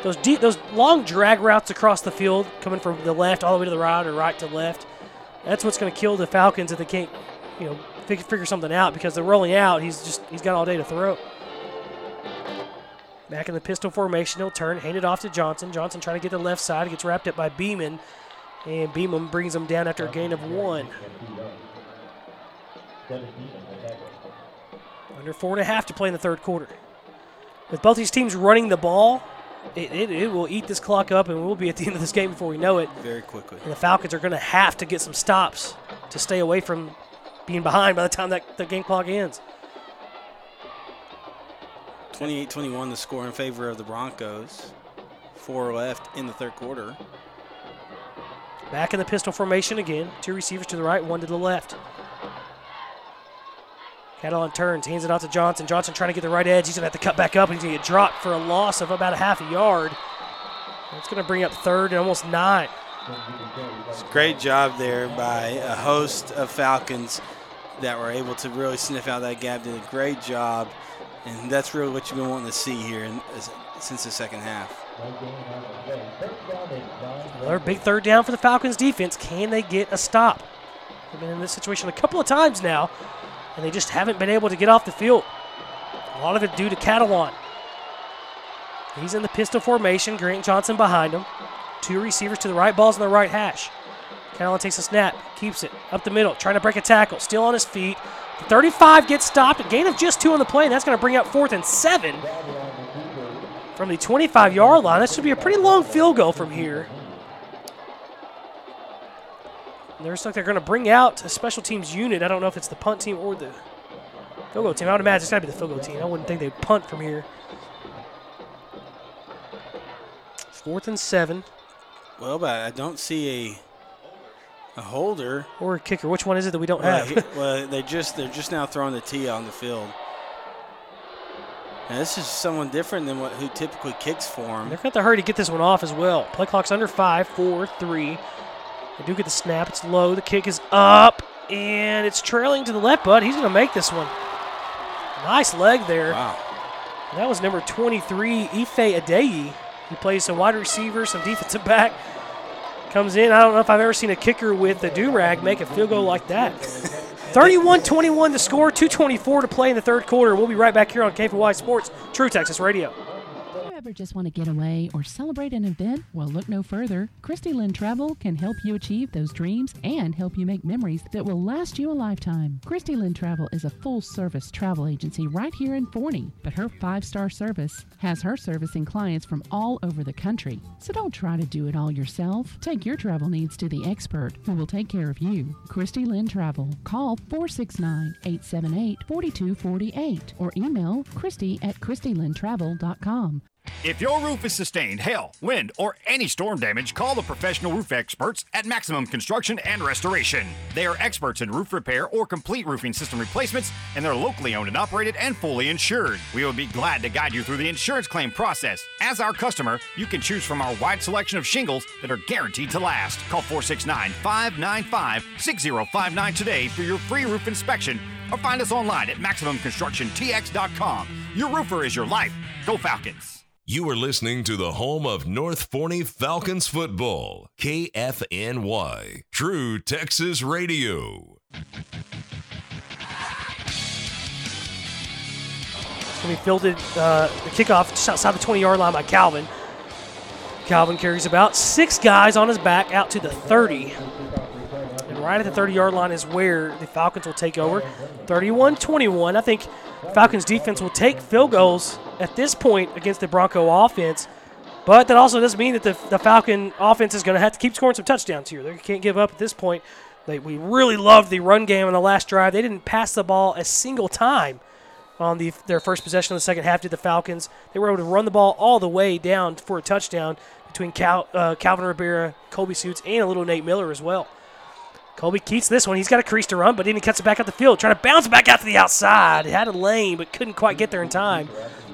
S1: Those deep, those long drag routes across the field, coming from the left all the way to the right or right to left. That's what's going to kill the Falcons if they can't, you know, figure, figure something out because they're rolling out. He's just he's got all day to throw. Back in the pistol formation, he'll turn, hand it off to Johnson. Johnson trying to get the left side. Gets wrapped up by Beeman, and Beeman brings him down after a gain of one. Under four and a half to play in the third quarter. With both these teams running the ball, it, it, it, will eat this clock up, and we'll be at the end of this game before we know it.
S2: Very quickly.
S1: And the Falcons are going to have to get some stops to stay away from being behind by the time that the game clock ends.
S2: 28-21 the score in favor of the Broncos. Four left in the third quarter.
S1: Back in the pistol formation again. Two receivers to the right, one to the left. Catalon turns, hands it out to Johnson. Johnson trying to get the right edge. He's going to have to cut back up, and he's going to get dropped for a loss of about a half a yard. That's going to bring up third and almost nine.
S2: It's a great job there by a host of Falcons that were able to really sniff out that gap. Did a great job, and that's really what you've been wanting to see here in, since the second half.
S1: Another big third down for the Falcons defense. Can they get a stop? They've been in this situation a couple of times now, and they just haven't been able to get off the field. A lot of it due to Catalon. He's in the pistol formation. Grant Johnson behind him. Two receivers to the right, balls in the right hash. Catalon takes a snap, keeps it up the middle, trying to break a tackle, still on his feet. The 35 gets stopped, a gain of just two on the play, and that's going to bring up fourth and seven from the 25 yard line. That should be a pretty long field goal from here. There's like they're going to bring out a special teams unit. I don't know if it's the punt team or the field goal team. I would imagine it's got to be the field goal team. I wouldn't think they'd punt from here. Fourth and seven.
S2: Well, but I don't see a a holder
S1: or a kicker. Which one is it that we don't have? (laughs)
S2: well, they just they're just now throwing the tee on the field. And this is someone different than what who typically kicks for him.
S1: They're going to to hurry to get this one off as well. Play clock's under five, four, three. They do get the snap. It's low. The kick is up, and it's trailing to the left, but he's going to make this one. Nice leg there.
S2: Wow.
S1: That was number 23, Ife Adeyi. He plays some wide receiver, some defensive back. Comes in. I don't know if I've ever seen a kicker with the do rag make a field goal like that. 31 21 the score, 224 to play in the third quarter. We'll be right back here on KFNY Sports, True Texas Radio.
S9: Ever just want to get away or celebrate an event? Well, look no further. Christy Lynn Travel can help you achieve those dreams and help you make memories that will last you a lifetime. Christy Lynn Travel is a full service travel agency right here in Forney, but her five star service has her servicing clients from all over the country. So don't try to do it all yourself. Take your travel needs to the expert who will take care of you. Christy Lynn Travel. Call 469 878 4248 or email Christy at ChristyLynnTravel.com.
S5: If your roof is sustained hail, wind, or any storm damage, call the professional roof experts at Maximum Construction and Restoration. They are experts in roof repair or complete roofing system replacements, and they're locally owned and operated and fully insured. We will be glad to guide you through the insurance claim process. As our customer, you can choose from our wide selection of shingles that are guaranteed to last. Call 469 595 6059 today for your free roof inspection or find us online at MaximumConstructionTX.com. Your roofer is your life. Go Falcons!
S6: You are listening to the home of North Forney Falcons football, KFNY, True Texas Radio.
S1: Be fielded, uh, the kickoff just outside the 20 yard line by Calvin. Calvin carries about six guys on his back out to the 30. And right at the 30 yard line is where the Falcons will take over. 31 21. I think Falcons defense will take field goals at this point against the Bronco offense. But that also doesn't mean that the, the Falcon offense is going to have to keep scoring some touchdowns here. They can't give up at this point. They, we really loved the run game on the last drive. They didn't pass the ball a single time on the their first possession of the second half to the Falcons. They were able to run the ball all the way down for a touchdown between Cal, uh, Calvin Rivera, Colby Suits, and a little Nate Miller as well. Colby keeps this one. He's got a crease to run, but then he cuts it back up the field, trying to bounce it back out to the outside. He had a lane, but couldn't quite get there in time.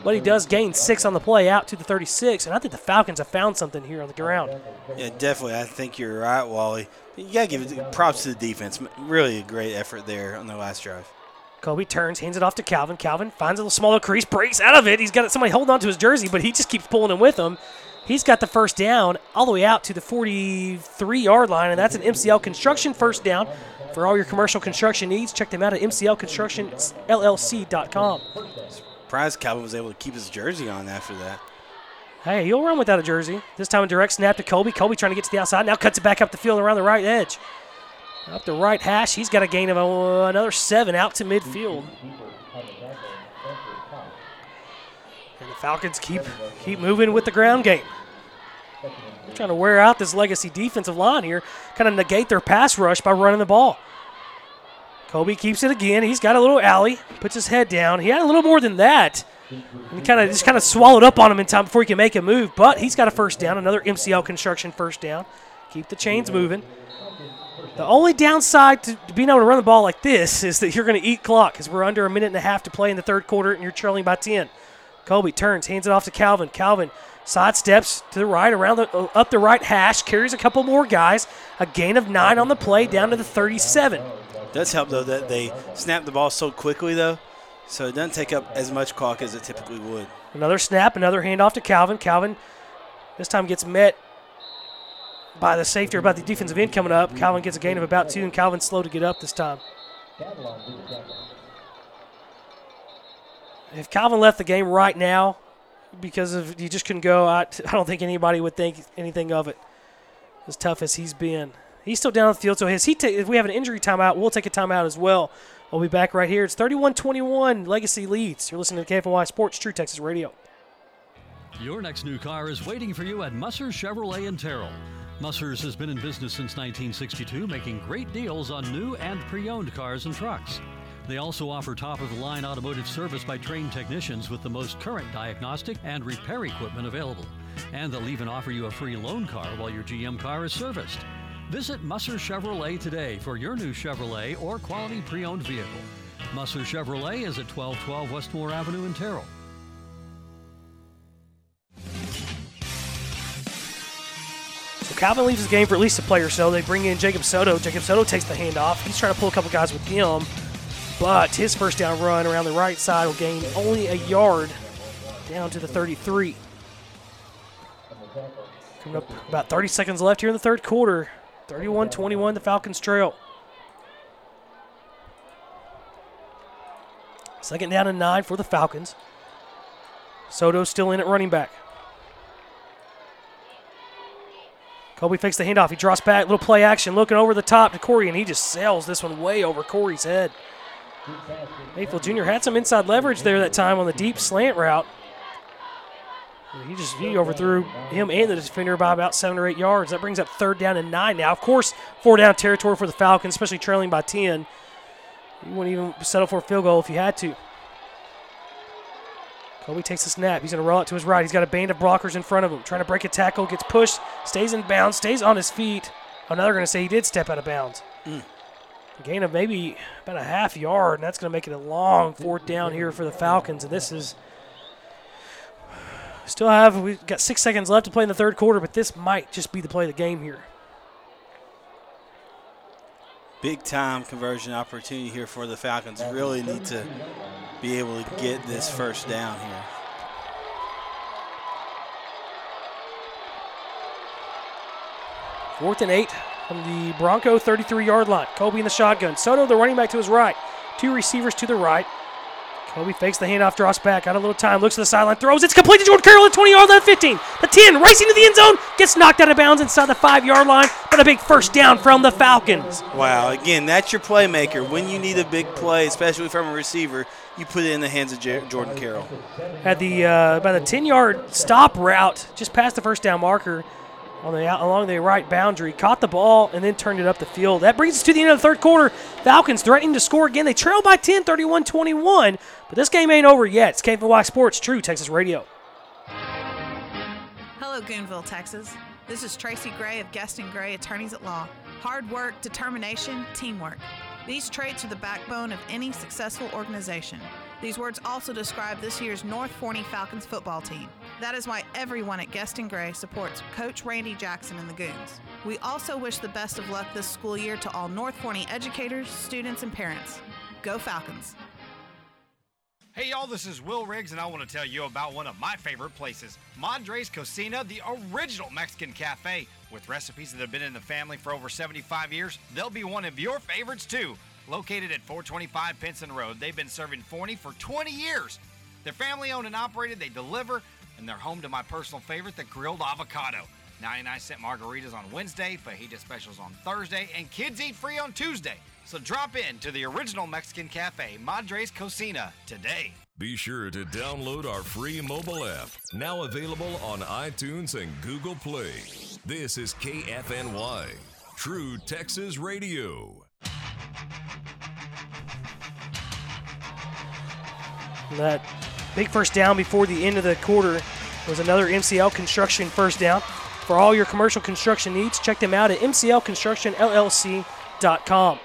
S1: But he does gain six on the play out to the 36, and I think the Falcons have found something here on the ground.
S2: Yeah, definitely. I think you're right, Wally. You got to give props to the defense. Really a great effort there on the last drive.
S1: Colby turns, hands it off to Calvin. Calvin finds a little smaller crease, breaks out of it. He's got somebody holding on to his jersey, but he just keeps pulling him with him. He's got the first down all the way out to the 43 yard line, and that's an MCL construction first down. For all your commercial construction needs, check them out at mclconstructionllc.com.
S2: Surprised Calvin was able to keep his jersey on after that.
S1: Hey, he'll run without a jersey. This time a direct snap to Colby. Colby trying to get to the outside. Now cuts it back up the field around the right edge. Up the right hash. He's got a gain of another seven out to midfield. And the Falcons keep keep moving with the ground game. They're Trying to wear out this legacy defensive line here, kind of negate their pass rush by running the ball. Colby keeps it again. He's got a little alley, puts his head down. He had a little more than that. He kind of just kind of swallowed up on him in time before he can make a move. But he's got a first down, another MCL construction first down. Keep the chains moving. The only downside to being able to run the ball like this is that you're going to eat clock because we're under a minute and a half to play in the third quarter and you're trailing by 10. Colby turns, hands it off to Calvin. Calvin sidesteps to the right, around the up the right hash, carries a couple more guys. A gain of nine on the play, down to the 37.
S2: Does help though that they snap the ball so quickly though, so it doesn't take up as much clock as it typically would.
S1: Another snap, another handoff to Calvin. Calvin this time gets met by the safety or by the defensive end coming up. Calvin gets a gain of about two, and Calvin's slow to get up this time. If Calvin left the game right now because of you just couldn't go, I, I don't think anybody would think anything of it. As tough as he's been, he's still down the field. So his, he ta- if we have an injury timeout, we'll take a timeout as well. We'll be back right here. It's 31-21. Legacy leads. You're listening to KFNY Sports, True Texas Radio.
S4: Your next new car is waiting for you at Musser Chevrolet in Terrell. Musser's has been in business since 1962, making great deals on new and pre owned cars and trucks. They also offer top of the line automotive service by trained technicians with the most current diagnostic and repair equipment available. And they'll even offer you a free loan car while your GM car is serviced. Visit Musser Chevrolet today for your new Chevrolet or quality pre owned vehicle. Musser Chevrolet is at 1212 Westmore Avenue in Terrell.
S1: So Calvin leaves the game for at least a play or so. They bring in Jacob Soto. Jacob Soto takes the handoff. He's trying to pull a couple guys with him, but his first down run around the right side will gain only a yard down to the 33. Coming up about 30 seconds left here in the third quarter. 31 21, the Falcons trail. Second down and nine for the Falcons. Soto still in at running back. Colby fakes the handoff. He drops back, little play action, looking over the top to Corey, and he just sails this one way over Corey's head. Mayfield Jr. had some inside leverage there that time on the deep slant route. He just he overthrew him and the defender by about seven or eight yards. That brings up third down and nine now. Of course, four down territory for the Falcons, especially trailing by 10. You wouldn't even settle for a field goal if you had to. Colby takes a snap. He's going to roll it to his right. He's got a band of blockers in front of him. Trying to break a tackle, gets pushed, stays in bounds, stays on his feet. Oh, now they're going to say he did step out of bounds.
S2: Mm.
S1: Gain of maybe about a half yard, and that's going to make it a long fourth down here for the Falcons. And this is still have we've got six seconds left to play in the third quarter, but this might just be the play of the game here.
S2: Big time conversion opportunity here for the Falcons. Really need to be able to get this first down here.
S1: Fourth and eight from the Bronco 33 yard line. Colby in the shotgun. Soto, the running back to his right. Two receivers to the right. Colby fakes the handoff, draws back, got a little time, looks to the sideline, throws. It's complete to Jordan Carroll at 20 yards, at 15. The 10, racing to the end zone, gets knocked out of bounds inside the five yard line, but a big first down from the Falcons.
S2: Wow, again, that's your playmaker. When you need a big play, especially from a receiver, you put it in the hands of J- Jordan Carroll.
S1: Had the uh, about a 10 yard stop route just past the first down marker. on the along the right boundary, caught the ball, and then turned it up the field. That brings us to the end of the third quarter. Falcons threatening to score again. They trail by 10, 31 21, but this game ain't over yet. It's KFNY Sports, True Texas Radio.
S8: Hello, Goonville, Texas. This is Tracy Gray of Guest and Gray Attorneys at Law. Hard work, determination, teamwork. These traits are the backbone of any successful organization. These words also describe this year's North Forney Falcons football team. That is why everyone at Guest and Gray supports Coach Randy Jackson and the Goons. We also wish the best of luck this school year to all North Forney educators, students, and parents. Go Falcons!
S5: Hey y'all, this is Will Riggs, and I want to tell you about one of my favorite places, Madres Cocina, the original Mexican cafe. With recipes that have been in the family for over 75 years, they'll be one of your favorites too. Located at 425 Pinson Road, they've been serving Forney for 20 years. They're family owned and operated, they deliver, and they're home to my personal favorite, the grilled avocado. 99 cent margaritas on Wednesday, fajita specials on Thursday, and kids eat free on Tuesday. So drop in to the original Mexican cafe, Madres Cocina, today.
S6: Be sure to download our free mobile app, now available on iTunes and Google Play. This is KFNY, True Texas Radio.
S1: And that big first down before the end of the quarter was another MCL Construction first down. For all your commercial construction needs, check them out at mclconstructionllc.com.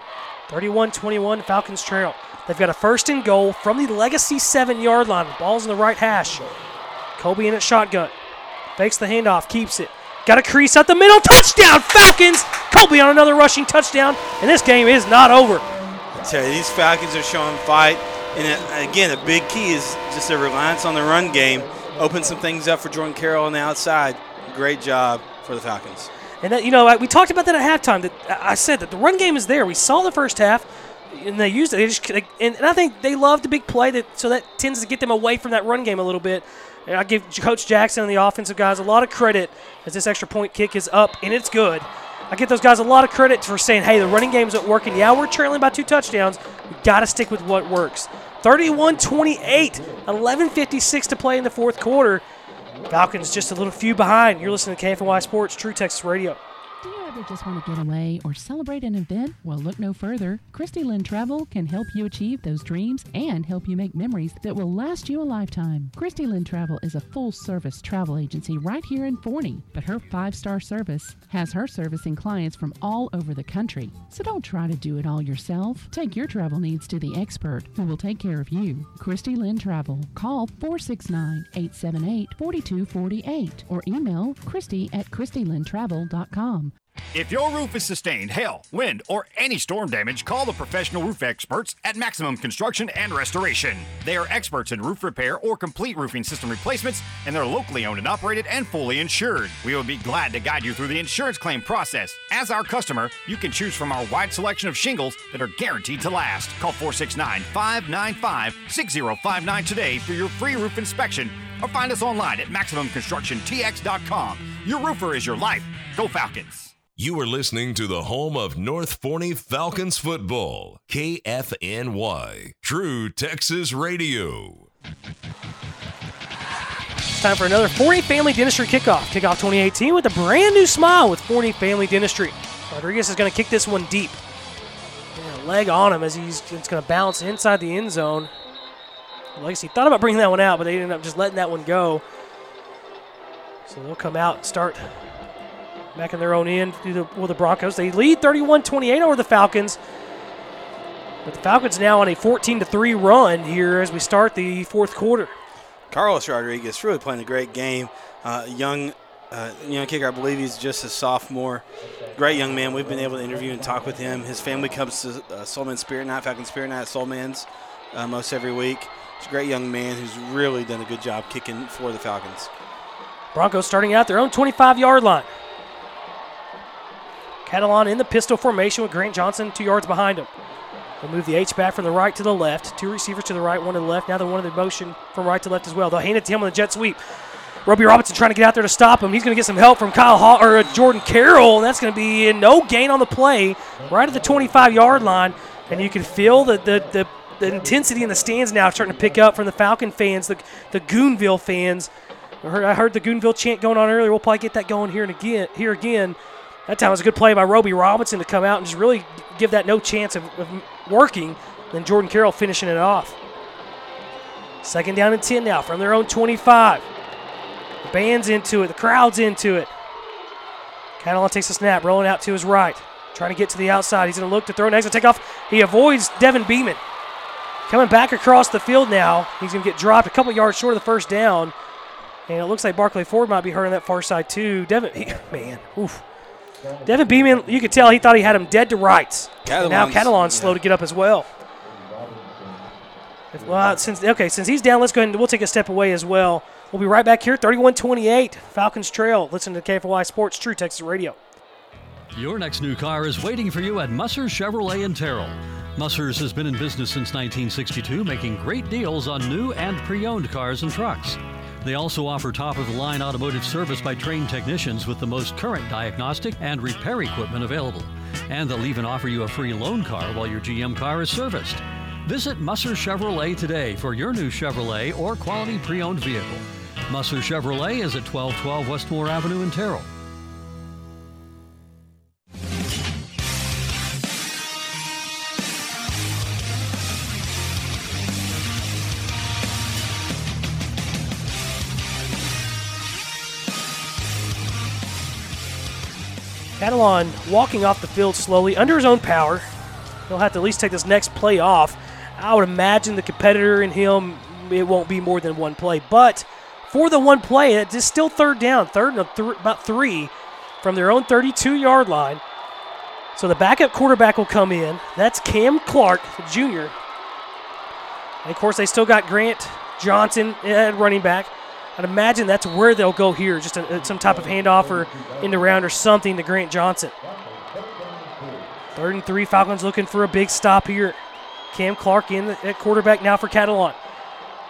S1: 31-21 Falcons trail. They've got a first and goal from the Legacy seven-yard line. Ball's in the right hash. Colby in at shotgun. Fakes the handoff, keeps it. Got a crease up the middle. Touchdown, Falcons! Colby on another rushing touchdown, and this game is not over.
S2: I tell you, these Falcons are showing fight. And uh, again, a big key is just their reliance on the run game. Open some things up for Jordan Carroll on the outside. Great job for the Falcons.
S1: And that, you know, we talked about that at halftime. That uh, I said that the run game is there. We saw the first half, and they used it. They just, they, and, and I think they love the big play, that so that tends to get them away from that run game a little bit. And I give Coach Jackson and the offensive guys a lot of credit as this extra point kick is up and it's good. I give those guys a lot of credit for saying, "Hey, the running game isn't working. Yeah, we're trailing by two touchdowns. We got to stick with what works." 31-28, 11:56 to play in the fourth quarter. Falcons just a little few behind. You're listening to KFNY Sports, True Texas Radio.
S9: Ever just want to get away or celebrate an event? Well, look no further. Christy Lynn Travel can help you achieve those dreams and help you make memories that will last you a lifetime. Christy Lynn Travel is a full service travel agency right here in Forney, but her five star service has her servicing clients from all over the country. So don't try to do it all yourself. Take your travel needs to the expert who will take care of you. Christy Lynn Travel. Call 469 878 4248 or email Christy at ChristyLynnTravel.com.
S5: If your roof is sustained hail, wind, or any storm damage, call the professional roof experts at Maximum Construction and Restoration. They are experts in roof repair or complete roofing system replacements, and they're locally owned and operated and fully insured. We will be glad to guide you through the insurance claim process. As our customer, you can choose from our wide selection of shingles that are guaranteed to last. Call 469 595 6059 today for your free roof inspection or find us online at MaximumConstructionTX.com. Your roofer is your life. Go Falcons!
S6: You are listening to the home of North Forney Falcons football, KFNY, True Texas Radio.
S1: It's time for another Forney Family Dentistry kickoff. Kickoff 2018 with a brand new smile with Forney Family Dentistry. Rodriguez is going to kick this one deep. Leg on him as he's it's going to bounce inside the end zone. Legacy thought about bringing that one out, but they ended up just letting that one go. So they'll come out and start back in their own end the, with the Broncos. They lead 31-28 over the Falcons. But the Falcons now on a 14 3 run here as we start the fourth quarter.
S2: Carlos Rodriguez really playing a great game. Uh, young, uh, young kicker, I believe he's just a sophomore. Great young man. We've been able to interview and talk with him. His family comes to uh, Soulman Spirit Night, Falcon Spirit Night at Soulman's uh, most every week. He's a great young man who's really done a good job kicking for the Falcons.
S1: Broncos starting out their own 25 yard line. Catalon in the pistol formation with Grant Johnson two yards behind him. They'll move the H back from the right to the left. Two receivers to the right, one to the left. Now they're one in the motion from right to left as well. They'll hand it to him on the jet sweep. Roby Robinson trying to get out there to stop him. He's going to get some help from Kyle Hall, or uh, Jordan Carroll, and that's going to be no gain on the play, right at the 25-yard line. And you can feel the, the the, the intensity in the stands now starting to pick up from the Falcon fans, the the Goonville fans, I heard, I heard the Goonville chant going on earlier. We'll probably get that going here and again. Here again. That time was a good play by Roby Robinson to come out and just really give that no chance of, of working. Then Jordan Carroll finishing it off. Second down and 10 now from their own 25. The band's into it. The crowd's into it. Catalon takes a snap, rolling out to his right. Trying to get to the outside. He's going to look to throw next to take off. He avoids Devin Beeman. Coming back across the field now. He's going to get dropped a couple yards short of the first down. And it looks like Barclay Ford might be hurt on that far side, too. Devin, he, (laughs) man, oof. Devin Beeman, you could tell he thought he had him dead to rights. And now
S2: Catalon's-
S1: Catalon's slow to get up as well. If- Well, since okay, since he's down, let's go ahead and we'll take a step away as well. We'll be right back here, 31-28, Falcons Trail. Listen to KFNY Sports, True Texas Radio.
S4: Your next new car is waiting for you at Musser Chevrolet in Terrell. Musser's has been in business since 1962, making great deals on new and pre owned cars and trucks. They also offer top of the line automotive service by trained technicians with the most current diagnostic and repair equipment available. And they'll even offer you a free loan car while your GM car is serviced. Visit Musser Chevrolet today for your new Chevrolet or quality pre owned vehicle. Musser Chevrolet is at 1212 Westmore Avenue in Terrell.
S1: Catalon walking off the field slowly under his own power. He'll have to at least take this next play off. I would imagine the competitor in him, it won't be more than one play. But for the one play, it's still third down, third and th- about three from their own 32 yard line. So the backup quarterback will come in. That's Cam Clark, junior. And of course, they still got Grant Johnson at running back. I'd imagine that's where they'll go here, just a, some type of handoff or in the round or something to Grant Johnson. Third and three, Falcons looking for a big stop here. Cam Clark in at quarterback now for Catalon.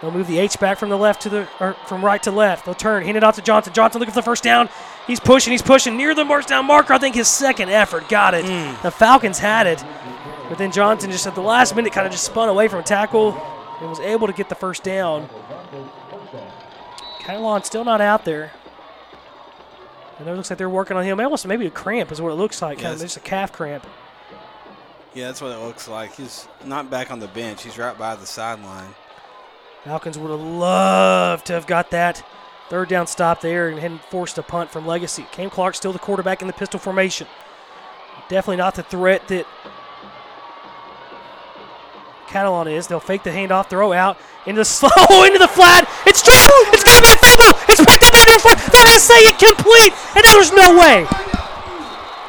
S1: They'll move the H back from the left to the or from right to left. They'll turn, hand it off to Johnson. Johnson looking for the first down. He's pushing, he's pushing near the march down marker. I think his second effort got it. Hmm. The Falcons had it, but then Johnson just at the last minute kind of just spun away from a tackle and was able to get the first down. Catalon still not out there. And it looks like they're working on him. Almost maybe a cramp is what it looks like. Kind of just a calf cramp.
S2: Yeah, that's what it looks like. He's not back on the bench. He's right by the sideline.
S1: Falcons would have loved to have got that third down stop there and hadn't forced a punt from Legacy. Cam Clark still the quarterback in the pistol formation. Definitely not the threat that Catalon is. They'll fake the handoff, throw out into the (laughs) slow, into the flat. It's dropped. It's going to be a fumble. It's picked up under foot. They're going to say it complete, and now there's no way.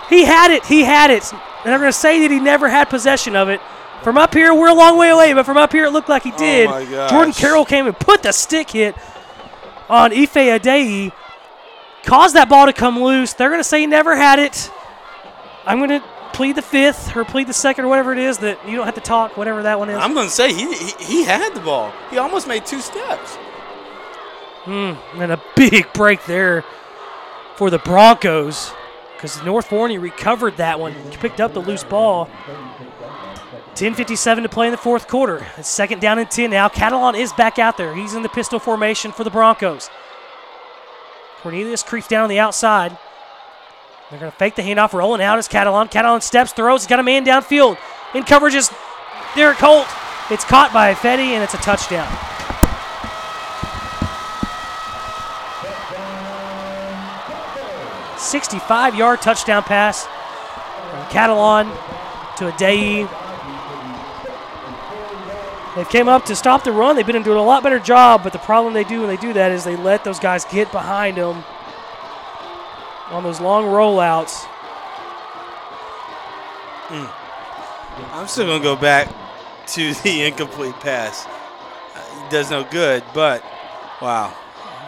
S1: He had it. He had it. And they're going to say that he never had possession of it. From up here, we're a long way away, but from up here, it looked like he oh did.
S2: my gosh.
S1: Jordan Carroll came and put the stick hit on Ife Adei, caused that ball to come loose. They're going to say he never had it. I'm going to plead the fifth or plead the second or whatever it is that you don't have to talk, whatever that one is.
S2: I'm going to say he, he he had the ball. He almost made two steps.
S1: Hmm, and a big break there for the Broncos because North Forney recovered that one, picked up the loose ball. 10.57 to play in the fourth quarter. It's second down and 10 now. Catalon is back out there. He's in the pistol formation for the Broncos. Cornelius creeps down on the outside. They're going to fake the handoff, rolling out as Catalon. Catalon steps, throws. He's got a man downfield. In coverage is Derek Holt. It's caught by Fetty, and it's a touchdown. 65 yard touchdown pass from Catalon to Adei. They came up to stop the run. They've been doing a lot better job, but the problem they do when they do that is they let those guys get behind them on those long rollouts.
S2: I'm still going to go back to (laughs) the incomplete pass. Uh, It does no good, but wow.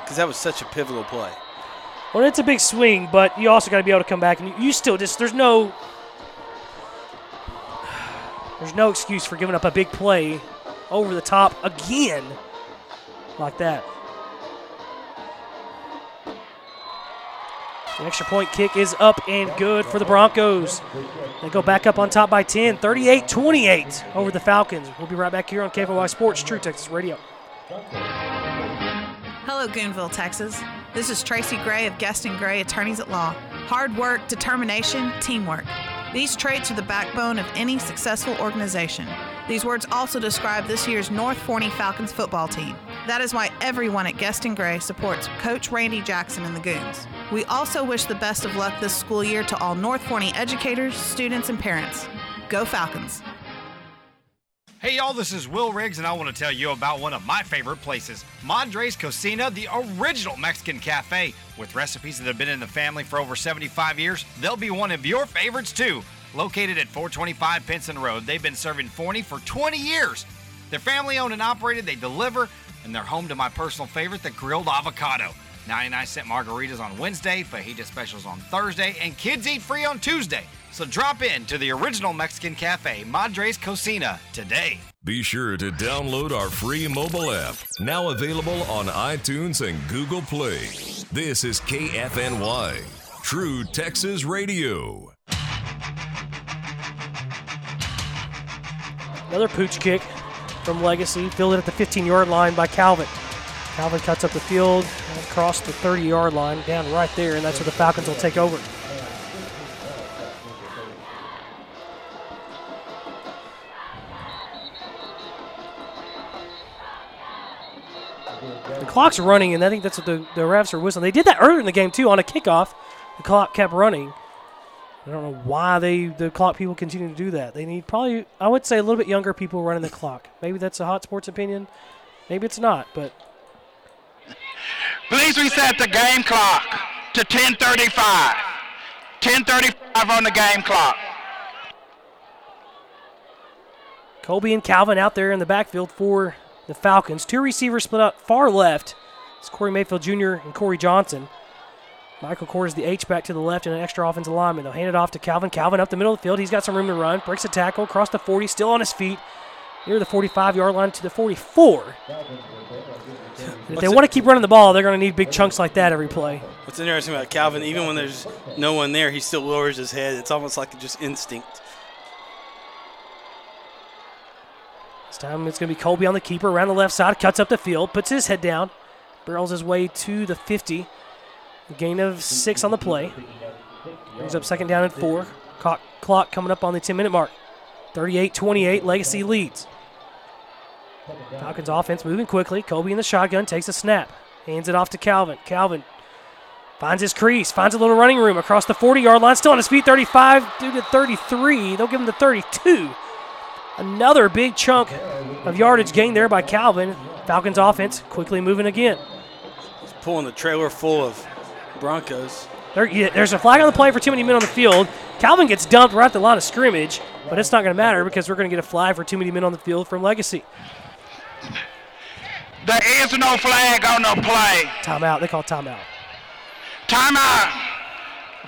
S2: Because that was such a pivotal play.
S1: Well, it's a big swing, but you also got to be able to come back, and you, you still just there's no there's no excuse for giving up a big play over the top again like that. The extra point kick is up and good for the Broncos. They go back up on top by 10, 38 28 over the Falcons. We'll be right back here on KFNY Sports, True Texas Radio.
S8: Hello, Goonville, Texas. This is Tracy Gray of Guest and Gray Attorneys at Law. Hard work, determination, teamwork. These traits are the backbone of any successful organization. These words also describe this year's North Forney Falcons football team. That is why everyone at Guest and Gray supports Coach Randy Jackson and the Goons. We also wish the best of luck this school year to all North Forney educators, students, and parents. Go Falcons!
S5: Hey y'all, this is Will Riggs, and I want to tell you about one of my favorite places, Madres Cocina, the original Mexican cafe. With recipes that have been in the family for over 75 years, they'll be one of your favorites too. Located at 425 Pinson Road, they've been serving Forney for 20 years. They're family owned and operated, they deliver, and they're home to my personal favorite, the grilled avocado. 99 cent margaritas on Wednesday, fajita specials on Thursday, and kids eat free on Tuesday. So drop in to the original Mexican cafe, Madres Cocina, today.
S6: Be sure to download our free mobile app, now available on iTunes and Google Play. This is KFNY, True Texas Radio.
S1: Another pooch kick from Legacy, fielded at the 15 yard line by Calvin. Calvin cuts up the field across the 30 yard line, down right there, and that's where the Falcons will take over. The clock's running, and I think that's what the, the refs are whistling. They did that earlier in the game, too, on a kickoff. The clock kept running. I don't know why they the clock people continue to do that. They need probably, I would say, a little bit younger people running the clock. Maybe that's a hot sports opinion. Maybe it's not, but
S10: Please reset the game clock to 10:35. 10:35 on the game clock.
S1: Colby and Calvin out there in the backfield for the Falcons. Two receivers split up far left. It's Corey Mayfield Jr. and Corey Johnson. Michael Kors the H back to the left and an extra offensive lineman. They'll hand it off to Calvin. Calvin up the middle of the field. He's got some room to run. Breaks a tackle, across the 40, still on his feet. Near the 45 yard line to the 44. If they want to keep running the ball, they're going to need big chunks like that every play.
S2: What's interesting about Calvin, even when there's no one there, he still lowers his head. It's almost like just instinct.
S1: This time it's going to be Colby on the keeper around the left side, cuts up the field, puts his head down, barrels his way to the 50. Gain of six on the play. Brings up second down and four. Clock, clock coming up on the 10 minute mark. 38 28, Legacy leads. Falcons offense moving quickly. Colby in the shotgun takes a snap, hands it off to Calvin. Calvin finds his crease, finds a little running room across the 40 yard line, still on his feet. 35 due to 33. They'll give him the 32. Another big chunk of yardage gained there by Calvin. Falcons offense quickly moving again.
S2: He's pulling the trailer full of Broncos.
S1: There, yeah, there's a flag on the play for too many men on the field. Calvin gets dumped right at the line of scrimmage, but it's not going to matter because we're going to get a flag for too many men on the field from Legacy.
S10: There is no flag on the play.
S1: Timeout. They call timeout.
S10: Timeout.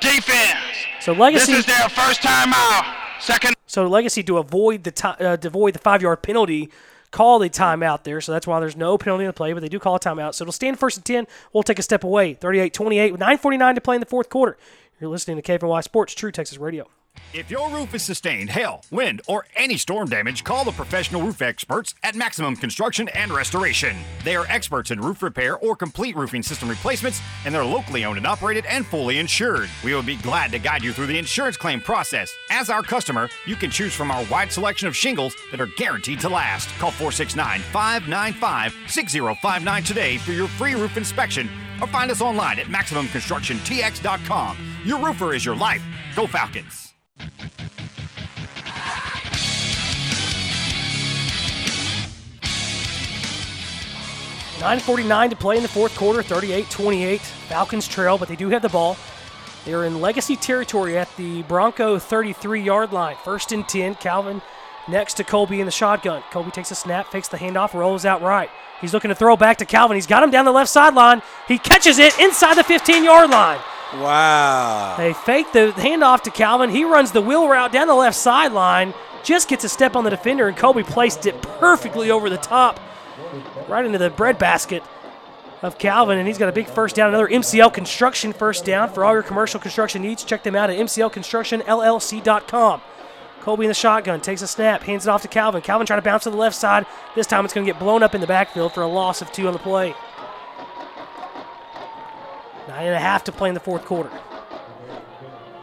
S10: Defense.
S1: So Legacy.
S10: This is their first timeout. Second.
S1: So Legacy to avoid the ti- uh, to avoid the five yard penalty, call the timeout there. So that's why there's no penalty in the play, but they do call a timeout. So it'll stand first and ten. We'll take a step away. 38-28 with 9:49 to play in the fourth quarter. You're listening to KFNY Sports, True Texas Radio.
S5: If your roof is sustained hail, wind, or any storm damage, call the professional roof experts at Maximum Construction and Restoration. They are experts in roof repair or complete roofing system replacements, and they're locally owned and operated and fully insured. We will be glad to guide you through the insurance claim process. As our customer, you can choose from our wide selection of shingles that are guaranteed to last. Call 469 595 6059 today for your free roof inspection or find us online at MaximumConstructionTX.com. Your roofer is your life. Go Falcons!
S1: 9:49 to play in the fourth quarter. 38-28. Falcons trail, but they do have the ball. They're in legacy territory at the Bronco 33-yard line. First and 10. Calvin next to Colby in the shotgun. Colby takes a snap, fakes the handoff, rolls out right. He's looking to throw back to Calvin. He's got him down the left sideline. He catches it inside the 15-yard line.
S2: Wow.
S1: They fake the handoff to Calvin. He runs the wheel route down the left sideline, just gets a step on the defender, and Colby placed it perfectly over the top, right into the breadbasket of Calvin. And he's got a big first down, another MCL Construction first down. For all your commercial construction needs, check them out at MCLConstructionLLC.com. Colby in the shotgun takes a snap, hands it off to Calvin. Calvin trying to bounce to the left side. This time it's going to get blown up in the backfield for a loss of two on the play. Nine and a half to play in the fourth quarter.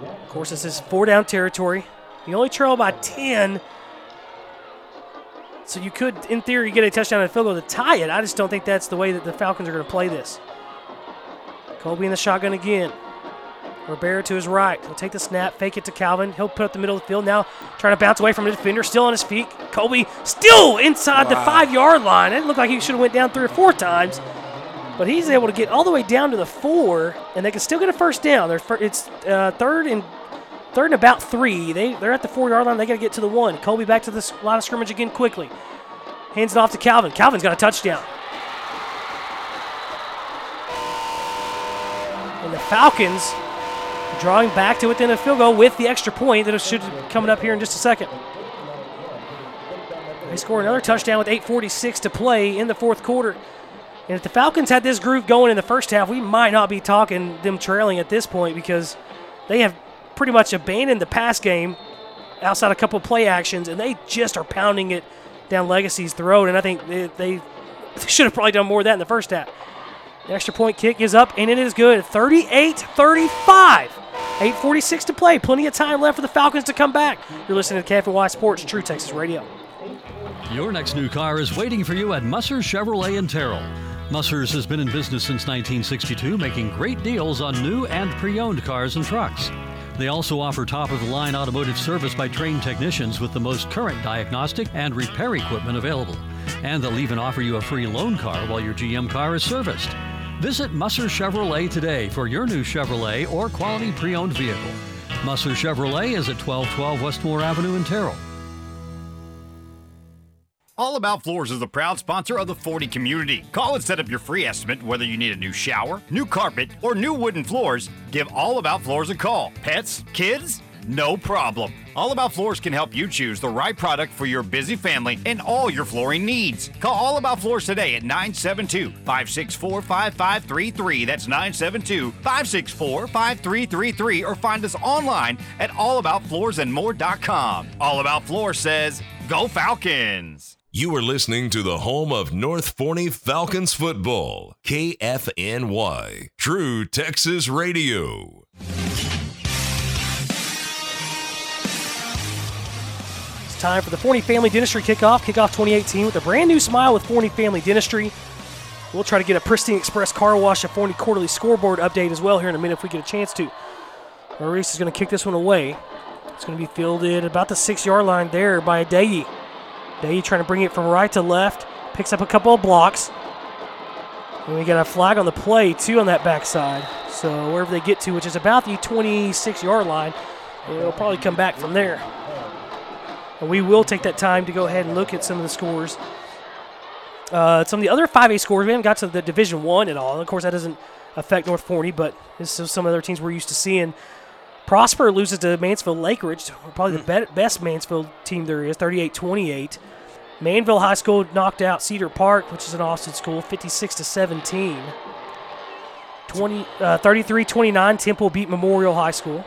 S1: Of course, this is four down territory. You only trail by 10. So you could, in theory, get a touchdown and a field goal to tie it. I just don't think that's the way that the Falcons are going to play this. Colby in the shotgun again. Rivera to his right. He'll take the snap, fake it to Calvin. He'll put up the middle of the field now, trying to bounce away from the defender, still on his feet. Colby still inside the five yard line. It looked like he should have went down three or four times, but he's able to get all the way down to the four, and they can still get a first down. They're it's uh, third and third and about three. They they're at the four yard line. They got to get to the one. Colby back to the line of scrimmage again quickly. Hands it off to Calvin. Calvin's got a touchdown. And the Falcons drawing back to within a field goal with the extra point that should be coming up here in just a second. They score another touchdown with 8:46 to play in the fourth quarter. And if the Falcons had this groove going in the first half, we might not be talking them trailing at this point because they have pretty much abandoned the pass game outside a couple play actions, and they just are pounding it down Legacy's throat. And I think they, they (laughs) should have probably done more of that in the first half. The extra point kick is up, and it is good. 38 35. 8.46 to play. Plenty of time left for the Falcons to come back. You're listening to KFNY Sports, True Texas Radio.
S4: Your next new car is waiting for you at Musser Chevrolet in Terrell. Musser's has been in business since 1962, making great deals on new and pre owned cars and trucks. They also offer top of the line automotive service by trained technicians with the most current diagnostic and repair equipment available. And they'll even offer you a free loan car while your GM car is serviced. Visit Musser Chevrolet today for your new Chevrolet or quality pre owned vehicle. Musser Chevrolet is at 1212 Westmore Avenue in Terrell.
S5: All About Floors is a proud sponsor of the Forney community. Call and set up your free estimate whether you need a new shower, new carpet, or new wooden floors. Give All About Floors a call. Pets? Kids? No problem. All About Floors can help you choose the right product for your busy family and all your flooring needs. Call All About Floors today at 972 564 5533. That's 972 564 5333 or find us online at allaboutfloorsandmore.com. All About Floors says, Go Falcons!
S6: You are listening to the home of North Forney Falcons football, KFNY, True Texas Radio.
S1: Time for the Forney Family Dentistry kickoff. Kickoff 2018 with a brand new smile with Forney Family Dentistry. We'll try to get a Pristine Express Car Wash, a Forney quarterly scoreboard update as well here in a minute if we get a chance to. Maurice is going to kick this one away. It's going to be fielded about the six yard line there by Adayi. Adayi trying to bring it from right to left. Picks up a couple of blocks. And we got a flag on the play, too, on that backside. So wherever they get to, which is about the 26 yard line, it'll probably come back from there. And we will take that time to go ahead and look at some of the scores. Uh, some of the other 5A scores, we haven't got to the Division One at all. Of course, that doesn't affect North Forney, but this is some of the other teams we're used to seeing. Prosper loses to Mansfield Lakeridge, probably the be- best Mansfield team there is, 38 28. Manvel High School knocked out Cedar Park, which is an Austin school, 56 to 17. 20, uh, 33 29, Temple beat Memorial High School,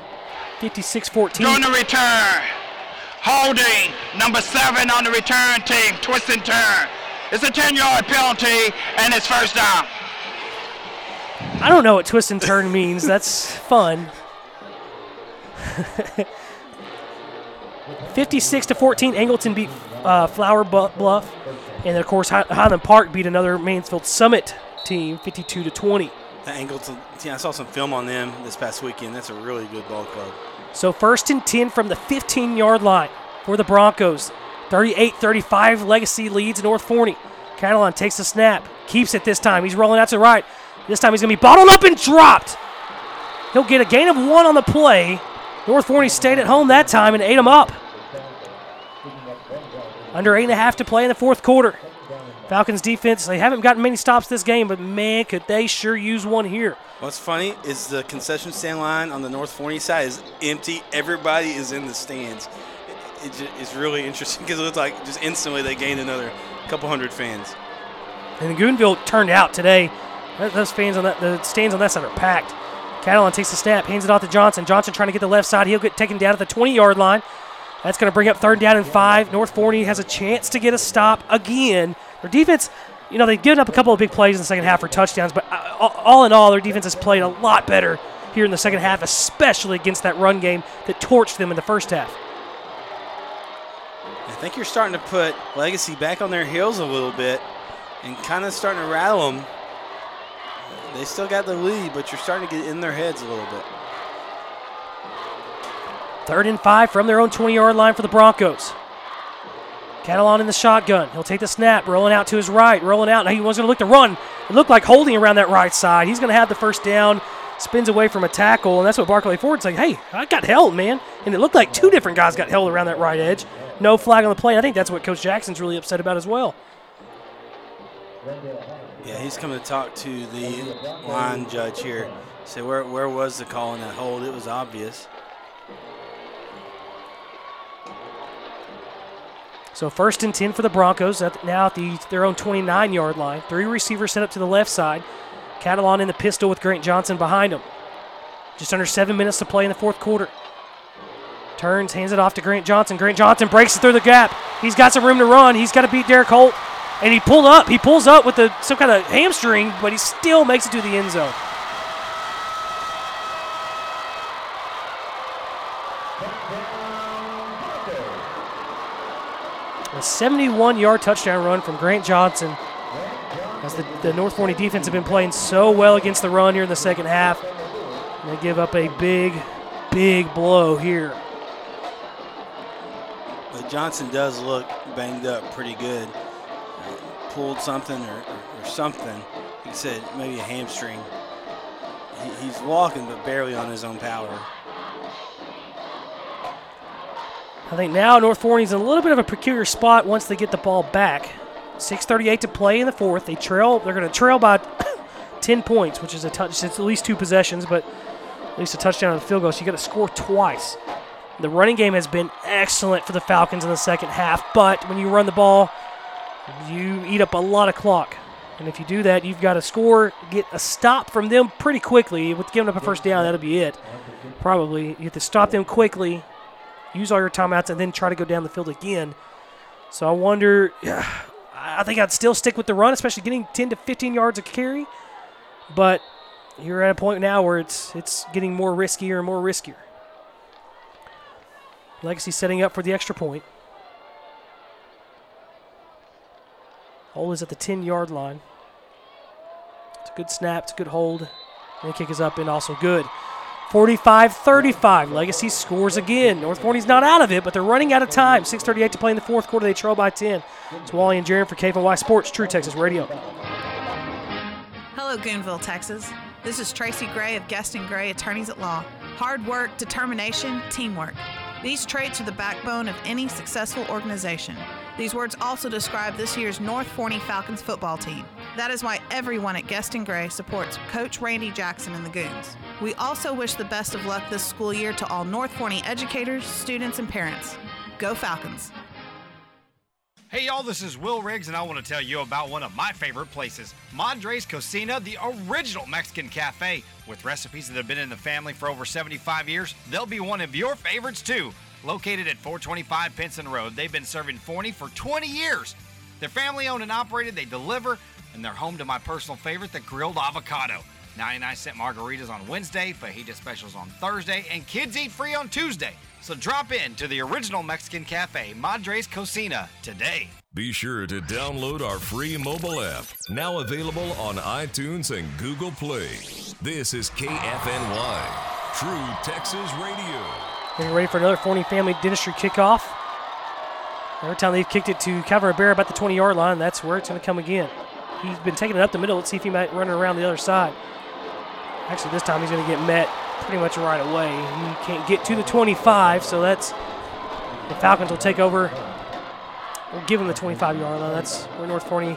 S1: 56 14.
S10: During the return, holding number seven on the return team, twist and turn. It's a 10 yard penalty, and it's first down.
S1: I don't know what twist and turn means. That's fun. (laughs) 56 to 14, Angleton beat uh, Flour Bluff, and of course Highland Park beat another Mansfield Summit team, 52 to 20.
S2: The Angleton, yeah, I saw some film on them this past weekend. That's a really good ball club.
S1: So first and 10 from the 15 yard line for the Broncos. 38 35, Legacy leads North Forney. Catalon takes the snap, keeps it this time. He's rolling out to the right. This time he's going to be bottled up and dropped. He'll get a gain of one on the play. North Forney stayed at home that time and ate him up. Under eight and a half to play in the fourth quarter. Falcons defense, they haven't gotten many stops this game, but man, could they sure use one here.
S2: What's funny is the concession stand line on the North Forney side is empty. Everybody is in the stands. It, it it's really interesting (laughs) because it looks like just instantly they gained another couple hundred fans.
S1: And Goonville turned out today. Those fans on that, the stands on that side are packed. Catalan takes the snap, hands it off to Johnson. Johnson trying to get the left side. He'll get taken down at the 20 yard line. That's going to bring up third down and five. North Forney has a chance to get a stop again. Their defense, you know, they've given up a couple of big plays in the second half for touchdowns, but uh, all in all, their defense has played a lot better here in the second half, especially against that run game that torched them in the first half.
S2: I think you're starting to put Legacy back on their heels a little bit and kind of starting to rattle them. They still got the lead, but you're starting to get in their heads a little bit.
S1: Third and five from their own 20 yard line for the Broncos. Catalon in the shotgun. He'll take the snap, rolling out to his right, rolling out. Now he was going to look to run. It looked like holding around that right side. He's going to have the first down, spins away from a tackle, and that's what Barclay Ford's like, hey, I got held, man. And it looked like two different guys got held around that right edge. No flag on the play. I think that's what Coach Jackson's really upset about as well.
S2: Yeah, he's coming to talk to the line judge here. Say, where, where was the call on that hold? It was obvious.
S1: So first and 10 for the Broncos, now at the, their own 29-yard line. Three receivers set up to the left side. Catalon in the pistol with Grant Johnson behind him. Just under seven minutes to play in the fourth quarter. Turns, hands it off to Grant Johnson. Grant Johnson breaks it through the gap. He's got some room to run. He's got to beat Derek Holt. And he pulled up. He pulls up with some kind of hamstring, but he still makes it to the end zone. 71 yard touchdown run from Grant Johnson. As the, the North Forney defense have been playing so well against the run here in the second half. And they give up a big, big blow here.
S2: But Johnson does look banged up pretty good. Pulled something or, or, or, something. He said maybe a hamstring. He, he's walking, but barely on his own power.
S1: I think now North Forney's in a little bit of a peculiar spot once they get the ball back. 6:38 to play in the fourth. They trail. They're going to trail by (coughs) 10 points, which is a touch. It's at least two possessions, but at least a touchdown and a field goal. So you got to score twice. The running game has been excellent for the Falcons in the second half, but when you run the ball, you eat up a lot of clock. And if you do that, you've got to score, get a stop from them pretty quickly. With giving up a first down, that'll be it. Probably you have to stop them quickly, use all your timeouts, and then try to go down the field again. So I wonder. (sighs) I think I'd still stick with the run, especially getting 10 to 15 yards of carry. But you're at a point now where it's it's getting more riskier and more riskier. Legacy setting up for the extra point. Hold is at the 10 yard line. It's a good snap, it's a good hold. And the kick is up and also good. 45 35. Legacy scores again. North Forney's not out of it, but they're running out of time. 6.38 to play in the fourth quarter. They trail by 10. It's Wally and Jaron for KFNY Sports, True Texas Radio.
S8: Hello, Goonville, Texas. This is Tracy Gray of Guest and Gray Attorneys at Law. Hard work, determination, teamwork. These traits are the backbone of any successful organization. These words also describe this year's North Forney Falcons football team. That is why everyone at Guest and Gray supports Coach Randy Jackson and the Goons. We also wish the best of luck this school year to all North Forney educators, students, and parents. Go Falcons!
S5: Hey y'all, this is Will Riggs, and I want to tell you about one of my favorite places, Madres Cocina, the original Mexican cafe. With recipes that have been in the family for over 75 years, they'll be one of your favorites too. Located at 425 Pinson Road, they've been serving Forney for 20 years. They're family owned and operated, they deliver, and they're home to my personal favorite, the grilled avocado. 99 cent margaritas on Wednesday, fajita specials on Thursday, and kids eat free on Tuesday. So drop in to the original Mexican cafe, Madres Cocina, today.
S6: Be sure to download our free mobile app, now available on iTunes and Google Play. This is KFNY, True Texas Radio.
S1: Getting ready for another Forney Family Dentistry kickoff. Every time they've kicked it to Calvin Rivera about the 20 yard line, that's where it's going to come again. He's been taking it up the middle. Let's see if he might run it around the other side. Actually, this time he's going to get met pretty much right away. He can't get to the 25, so that's the Falcons will take over. We'll give him the 25 yard line. That's where North Forney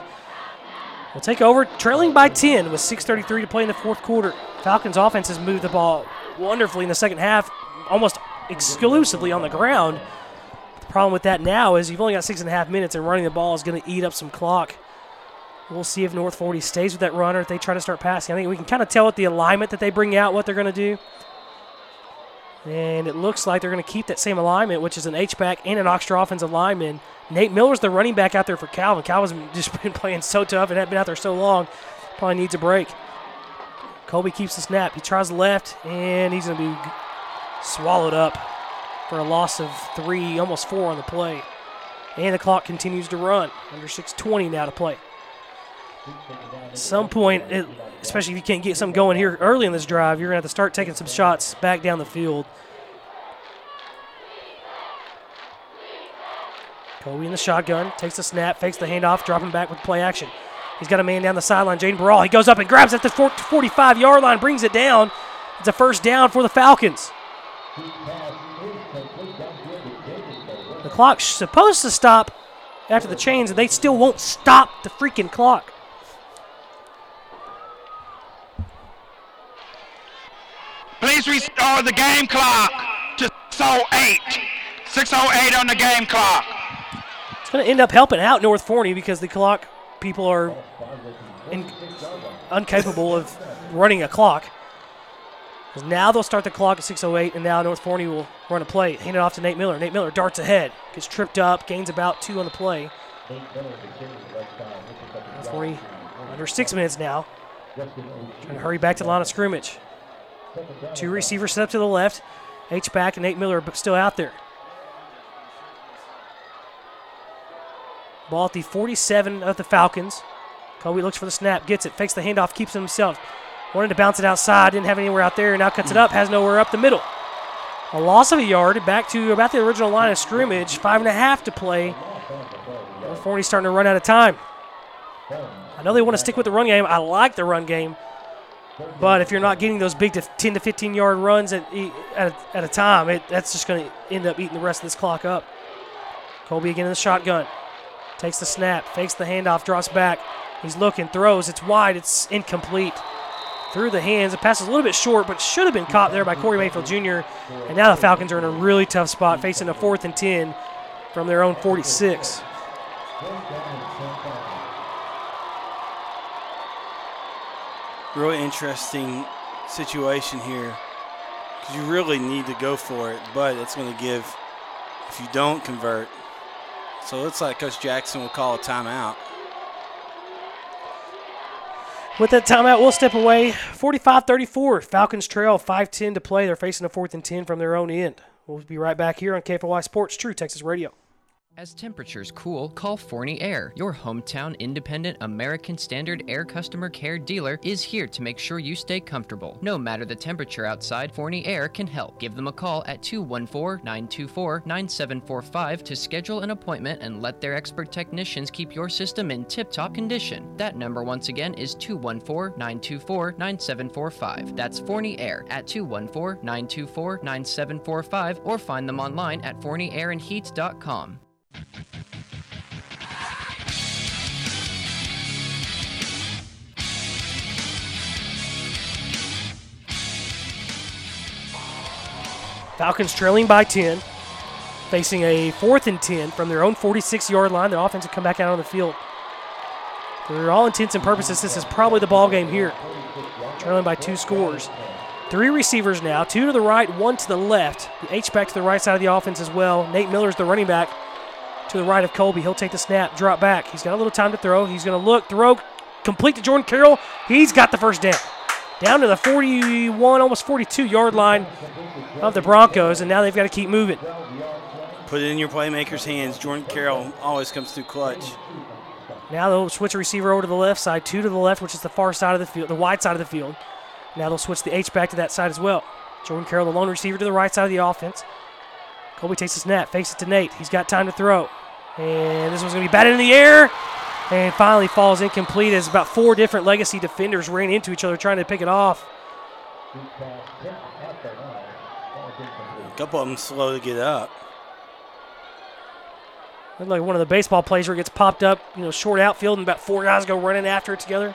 S1: will take over, trailing by 10 with 6:33 to play in the fourth quarter. Falcons offense has moved the ball wonderfully in the second half, almost exclusively on the ground. The problem with that now is you've only got six and a half minutes, and running the ball is going to eat up some clock. We'll see if North Forney stays with that runner, if they try to start passing. I think we can kind of tell with the alignment that they bring out what they're going to do. And it looks like they're going to keep that same alignment, which is an H-back and an Oxtra offensive lineman. Nate Miller's the running back out there for Calvin. Calvin's (laughs) just been playing so tough and had been out there so long. Probably needs a break. Colby keeps the snap. He tries left, and he's going to be swallowed up for a loss of three, almost four on the play. And the clock continues to run. Under 6:20 now to play. At some point, it, especially if you can't get something going here early in this drive, you're going to have to start taking some shots back down the field. Colby in the shotgun, takes the snap, fakes the handoff, dropping back with play action. He's got a man down the sideline, Jaden Burrell. He goes up and grabs at the 45 yard line, brings it down. It's a first down for the Falcons. The clock's supposed to stop after the chains, and they still won't stop the freaking clock.
S10: Please restore the game clock to 608. 608 on the game clock.
S1: It's going to end up helping out North Forney because the clock people are in, incapable of running a clock. Now they'll start the clock at 6:08, and now North Forney will run a play. Hand it off to Nate Miller. Nate Miller darts ahead, gets tripped up, gains about two on the play. North Forney under six minutes now. Trying to hurry back to the line of scrimmage. Two receivers set up to the left. H back and Nate Miller still out there. Ball at the 47 of the Falcons. Colby looks for the snap, gets it, fakes the handoff, keeps it himself. Wanted to bounce it outside, didn't have anywhere out there, now cuts it up, has nowhere up the middle. A loss of a yard, back to about the original line of scrimmage, five and a half to play. Forney's starting to run out of time. I know they want to stick with the run game. I like the run game. But if you're not getting those big to 10 to 15 yard runs at, at, a, at a time, it, that's just going to end up eating the rest of this clock up. Colby again in the shotgun. Takes the snap, fakes the handoff, drops back. He's looking, throws. It's wide. It's incomplete. Through the hands. It passes a little bit short, but should have been caught there by Corey Mayfield Jr. And now the Falcons are in a really tough spot, facing a fourth and 10 from their own 46.
S2: Really interesting situation here because you really need to go for it, but it's going to give, if you don't convert, so it looks like Coach Jackson will call a timeout.
S1: With that timeout, we'll step away. 45 34. Falcons trail 5 10 to play. They're facing a fourth and 10 from their own end. We'll be right back here on KFNY Sports True Texas Radio.
S7: As temperatures cool, call Forney Air. Your hometown independent American Standard Air customer care dealer is here to make sure you stay comfortable. No matter the temperature outside, Forney Air can help. Give them a call at 214 924 9745 to schedule an appointment and let their expert technicians keep your system in tip top condition. That number, once again, is 214 924 9745. That's Forney Air at 214 924 9745 or find them online at forneyairandheat.com.
S1: Falcons trailing by 10, facing a fourth and 10 from their own 46 yard line. The offense will come back out on the field. For all intents and purposes, this is probably the ball game here. Trailing by two scores. Three receivers now, two to the right, one to the left. The H back to the right side of the offense as well. Nate Miller's the running back to the right of Colby. He'll take the snap, drop back. He's got a little time to throw. He's going to look, throw, complete to Jordan Carroll. He's got the first down. Down to the 41, almost 42 yard line of the Broncos, and now they've got to keep moving.
S2: Put it in your playmaker's hands. Jordan Carroll always comes through clutch.
S1: Now they'll switch a receiver over to the left side, two to the left, which is the far side of the field, the wide side of the field. Now they'll switch the H back to that side as well. Jordan Carroll, the lone receiver to the right side of the offense. Colby takes the snap, fakes it to Nate. He's got time to throw. And this one's going to be batted in the air. And finally falls incomplete as about four different legacy defenders ran into each other trying to pick it off.
S2: A couple of them slow to get up.
S1: Looked like one of the baseball plays where it gets popped up, you know, short outfield, and about four guys go running after it together.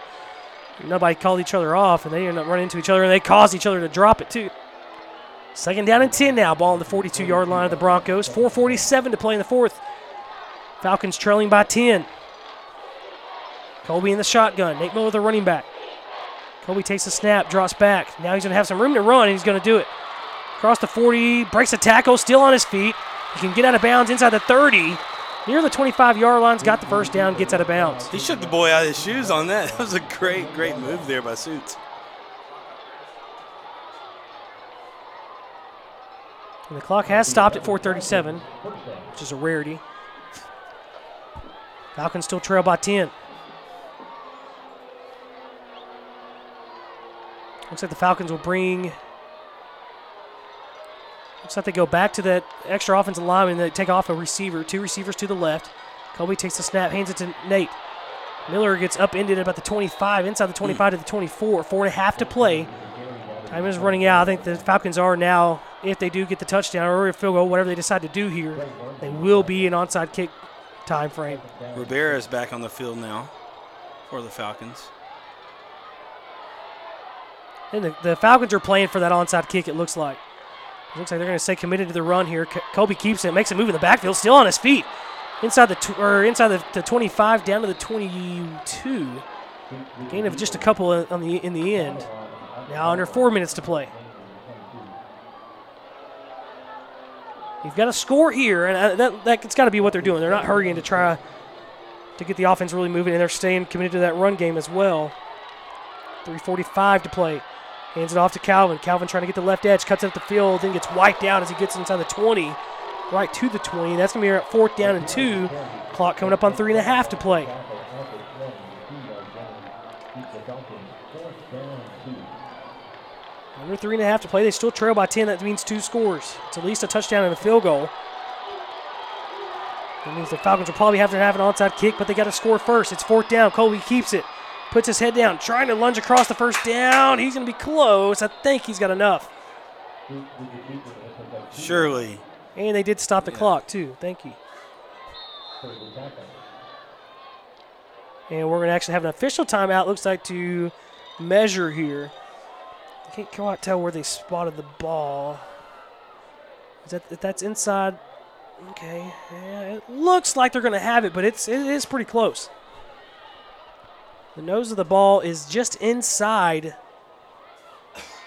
S1: Nobody called each other off, and they end up running into each other, and they caused each other to drop it too. Second down and 10 now. Ball on the 42 yard line of the Broncos. 4.47 to play in the fourth. Falcons trailing by 10. Colby in the shotgun. Nate Miller, the running back. Colby takes the snap, drops back. Now he's going to have some room to run, and he's going to do it. Across the 40, breaks a tackle, still on his feet. He can get out of bounds inside the 30. Near the 25 yard line's got the first down, gets out of bounds.
S2: He shook the boy out of his shoes on that. (laughs) That was a great, great move there by Suits.
S1: And the clock has stopped at 4:37, which is a rarity. Falcons still trail by 10. Looks like the Falcons will bring. Looks like they go back to that extra offensive lineman and they take off a receiver. Two receivers to the left. Colby takes the snap, hands it to Nate. Miller gets upended at about the 25, inside the 25 to the 24. Four and a half to play. Time is running out. I think the Falcons are now, if they do get the touchdown or a field goal, whatever they decide to do here, they will be an onside kick time frame.
S2: Rivera is back on the field now for the Falcons.
S1: And the, the Falcons are playing for that onside kick, it looks like. It looks like they're going to stay committed to the run here. Kobe keeps it, makes a move in the backfield, still on his feet. Inside the tw- or inside the, the 25 down to the 22. Gain of just a couple on the in the end. Now under four minutes to play. You've got to score here, and uh, that, that's got to be what they're doing. They're not hurrying to try to get the offense really moving, and they're staying committed to that run game as well. 3.45 to play. Hands it off to Calvin. Calvin trying to get the left edge, cuts up the field, then gets wiped out as he gets inside the 20, right to the 20. That's going to be at fourth down and two. Clock coming up on three and a half to play. Under three and a half to play. They still trail by 10. That means two scores. It's at least a touchdown and a field goal. That means the Falcons will probably have to have an onside kick, but they got to score first. It's fourth down. Colby keeps it, puts his head down, trying to lunge across the first down. He's going to be close. I think he's got enough.
S2: Surely.
S1: And they did stop the clock, too. Thank you. And we're going to actually have an official timeout, looks like, to measure here. Can't quite tell where they spotted the ball. Is that that's inside? Okay, yeah, it looks like they're going to have it, but it's it is pretty close. The nose of the ball is just inside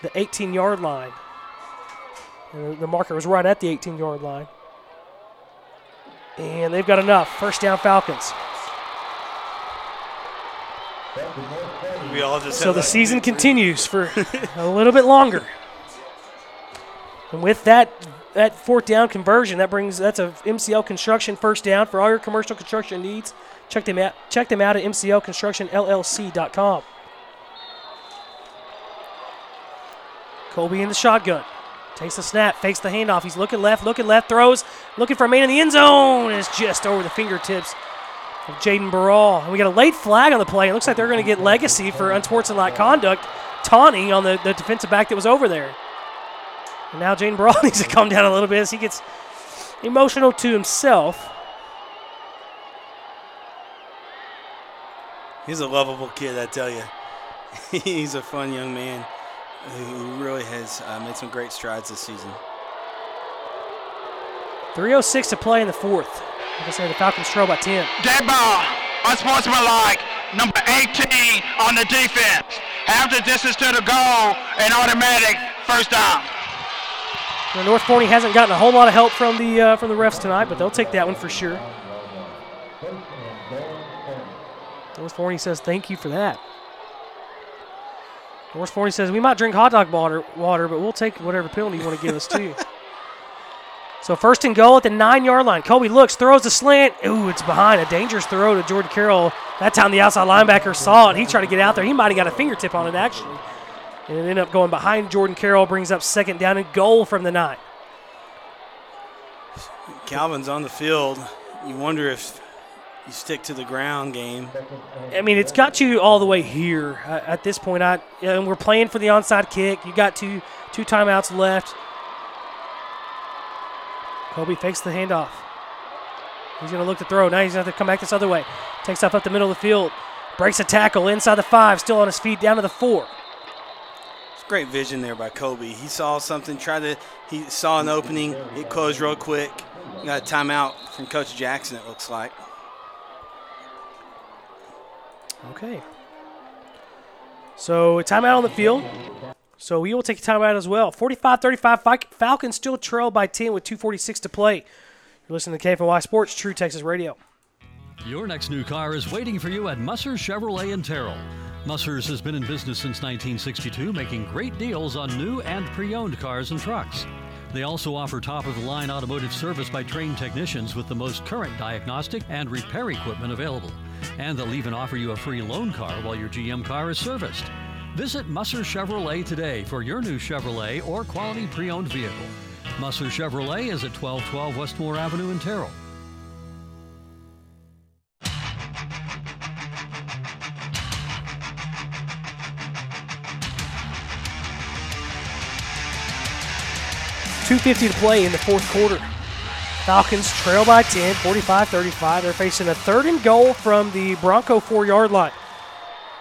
S1: the 18-yard line. And the marker was right at the 18-yard line. And they've got enough. First down, Falcons.
S2: We all just
S1: So the season continues for (laughs) a little bit longer. And with that that fourth down conversion, that brings that's a MCL construction first down for all your commercial construction needs. Check them out check them out at MCLConstructionLLC.com. Colby in the shotgun. Takes the snap, fakes the handoff. He's looking left, looking left, throws, looking for a man in the end zone. It's just over the fingertips Jaden Burrell. And we got a late flag on the play. It looks like they're going to get legacy for unsportsmanlike conduct, taunting on the, the defensive back that was over there. And now Jaden Burrell (laughs) needs to calm down a little bit as he gets emotional to himself.
S2: He's a lovable kid, I tell you. (laughs) He's a fun young man who really has uh, made some great strides this season.
S1: 3.06 to play in the fourth. Like I said, the Falcons trail by 10.
S10: Dead ball, unsportsmanlike, number 18 on the defense. Half the distance to the goal, and automatic first down.
S1: Know, North Forney hasn't gotten a whole lot of help from the uh, from the refs tonight, but they'll take that one for sure. North Forney says thank you for that. North Forney says we might drink hot dog water, water, but we'll take whatever penalty you want to give us too. (laughs) So first and goal at the nine-yard line. Kobe looks, throws the slant. Ooh, it's behind. A dangerous throw to Jordan Carroll. That time the outside linebacker saw it. He tried to get out there. He might have got a fingertip on it actually. And it ended up going behind Jordan Carroll, brings up second down and goal from the nine.
S2: Calvin's on the field. You wonder if you stick to the ground game.
S1: I mean, it's got you all the way here at this point. I and we're playing for the onside kick. You got two two timeouts left. Kobe fakes the handoff. He's going to look to throw. Now he's going to have to come back this other way. Takes off up the middle of the field. Breaks a tackle inside the five. Still on his feet down to the four.
S2: It's great vision there by Kobe. He saw something, tried to, he saw an opening, it closed real quick. Got a timeout from Coach Jackson, it looks like.
S1: Okay. So a timeout on the field. So we will take a timeout as well. 45-35, Falcons still trail by 10 with 2.46 to play. You're listening to KFNY Sports, True Texas Radio.
S4: Your next new car is waiting for you at Musser Chevrolet in Terrell. Musser's has been in business since 1962, making great deals on new and pre owned cars and trucks. They also offer top of the line automotive service by trained technicians with the most current diagnostic and repair equipment available. And they'll even offer you a free loan car while your GM car is serviced. Visit Musser Chevrolet today for your new Chevrolet or quality pre owned vehicle. Musser Chevrolet is at 1212 Westmore Avenue in Terrell.
S1: Two fifty to play in the fourth quarter. Falcons trail by 10, 45-35. They're facing a third and goal from the Bronco four-yard line.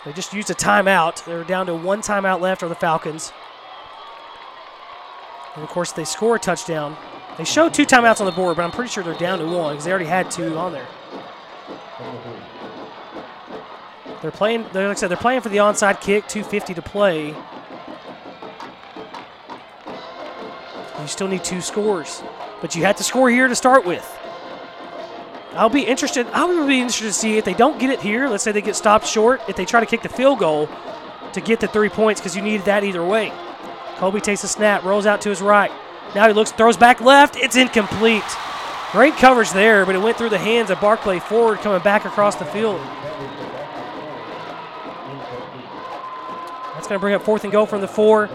S1: They just used a timeout. They're down to one timeout left for the Falcons. And of course, they score a touchdown. They show two timeouts on the board, but I'm pretty sure they're down to one because they already had two on there. They're playing. They're, like I said, they're playing for the onside kick. 250 to play. You still need two scores, but you had to score here to start with. I'll be interested. I would be interested to see if they don't get it here. Let's say they get stopped short. If they try to kick the field goal to get the three points, because you needed that either way. Kobe takes a snap, rolls out to his right. Now he looks, throws back left. It's incomplete. Great coverage there, but it went through the hands of Barclay Ford coming back across the field. That's going to bring up fourth and go from the four,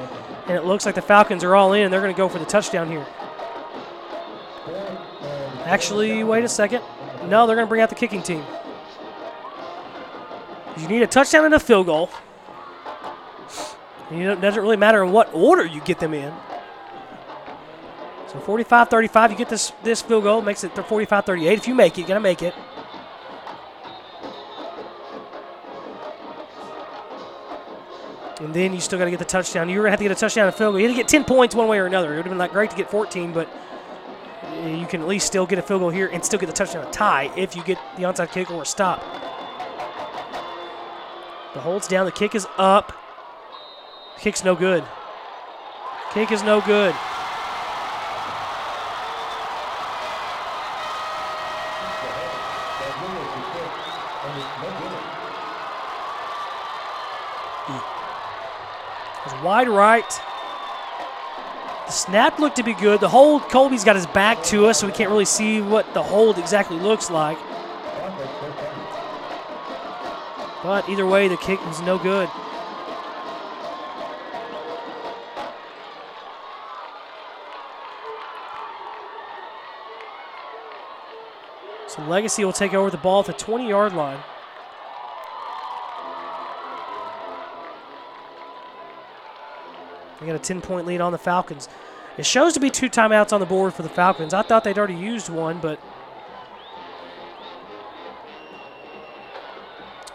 S1: and it looks like the Falcons are all in. And they're going to go for the touchdown here. Actually, wait a second. No, they're going to bring out the kicking team. You need a touchdown and a field goal. Know, it doesn't really matter in what order you get them in. So 45-35, you get this this field goal, makes it 45-38. If you make it, you're gonna make it. And then you still got to get the touchdown. You're gonna have to get a touchdown and field goal. You had to get 10 points one way or another. It would have been like great to get 14, but you can at least still get a field goal here and still get the touchdown a tie if you get the onside kick or stop. The hold's down. The kick is up. Kick's no good. Kick is no good. Hmm. It was wide right. The snap looked to be good. The hold, Colby's got his back to us, so we can't really see what the hold exactly looks like. But either way, the kick was no good. So Legacy will take over the ball at the 20 yard line. They got a 10 point lead on the Falcons. It shows to be two timeouts on the board for the Falcons. I thought they'd already used one, but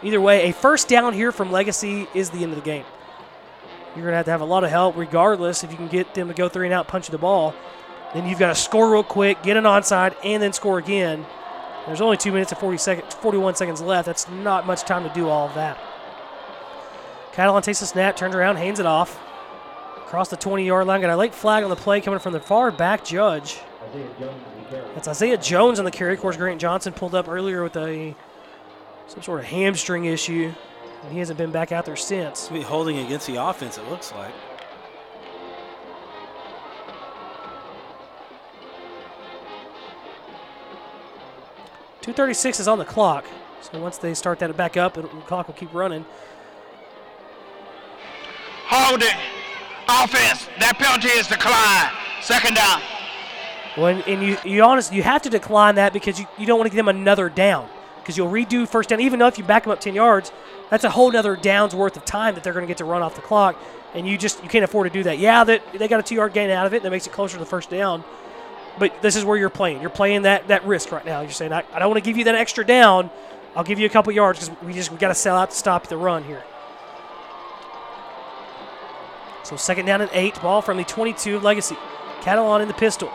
S1: either way, a first down here from Legacy is the end of the game. You're going to have to have a lot of help regardless if you can get them to go three and out, punch the ball. Then you've got to score real quick, get an onside, and then score again. There's only two minutes and 40 seconds, 41 seconds left. That's not much time to do all of that. Catalon takes a snap, turns around, hands it off. Across the 20 yard line. Got a late flag on the play coming from the far back judge. That's Isaiah Jones on the carry. Of course, Grant Johnson pulled up earlier with a some sort of hamstring issue, and he hasn't been back out there since.
S2: Be holding against the offense, it looks like.
S1: Two thirty-six is on the clock. So once they start that back up, the clock will keep running.
S10: Holding. Offense. That penalty is declined. Second down.
S1: When and you you honest you have to decline that because you, you don't want to give them another down because you'll redo first down even though if you back them up 10 yards that's a whole other down's worth of time that they're going to get to run off the clock and you just you can't afford to do that yeah that they got a two yard gain out of it and that makes it closer to the first down but this is where you're playing you're playing that that risk right now you're saying I, I don't want to give you that extra down I'll give you a couple yards because we just we got to sell out to stop the run here so second down and eight ball from the 22 of Legacy Catalon in the pistol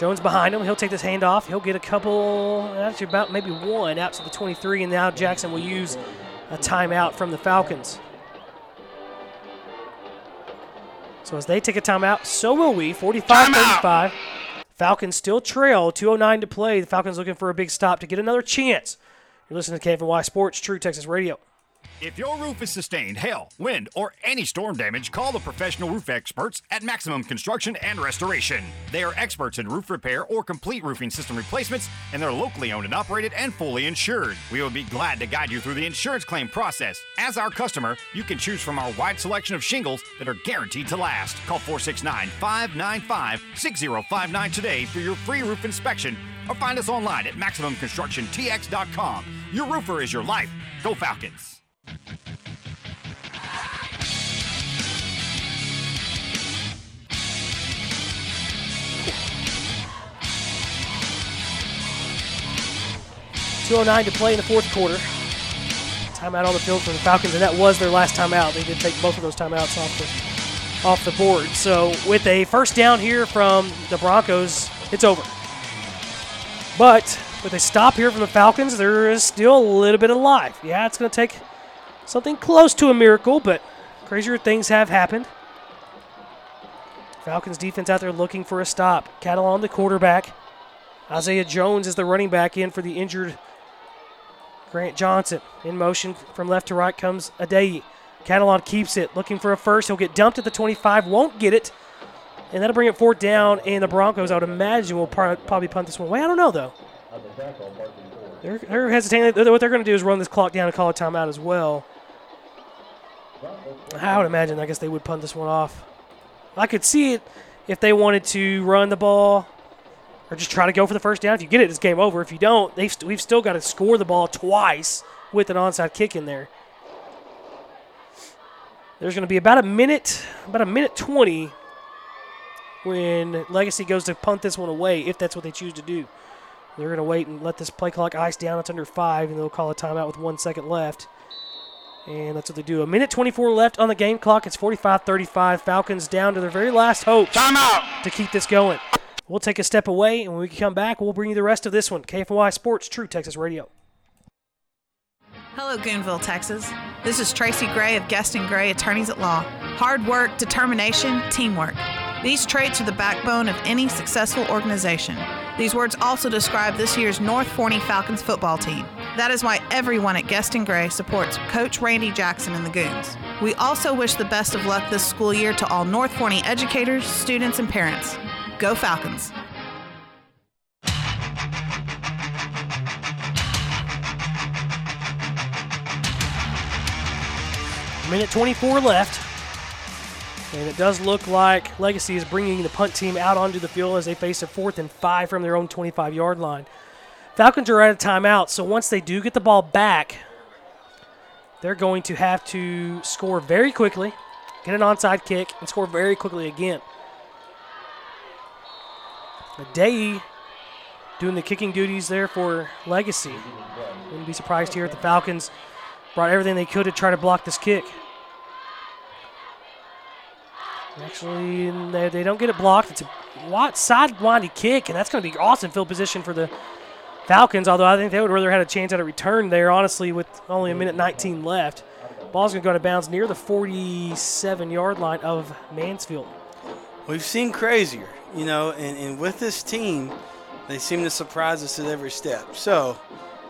S1: Jones behind him. He'll take this handoff. He'll get a couple, actually about maybe one out to the 23, and now Jackson will use a timeout from the Falcons. So as they take a timeout, so will we. 45-35. Falcons still trail. 209 to play. The Falcons looking for a big stop to get another chance. You're listening to KFNY Sports, True Texas Radio.
S5: If your roof is sustained hail, wind, or any storm damage, call the professional roof experts at Maximum Construction and Restoration. They are experts in roof repair or complete roofing system replacements, and they're locally owned and operated and fully insured. We will be glad to guide you through the insurance claim process. As our customer, you can choose from our wide selection of shingles that are guaranteed to last. Call 469 595 6059 today for your free roof inspection or find us online at MaximumConstructionTX.com. Your roofer is your life. Go Falcons!
S1: Two oh nine to play in the fourth quarter. Timeout on the field for the Falcons, and that was their last timeout. They did take both of those timeouts off the off the board. So with a first down here from the Broncos, it's over. But with a stop here from the Falcons, there is still a little bit of life. Yeah, it's going to take something close to a miracle, but crazier things have happened. Falcons defense out there looking for a stop. Catalon, the quarterback. Isaiah Jones is the running back in for the injured Grant Johnson. In motion from left to right comes Adeyi. Catalon keeps it, looking for a first. He'll get dumped at the 25, won't get it. And that'll bring it fourth down, and the Broncos, I would imagine, will probably punt this one away. I don't know, though. They're, they're hesitating. What they're going to do is run this clock down and call a timeout as well. I would imagine, I guess they would punt this one off. I could see it if they wanted to run the ball or just try to go for the first down. If you get it, it's game over. If you don't, they've we've still got to score the ball twice with an onside kick in there. There's going to be about a minute, about a minute 20 when Legacy goes to punt this one away, if that's what they choose to do. They're going to wait and let this play clock ice down. It's under five, and they'll call a timeout with one second left. And that's what they do. A minute 24 left on the game clock. It's 45 35. Falcons down to their very last hope
S10: Timeout.
S1: to keep this going. We'll take a step away, and when we come back, we'll bring you the rest of this one. KFNY Sports, True Texas Radio.
S8: Hello, Goonville, Texas. This is Tracy Gray of Guest and Gray Attorneys at Law. Hard work, determination, teamwork. These traits are the backbone of any successful organization. These words also describe this year's North Forney Falcons football team. That is why everyone at Guest and Gray supports Coach Randy Jackson and the Goons. We also wish the best of luck this school year to all North Forney educators, students, and parents. Go Falcons!
S1: Minute 24 left. And it does look like Legacy is bringing the punt team out onto the field as they face a fourth and five from their own 25 yard line. Falcons are out of timeout, so once they do get the ball back, they're going to have to score very quickly, get an onside kick, and score very quickly again. Day doing the kicking duties there for Legacy. Wouldn't be surprised here if the Falcons brought everything they could to try to block this kick. Actually, they, they don't get it blocked. It's a wide, sidewindy kick, and that's going to be awesome field position for the Falcons, although I think they would rather had a chance at a return there, honestly, with only a minute 19 left. Ball's going to go to bounds near the 47 yard line of Mansfield.
S2: We've seen crazier, you know, and, and with this team, they seem to surprise us at every step. So,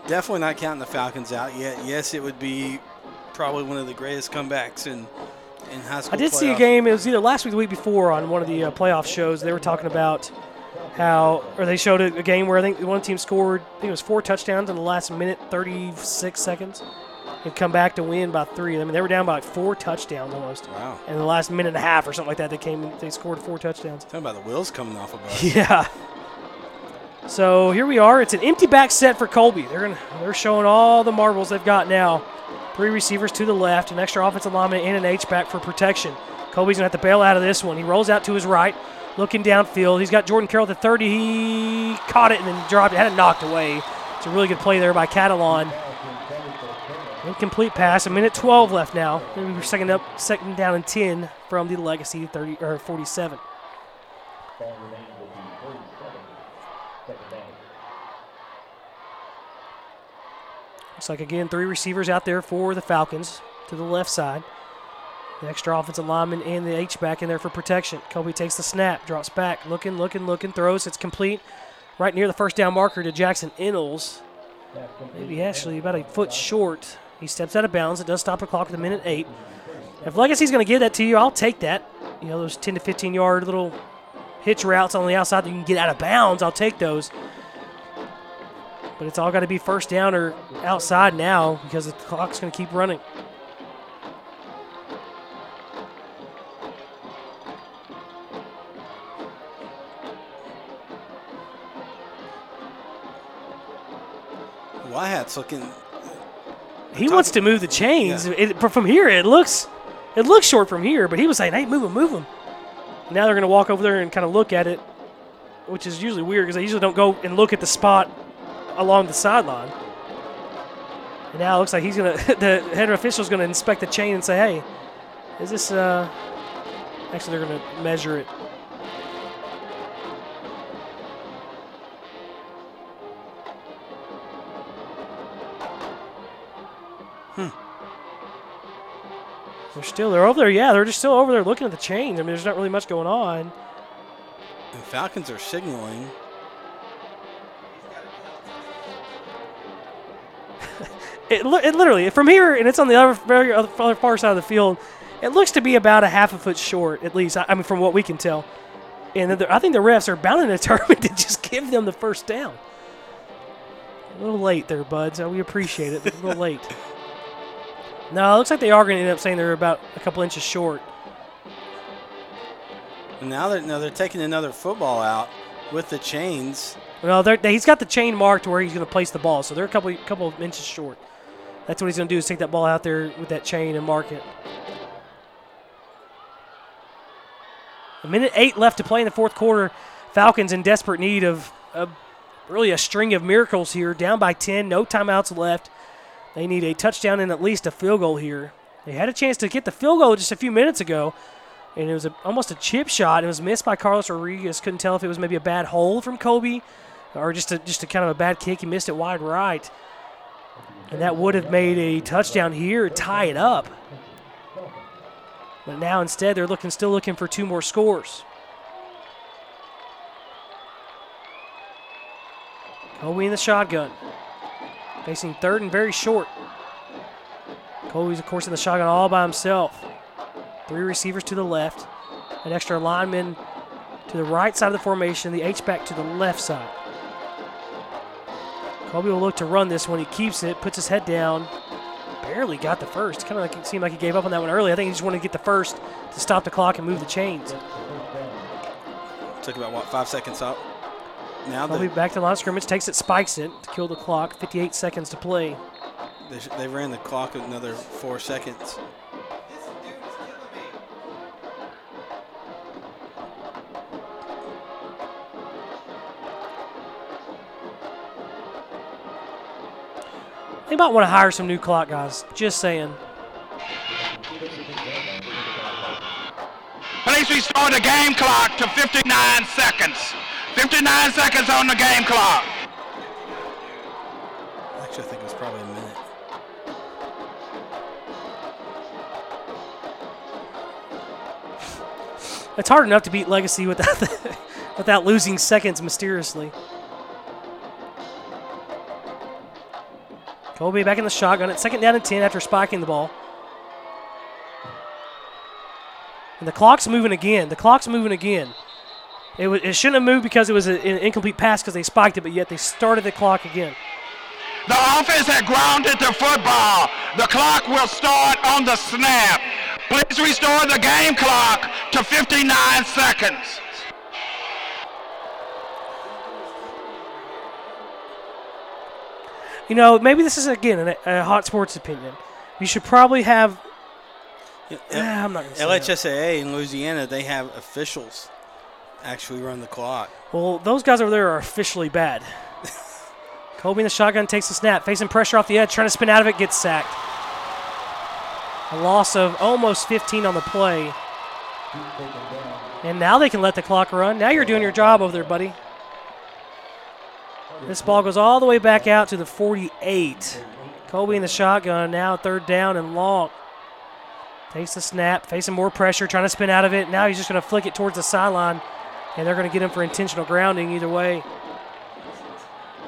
S2: definitely not counting the Falcons out yet. Yes, it would be probably one of the greatest comebacks in, in high school.
S1: I did see a game. It was either last week or the week before on one of the uh, playoff shows. They were talking about how, or they showed a, a game where I think one team scored, I think it was four touchdowns in the last minute, 36 seconds, and come back to win by three. I mean, they were down by like four touchdowns almost.
S2: Wow.
S1: In the last minute and a half or something like that, they came, they scored four touchdowns.
S2: Talking about the wheels coming off of us. (laughs)
S1: Yeah. So here we are. It's an empty back set for Colby. They're gonna they're showing all the marbles they've got now. Three receivers to the left, an extra offensive lineman, and an H back for protection. Colby's gonna have to bail out of this one. He rolls out to his right, looking downfield. He's got Jordan Carroll at the 30. He caught it and then dropped it. Had it knocked away. It's a really good play there by Catalon. Incomplete pass. A minute 12 left now. We're second up, second down and 10 from the Legacy 30 or 47. Looks like again three receivers out there for the Falcons to the left side. The extra offensive lineman and the H back in there for protection. Kobe takes the snap, drops back, looking, looking, looking, throws. It's complete, right near the first down marker to Jackson Innels. Maybe actually about a foot short. He steps out of bounds. It does stop the clock at the minute eight. If Legacy's going to give that to you, I'll take that. You know, those 10 to 15 yard little hitch routes on the outside that you can get out of bounds, I'll take those. But it's all got to be first down or outside now because the clock's going to keep running.
S2: Wyatt's looking.
S1: Uh, he wants to move the chains. It, from here, it looks it looks short from here. But he was saying, "Hey, move him, move him." Now they're going to walk over there and kind of look at it, which is usually weird because they usually don't go and look at the spot along the sideline. And now it looks like he's to (laughs) the head official's going to inspect the chain and say, "Hey, is this?" Uh, actually, they're to measure it. Hmm. They're still they're over there. Yeah, they're just still over there looking at the chains. I mean, there's not really much going on.
S2: Falcons are signaling.
S1: It, li- it literally from here, and it's on the other very other, other far side of the field. It looks to be about a half a foot short, at least. I, I mean, from what we can tell. And the, I think the refs are bound and determined (laughs) to just give them the first down. A little late there, buds. Uh, We appreciate it, but a little (laughs) late. No, it looks like they are going to end up saying they're about a couple inches short.
S2: Now they're, now they're taking another football out with the chains.
S1: Well, they, he's got the chain marked where he's going to place the ball, so they're a couple couple of inches short. That's what he's going to do is take that ball out there with that chain and mark it. A minute eight left to play in the fourth quarter. Falcons in desperate need of, of really a string of miracles here. Down by 10, no timeouts left. They need a touchdown and at least a field goal here. They had a chance to get the field goal just a few minutes ago, and it was a, almost a chip shot. It was missed by Carlos Rodriguez. Couldn't tell if it was maybe a bad hold from Kobe or just a, just a kind of a bad kick. He missed it wide right. And that would have made a touchdown here, tie it up. But now instead they're looking still looking for two more scores. Kobe in the shotgun. Facing third and very short. Kobe's, of course, in the shotgun all by himself. Three receivers to the left. An extra lineman to the right side of the formation. The H-back to the left side. Kobe will look to run this one. He keeps it, puts his head down. Barely got the first. Kind of like it seemed like he gave up on that one early. I think he just wanted to get the first to stop the clock and move the chains.
S2: Took about, what, five seconds out? Now
S1: Kobe
S2: the,
S1: back to the line of scrimmage, takes it, spikes it to kill the clock. 58 seconds to play.
S2: they, they ran the clock another four seconds.
S1: Might want to hire some new clock guys. Just saying.
S10: Please restore the game clock to 59 seconds. 59 seconds on the game clock.
S2: Actually, I think it was probably a minute.
S1: It's hard enough to beat Legacy without the, (laughs) without losing seconds mysteriously. Kobe back in the shotgun at second down and 10 after spiking the ball. And the clock's moving again. The clock's moving again. It, it shouldn't have moved because it was an incomplete pass because they spiked it, but yet they started the clock again.
S10: The offense had grounded the football. The clock will start on the snap. Please restore the game clock to 59 seconds.
S1: You know, maybe this is again a, a hot sports opinion. You should probably have. Ah, I'm not going to say that.
S2: LHSAA in Louisiana, they have officials actually run the clock.
S1: Well, those guys over there are officially bad. (laughs) Kobe in the shotgun takes the snap, facing pressure off the edge, trying to spin out of it, gets sacked. A loss of almost 15 on the play. And now they can let the clock run. Now you're doing your job over there, buddy. This ball goes all the way back out to the 48. Kobe in the shotgun, now third down and long. Takes the snap, facing more pressure, trying to spin out of it. Now he's just going to flick it towards the sideline, and they're going to get him for intentional grounding either way.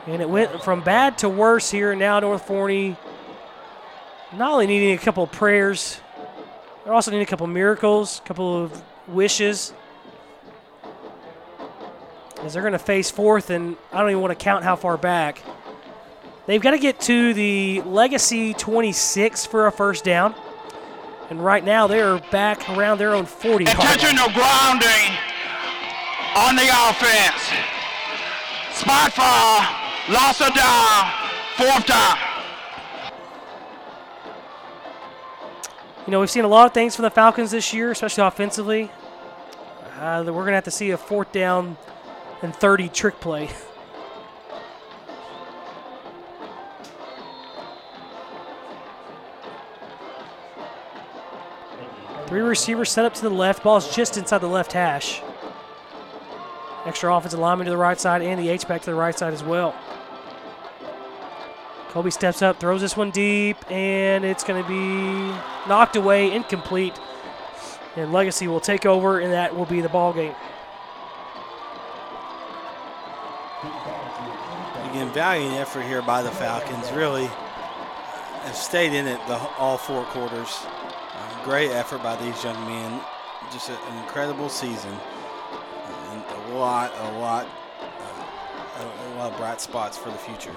S1: And it went from bad to worse here. Now North Forney not only needing a couple of prayers, they're also needing a couple of miracles, a couple of wishes. As they're going to face fourth, and I don't even want to count how far back. They've got to get to the Legacy 26 for a first down. And right now they're back around their own 40.
S10: Intentional grounding on the offense. Spot foul, loss of down, fourth down.
S1: You know, we've seen a lot of things from the Falcons this year, especially offensively. Uh, we're going to have to see a fourth down and 30 trick play. Three receivers set up to the left. Ball's just inside the left hash. Extra offensive lineman to the right side and the H-back to the right side as well. Kobe steps up, throws this one deep, and it's going to be knocked away, incomplete. And Legacy will take over, and that will be the ball game.
S2: Again, valiant effort here by the Falcons. Really have stayed in it the, all four quarters. Uh, great effort by these young men. Just a, an incredible season. And a lot, a lot, uh, a, a lot of bright spots for the future.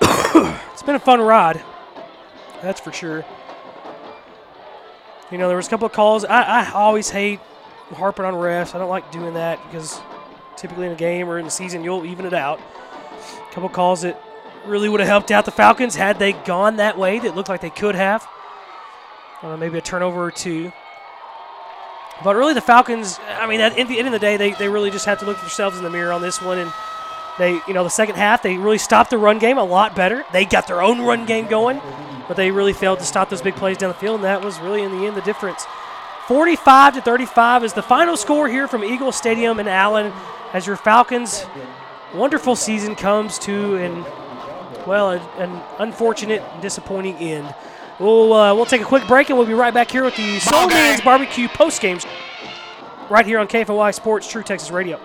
S2: (coughs)
S1: it's been a fun ride. That's for sure. You know, there was a couple of calls. I, I always hate harping on refs. I don't like doing that because typically in a game or in the season, you'll even it out. A couple calls that really would have helped out the Falcons had they gone that way that looked like they could have. Maybe a turnover or two. But really, the Falcons, I mean, at the end of the day, they, they really just have to look themselves in the mirror on this one and – they, you know, the second half they really stopped the run game a lot better. They got their own run game going, but they really failed to stop those big plays down the field, and that was really in the end the difference. 45 to 35 is the final score here from Eagle Stadium in Allen, as your Falcons' wonderful season comes to an well, an unfortunate, disappointing end. We'll uh, we'll take a quick break and we'll be right back here with the Soul Man's Barbecue post games, right here on KFNY Sports True Texas Radio.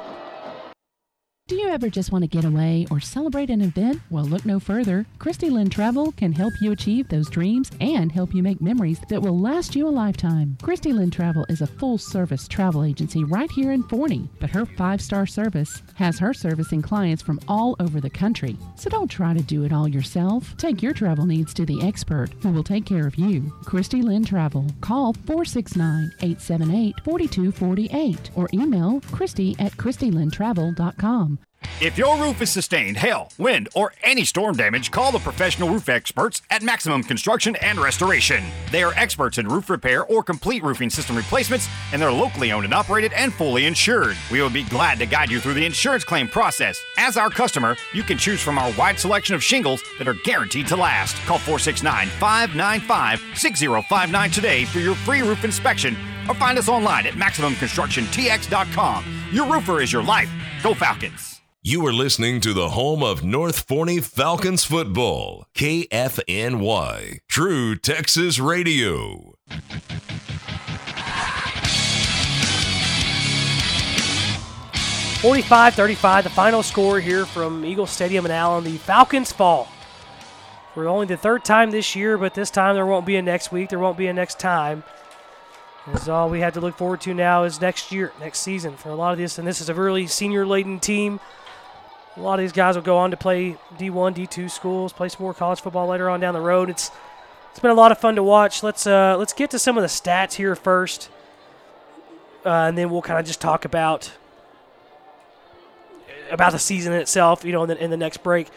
S9: Do you ever just want to get away or celebrate an event? Well, look no further. Christy Lynn Travel can help you achieve those dreams and help you make memories that will last you a lifetime. Christy Lynn Travel is a full service travel agency right here in Forney, but her five star service has her servicing clients from all over the country. So don't try to do it all yourself. Take your travel needs to the expert who will take care of you. Christy Lynn Travel. Call 469 878 4248 or email Christy at ChristyLynnTravel.com.
S5: If your roof is sustained hail, wind, or any storm damage, call the professional roof experts at Maximum Construction and Restoration. They are experts in roof repair or complete roofing system replacements, and they're locally owned and operated and fully insured. We will be glad to guide you through the insurance claim process. As our customer, you can choose from our wide selection of shingles that are guaranteed to last. Call 469 595 6059 today for your free roof inspection or find us online at MaximumConstructionTX.com. Your roofer is your life. Go Falcons!
S6: You are listening to the home of North Forney Falcons football, KFNY, True Texas Radio.
S1: Forty-five, thirty-five. the final score here from Eagle Stadium in Allen. The Falcons fall. For only the third time this year, but this time there won't be a next week. There won't be a next time. This is all we have to look forward to now is next year, next season for a lot of this. And this is a really senior-laden team a lot of these guys will go on to play D1, D2 schools, play some more college football later on down the road. It's it's been a lot of fun to watch. Let's uh, let's get to some of the stats here first, uh, and then we'll kind of just talk about about the season itself. You know, in the, in the next break.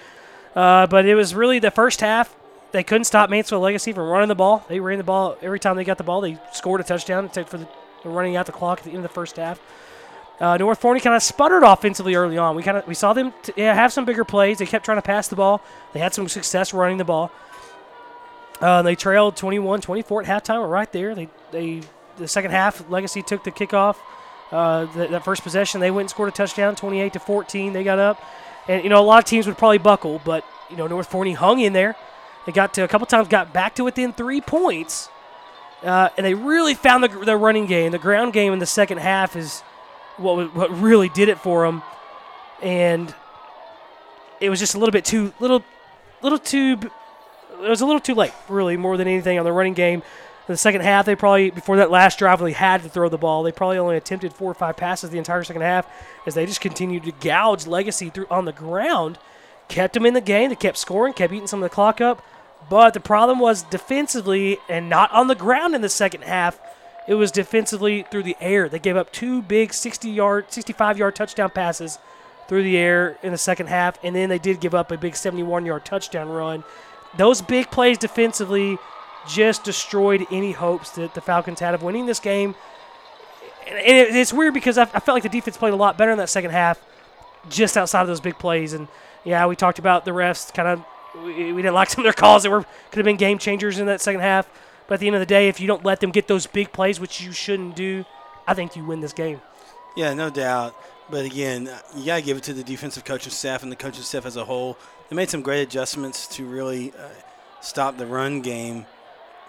S1: Uh, but it was really the first half. They couldn't stop Mansfield Legacy from running the ball. They ran the ball every time they got the ball. They scored a touchdown for the running out the clock at the end of the first half. Uh, North Forney kind of sputtered offensively early on. We kind of we saw them t- yeah, have some bigger plays. They kept trying to pass the ball. They had some success running the ball. Uh, they trailed 21-24 at halftime. Right there, they they the second half. Legacy took the kickoff. Uh, the, that first possession, they went and scored a touchdown, 28 to 14. They got up, and you know a lot of teams would probably buckle, but you know North Forney hung in there. They got to a couple times, got back to within three points, uh, and they really found the, the running game. The ground game in the second half is what what really did it for them, and it was just a little bit too little little too it was a little too late, really, more than anything on the running game. In the second half, they probably before that last drive really had to throw the ball. They probably only attempted four or five passes the entire second half as they just continued to gouge Legacy through on the ground, kept them in the game. They kept scoring, kept eating some of the clock up. But the problem was defensively and not on the ground in the second half. It was defensively through the air. They gave up two big 60 yard, 65 yard touchdown passes through the air in the second half, and then they did give up a big 71 yard touchdown run. Those big plays defensively just destroyed any hopes that the Falcons had of winning this game. And it's weird because I, felt like the defense played a lot better in that second half, just outside of those big plays. And yeah, we talked about the refs kind of. We didn't like (laughs) some of their calls that were could have been game changers in that second half. But at the end of the day, if you don't let them get those big plays, which you shouldn't do, I think you win this game.
S2: Yeah, no doubt. But again, you got to give it to the defensive coaching staff and the coaching staff as a whole. They made some great adjustments to really uh, stop the run game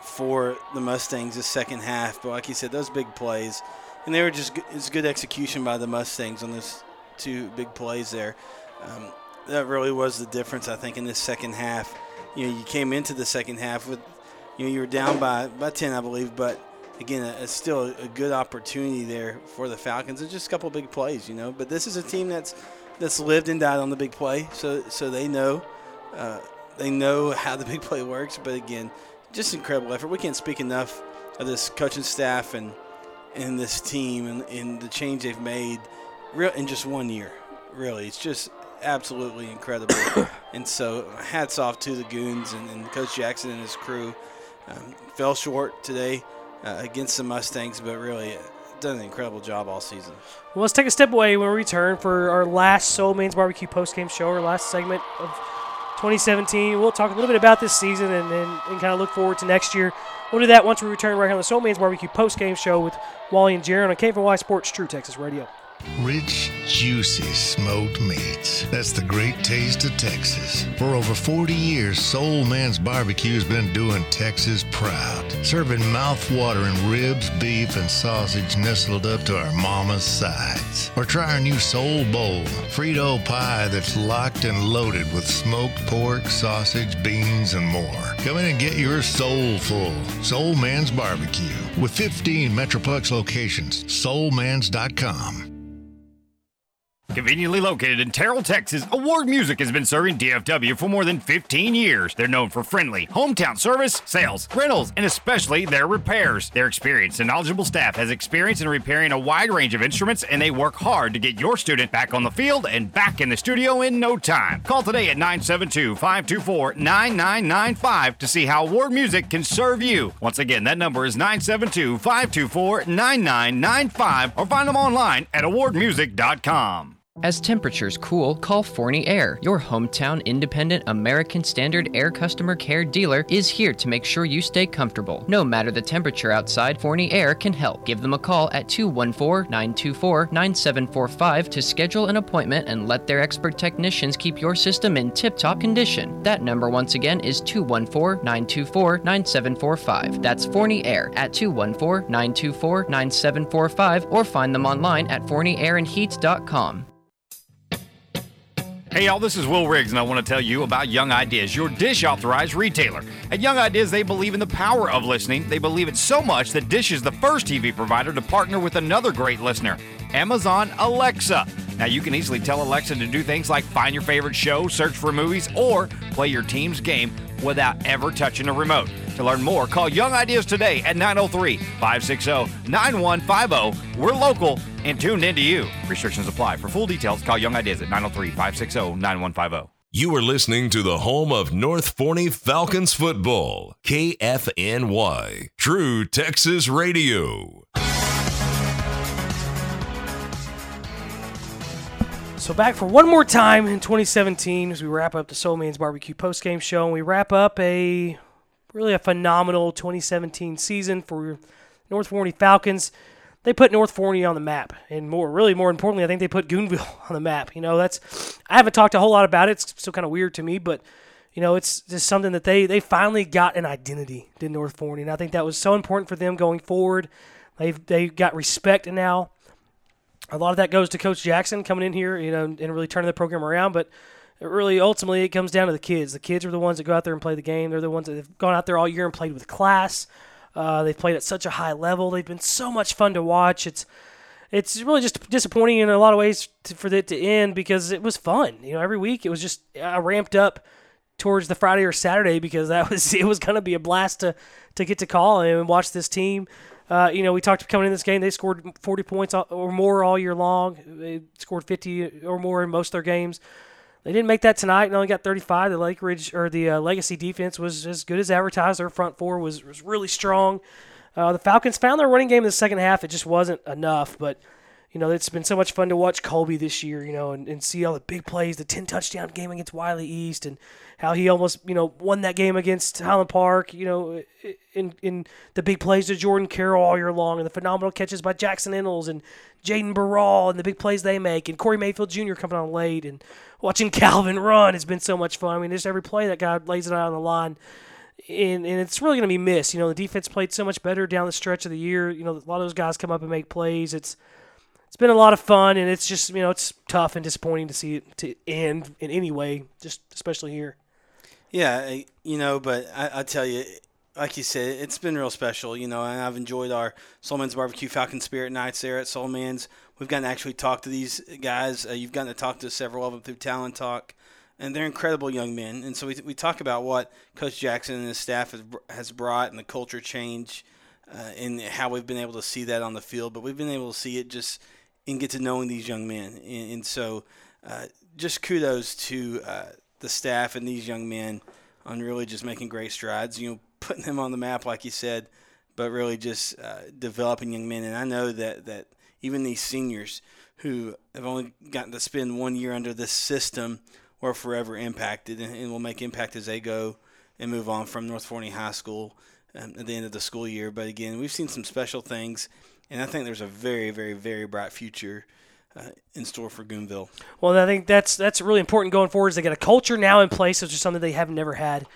S2: for the Mustangs this second half. But like you said, those big plays, and they were just it's good execution by the Mustangs on those two big plays there. Um, that really was the difference, I think, in this second half. You know, you came into the second half with, you know, you were down by by 10, I believe, but again, it's still a good opportunity there for the Falcons. It's just a couple big plays, you know. But this is a team that's that's lived and died on the big play, so so they know uh, they know how the (laughs) big play works. But again, just incredible effort. We can't speak enough of this coaching staff and and this team and, and the change they've made real in just one year. Really, it's just absolutely incredible. (coughs) and so, hats off to the Goons and, and Coach Jackson and his crew. Um, fell short today uh, against the Mustangs, but really done an incredible job all season.
S1: Well, let's take a step away when we return for our last Soul Man's Barbecue post-game show, our last segment of 2017. We'll talk a little bit about this season and, and, and kind of look forward to next year. We'll do that once we return right here on the Soul Man's Barbecue post-game show with Wally and Jaron on KFNY Sports True Texas Radio.
S11: Rich, juicy smoked meats. That's the great taste of Texas. For over 40 years, Soul Man's Barbecue has been doing Texas proud. Serving mouth-watering ribs, beef, and sausage nestled up to our mama's sides. Or try our new Soul Bowl, Frito pie that's locked and loaded with smoked pork, sausage, beans, and more. Come in and get your soul full. Soul Man's Barbecue. With 15 Metroplex locations, soulmans.com.
S5: Conveniently located in Terrell, Texas, Award Music has been serving DFW for more than 15 years. They're known for friendly, hometown service, sales, rentals, and especially their repairs. Their experienced and knowledgeable staff has experience in repairing a wide range of instruments, and they work hard to get your student back on the field and back in the studio in no time. Call today at 972 524 9995 to see how Award Music can serve you. Once again, that number is 972 524 9995 or find them online at awardmusic.com.
S7: As temperatures cool, call Forney Air. Your hometown independent American Standard Air customer care dealer is here to make sure you stay comfortable. No matter the temperature outside, Forney Air can help. Give them a call at 214 924 9745 to schedule an appointment and let their expert technicians keep your system in tip top condition. That number, once again, is 214 924 9745. That's Forney Air at 214 924 9745 or find them online at forneyairandheat.com.
S5: Hey y'all, this is Will Riggs, and I want to tell you about Young Ideas, your dish authorized retailer. At Young Ideas, they believe in the power of listening. They believe it so much that Dish is the first TV provider to partner with another great listener, Amazon Alexa. Now, you can easily tell Alexa to do things like find your favorite show, search for movies, or play your team's game without ever touching a remote. To learn more, call Young Ideas today at 903 560 9150. We're local and tuned into you. Restrictions apply. For full details, call Young Ideas at 903 560 9150.
S6: You are listening to the home of North Forney Falcons football, KFNY, True Texas Radio.
S1: So back for one more time in 2017 as we wrap up the Soul Man's Barbecue postgame show, and we wrap up a really a phenomenal 2017 season for North Forney Falcons. They put North Forney on the map, and more really more importantly, I think they put Goonville (laughs) on the map. You know, that's I haven't talked a whole lot about it. It's still kind of weird to me, but you know, it's just something that they they finally got an identity to North Forney, and I think that was so important for them going forward. They've they got respect now a lot of that goes to Coach Jackson coming in here, you know, and really turning the program around. But it really ultimately it comes down to the kids. The kids are the ones that go out there and play the game. They're the ones that have gone out there all year and played with class. Uh, they've played at such a high level. They've been so much fun to watch. It's it's really just disappointing in a lot of ways to, for it to end because it was fun. You know, every week it was just I ramped up towards the Friday or Saturday because that (laughs) was it was going to be a blast to to get to call and watch this team. Uh, you know, we talked coming in this game. They scored 40 points or more all year long. They scored 50 or more in most of their games. They didn't make that tonight and only got 35. The Lake Ridge or the uh, Legacy defense was as good as advertised. Their front four was was really strong. Uh, the Falcons found their running game in the second half. It just wasn't enough, but you know, it's been so much fun to watch Colby this year, you know, and, and see all the big plays, the 10 touchdown game against Wylie East, and how he almost, you know, won that game against Highland Park, you know, in, in the big plays to Jordan Carroll all year long, and the phenomenal catches by Jackson Ennels and Jaden Burrell, and the big plays they make, and Corey Mayfield Jr. coming on late, and watching Calvin run has been so much fun. I mean, just every play that guy lays it out on the line. And, and it's really going to be missed. You know, the defense played so much better down the stretch of the year. You know, a lot of those guys come up and make plays. It's it's been a lot of fun, and it's just you know it's tough and disappointing to see it to end in any way, just especially here.
S2: Yeah, you know, but I, I tell you, like you said, it's been real special, you know, and I've enjoyed our Soulman's Barbecue Falcon Spirit nights there at Soulman's. We've gotten to actually talk to these guys. Uh, you've gotten to talk to several of them through Talent Talk, and they're incredible young men. And so we, we talk about what Coach Jackson and his staff has, has brought and the culture change uh, and how we've been able to see that on the field, but we've been able to see it just – and get to knowing these young men. And, and so, uh, just kudos to uh, the staff and these young men on really just making great strides. You know, putting them on the map, like you said, but really just uh, developing young men. And I know that that even these seniors who have only gotten to spend one year under this system are forever impacted and, and will make impact as they go and move on from North Forney High School um, at the end of the school year. But again, we've seen some special things and I think there's a very, very, very bright future uh, in store for Goonville.
S1: Well, I think that's that's really important going forward. Is they got a culture now in place, which is something they have never had,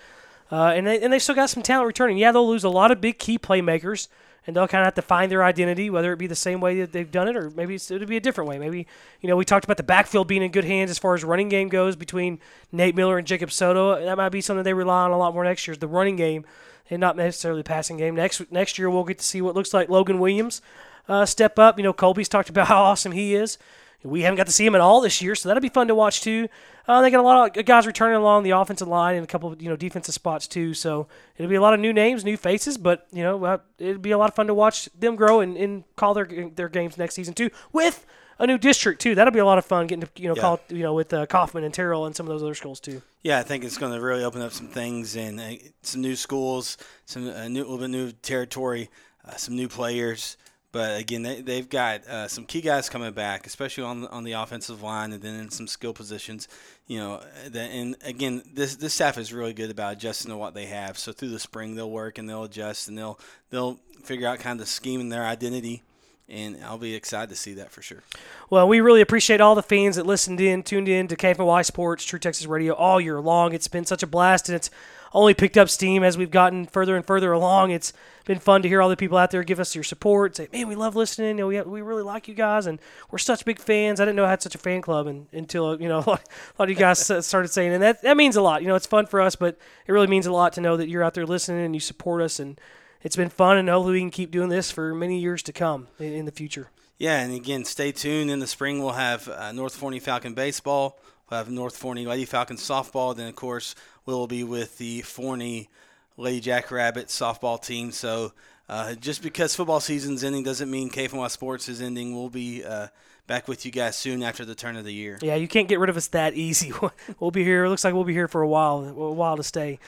S1: uh, and they and they still got some talent returning. Yeah, they'll lose a lot of big key playmakers, and they'll kind of have to find their identity, whether it be the same way that they've done it, or maybe it'll be a different way. Maybe you know we talked about the backfield being in good hands as far as running game goes between Nate Miller and Jacob Soto. That might be something they rely on a lot more next year. Is the running game and not necessarily the passing game. Next next year we'll get to see what looks like Logan Williams uh, step up. You know, Colby's talked about how (laughs) awesome he is. We haven't got to see him at all this year, so that'll be fun to watch too. Uh, they got a lot of guys returning along the offensive line and a couple of you know defensive spots too. So it'll be a lot of new names, new faces, but you know it'll be a lot of fun to watch them grow and, and call their their games next season too with a new district too. That'll be a lot of fun getting to you know yeah. call you know with uh, Kaufman and Terrell and some of those other schools too.
S2: Yeah, I think it's going to really open up some things and uh, some new schools, some uh, new, little bit new territory, uh, some new players. But again, they, they've got uh, some key guys coming back, especially on on the offensive line, and then in some skill positions. You know, and again, this this staff is really good about adjusting to what they have. So through the spring, they'll work and they'll adjust and they'll they'll figure out kind of the scheme and their identity. And I'll be excited to see that for sure.
S1: Well, we really appreciate all the fans that listened in, tuned in to KFNY Sports, True Texas Radio all year long. It's been such a blast, and it's only picked up steam as we've gotten further and further along. It's been fun to hear all the people out there give us your support. Say, man, we love listening. You know, we, we really like you guys, and we're such big fans. I didn't know I had such a fan club and, until you know (laughs) a lot, a lot of you guys started saying, and that that means a lot. You know, it's fun for us, but it really means a lot to know that you're out there listening and you support us, and it's been fun, and hopefully we can keep doing this for many years to come in, in the future.
S2: Yeah, and again, stay tuned. In the spring, we'll have uh, North Forney Falcon baseball. We'll have North Forney Lady Falcon softball. Then, of course, we'll be with the Forney Lady Jackrabbit softball team. So, uh, just because football season's ending doesn't mean KFNY Sports is ending. We'll be uh, back with you guys soon after the turn of the year.
S1: Yeah, you can't get rid of us that easy. (laughs) we'll be here. It looks like we'll be here for a while, a while to stay.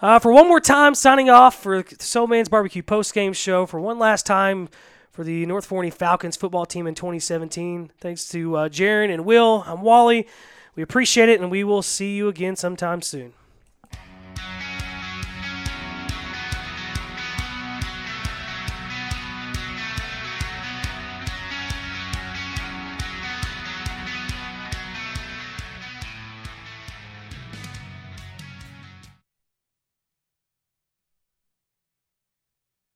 S1: Uh, for one more time, signing off for Soulman's Barbecue post game show. For one last time for the North Forney Falcons football team in 2017. Thanks to uh, Jaron and Will. I'm Wally. We appreciate it, and we will see you again sometime soon.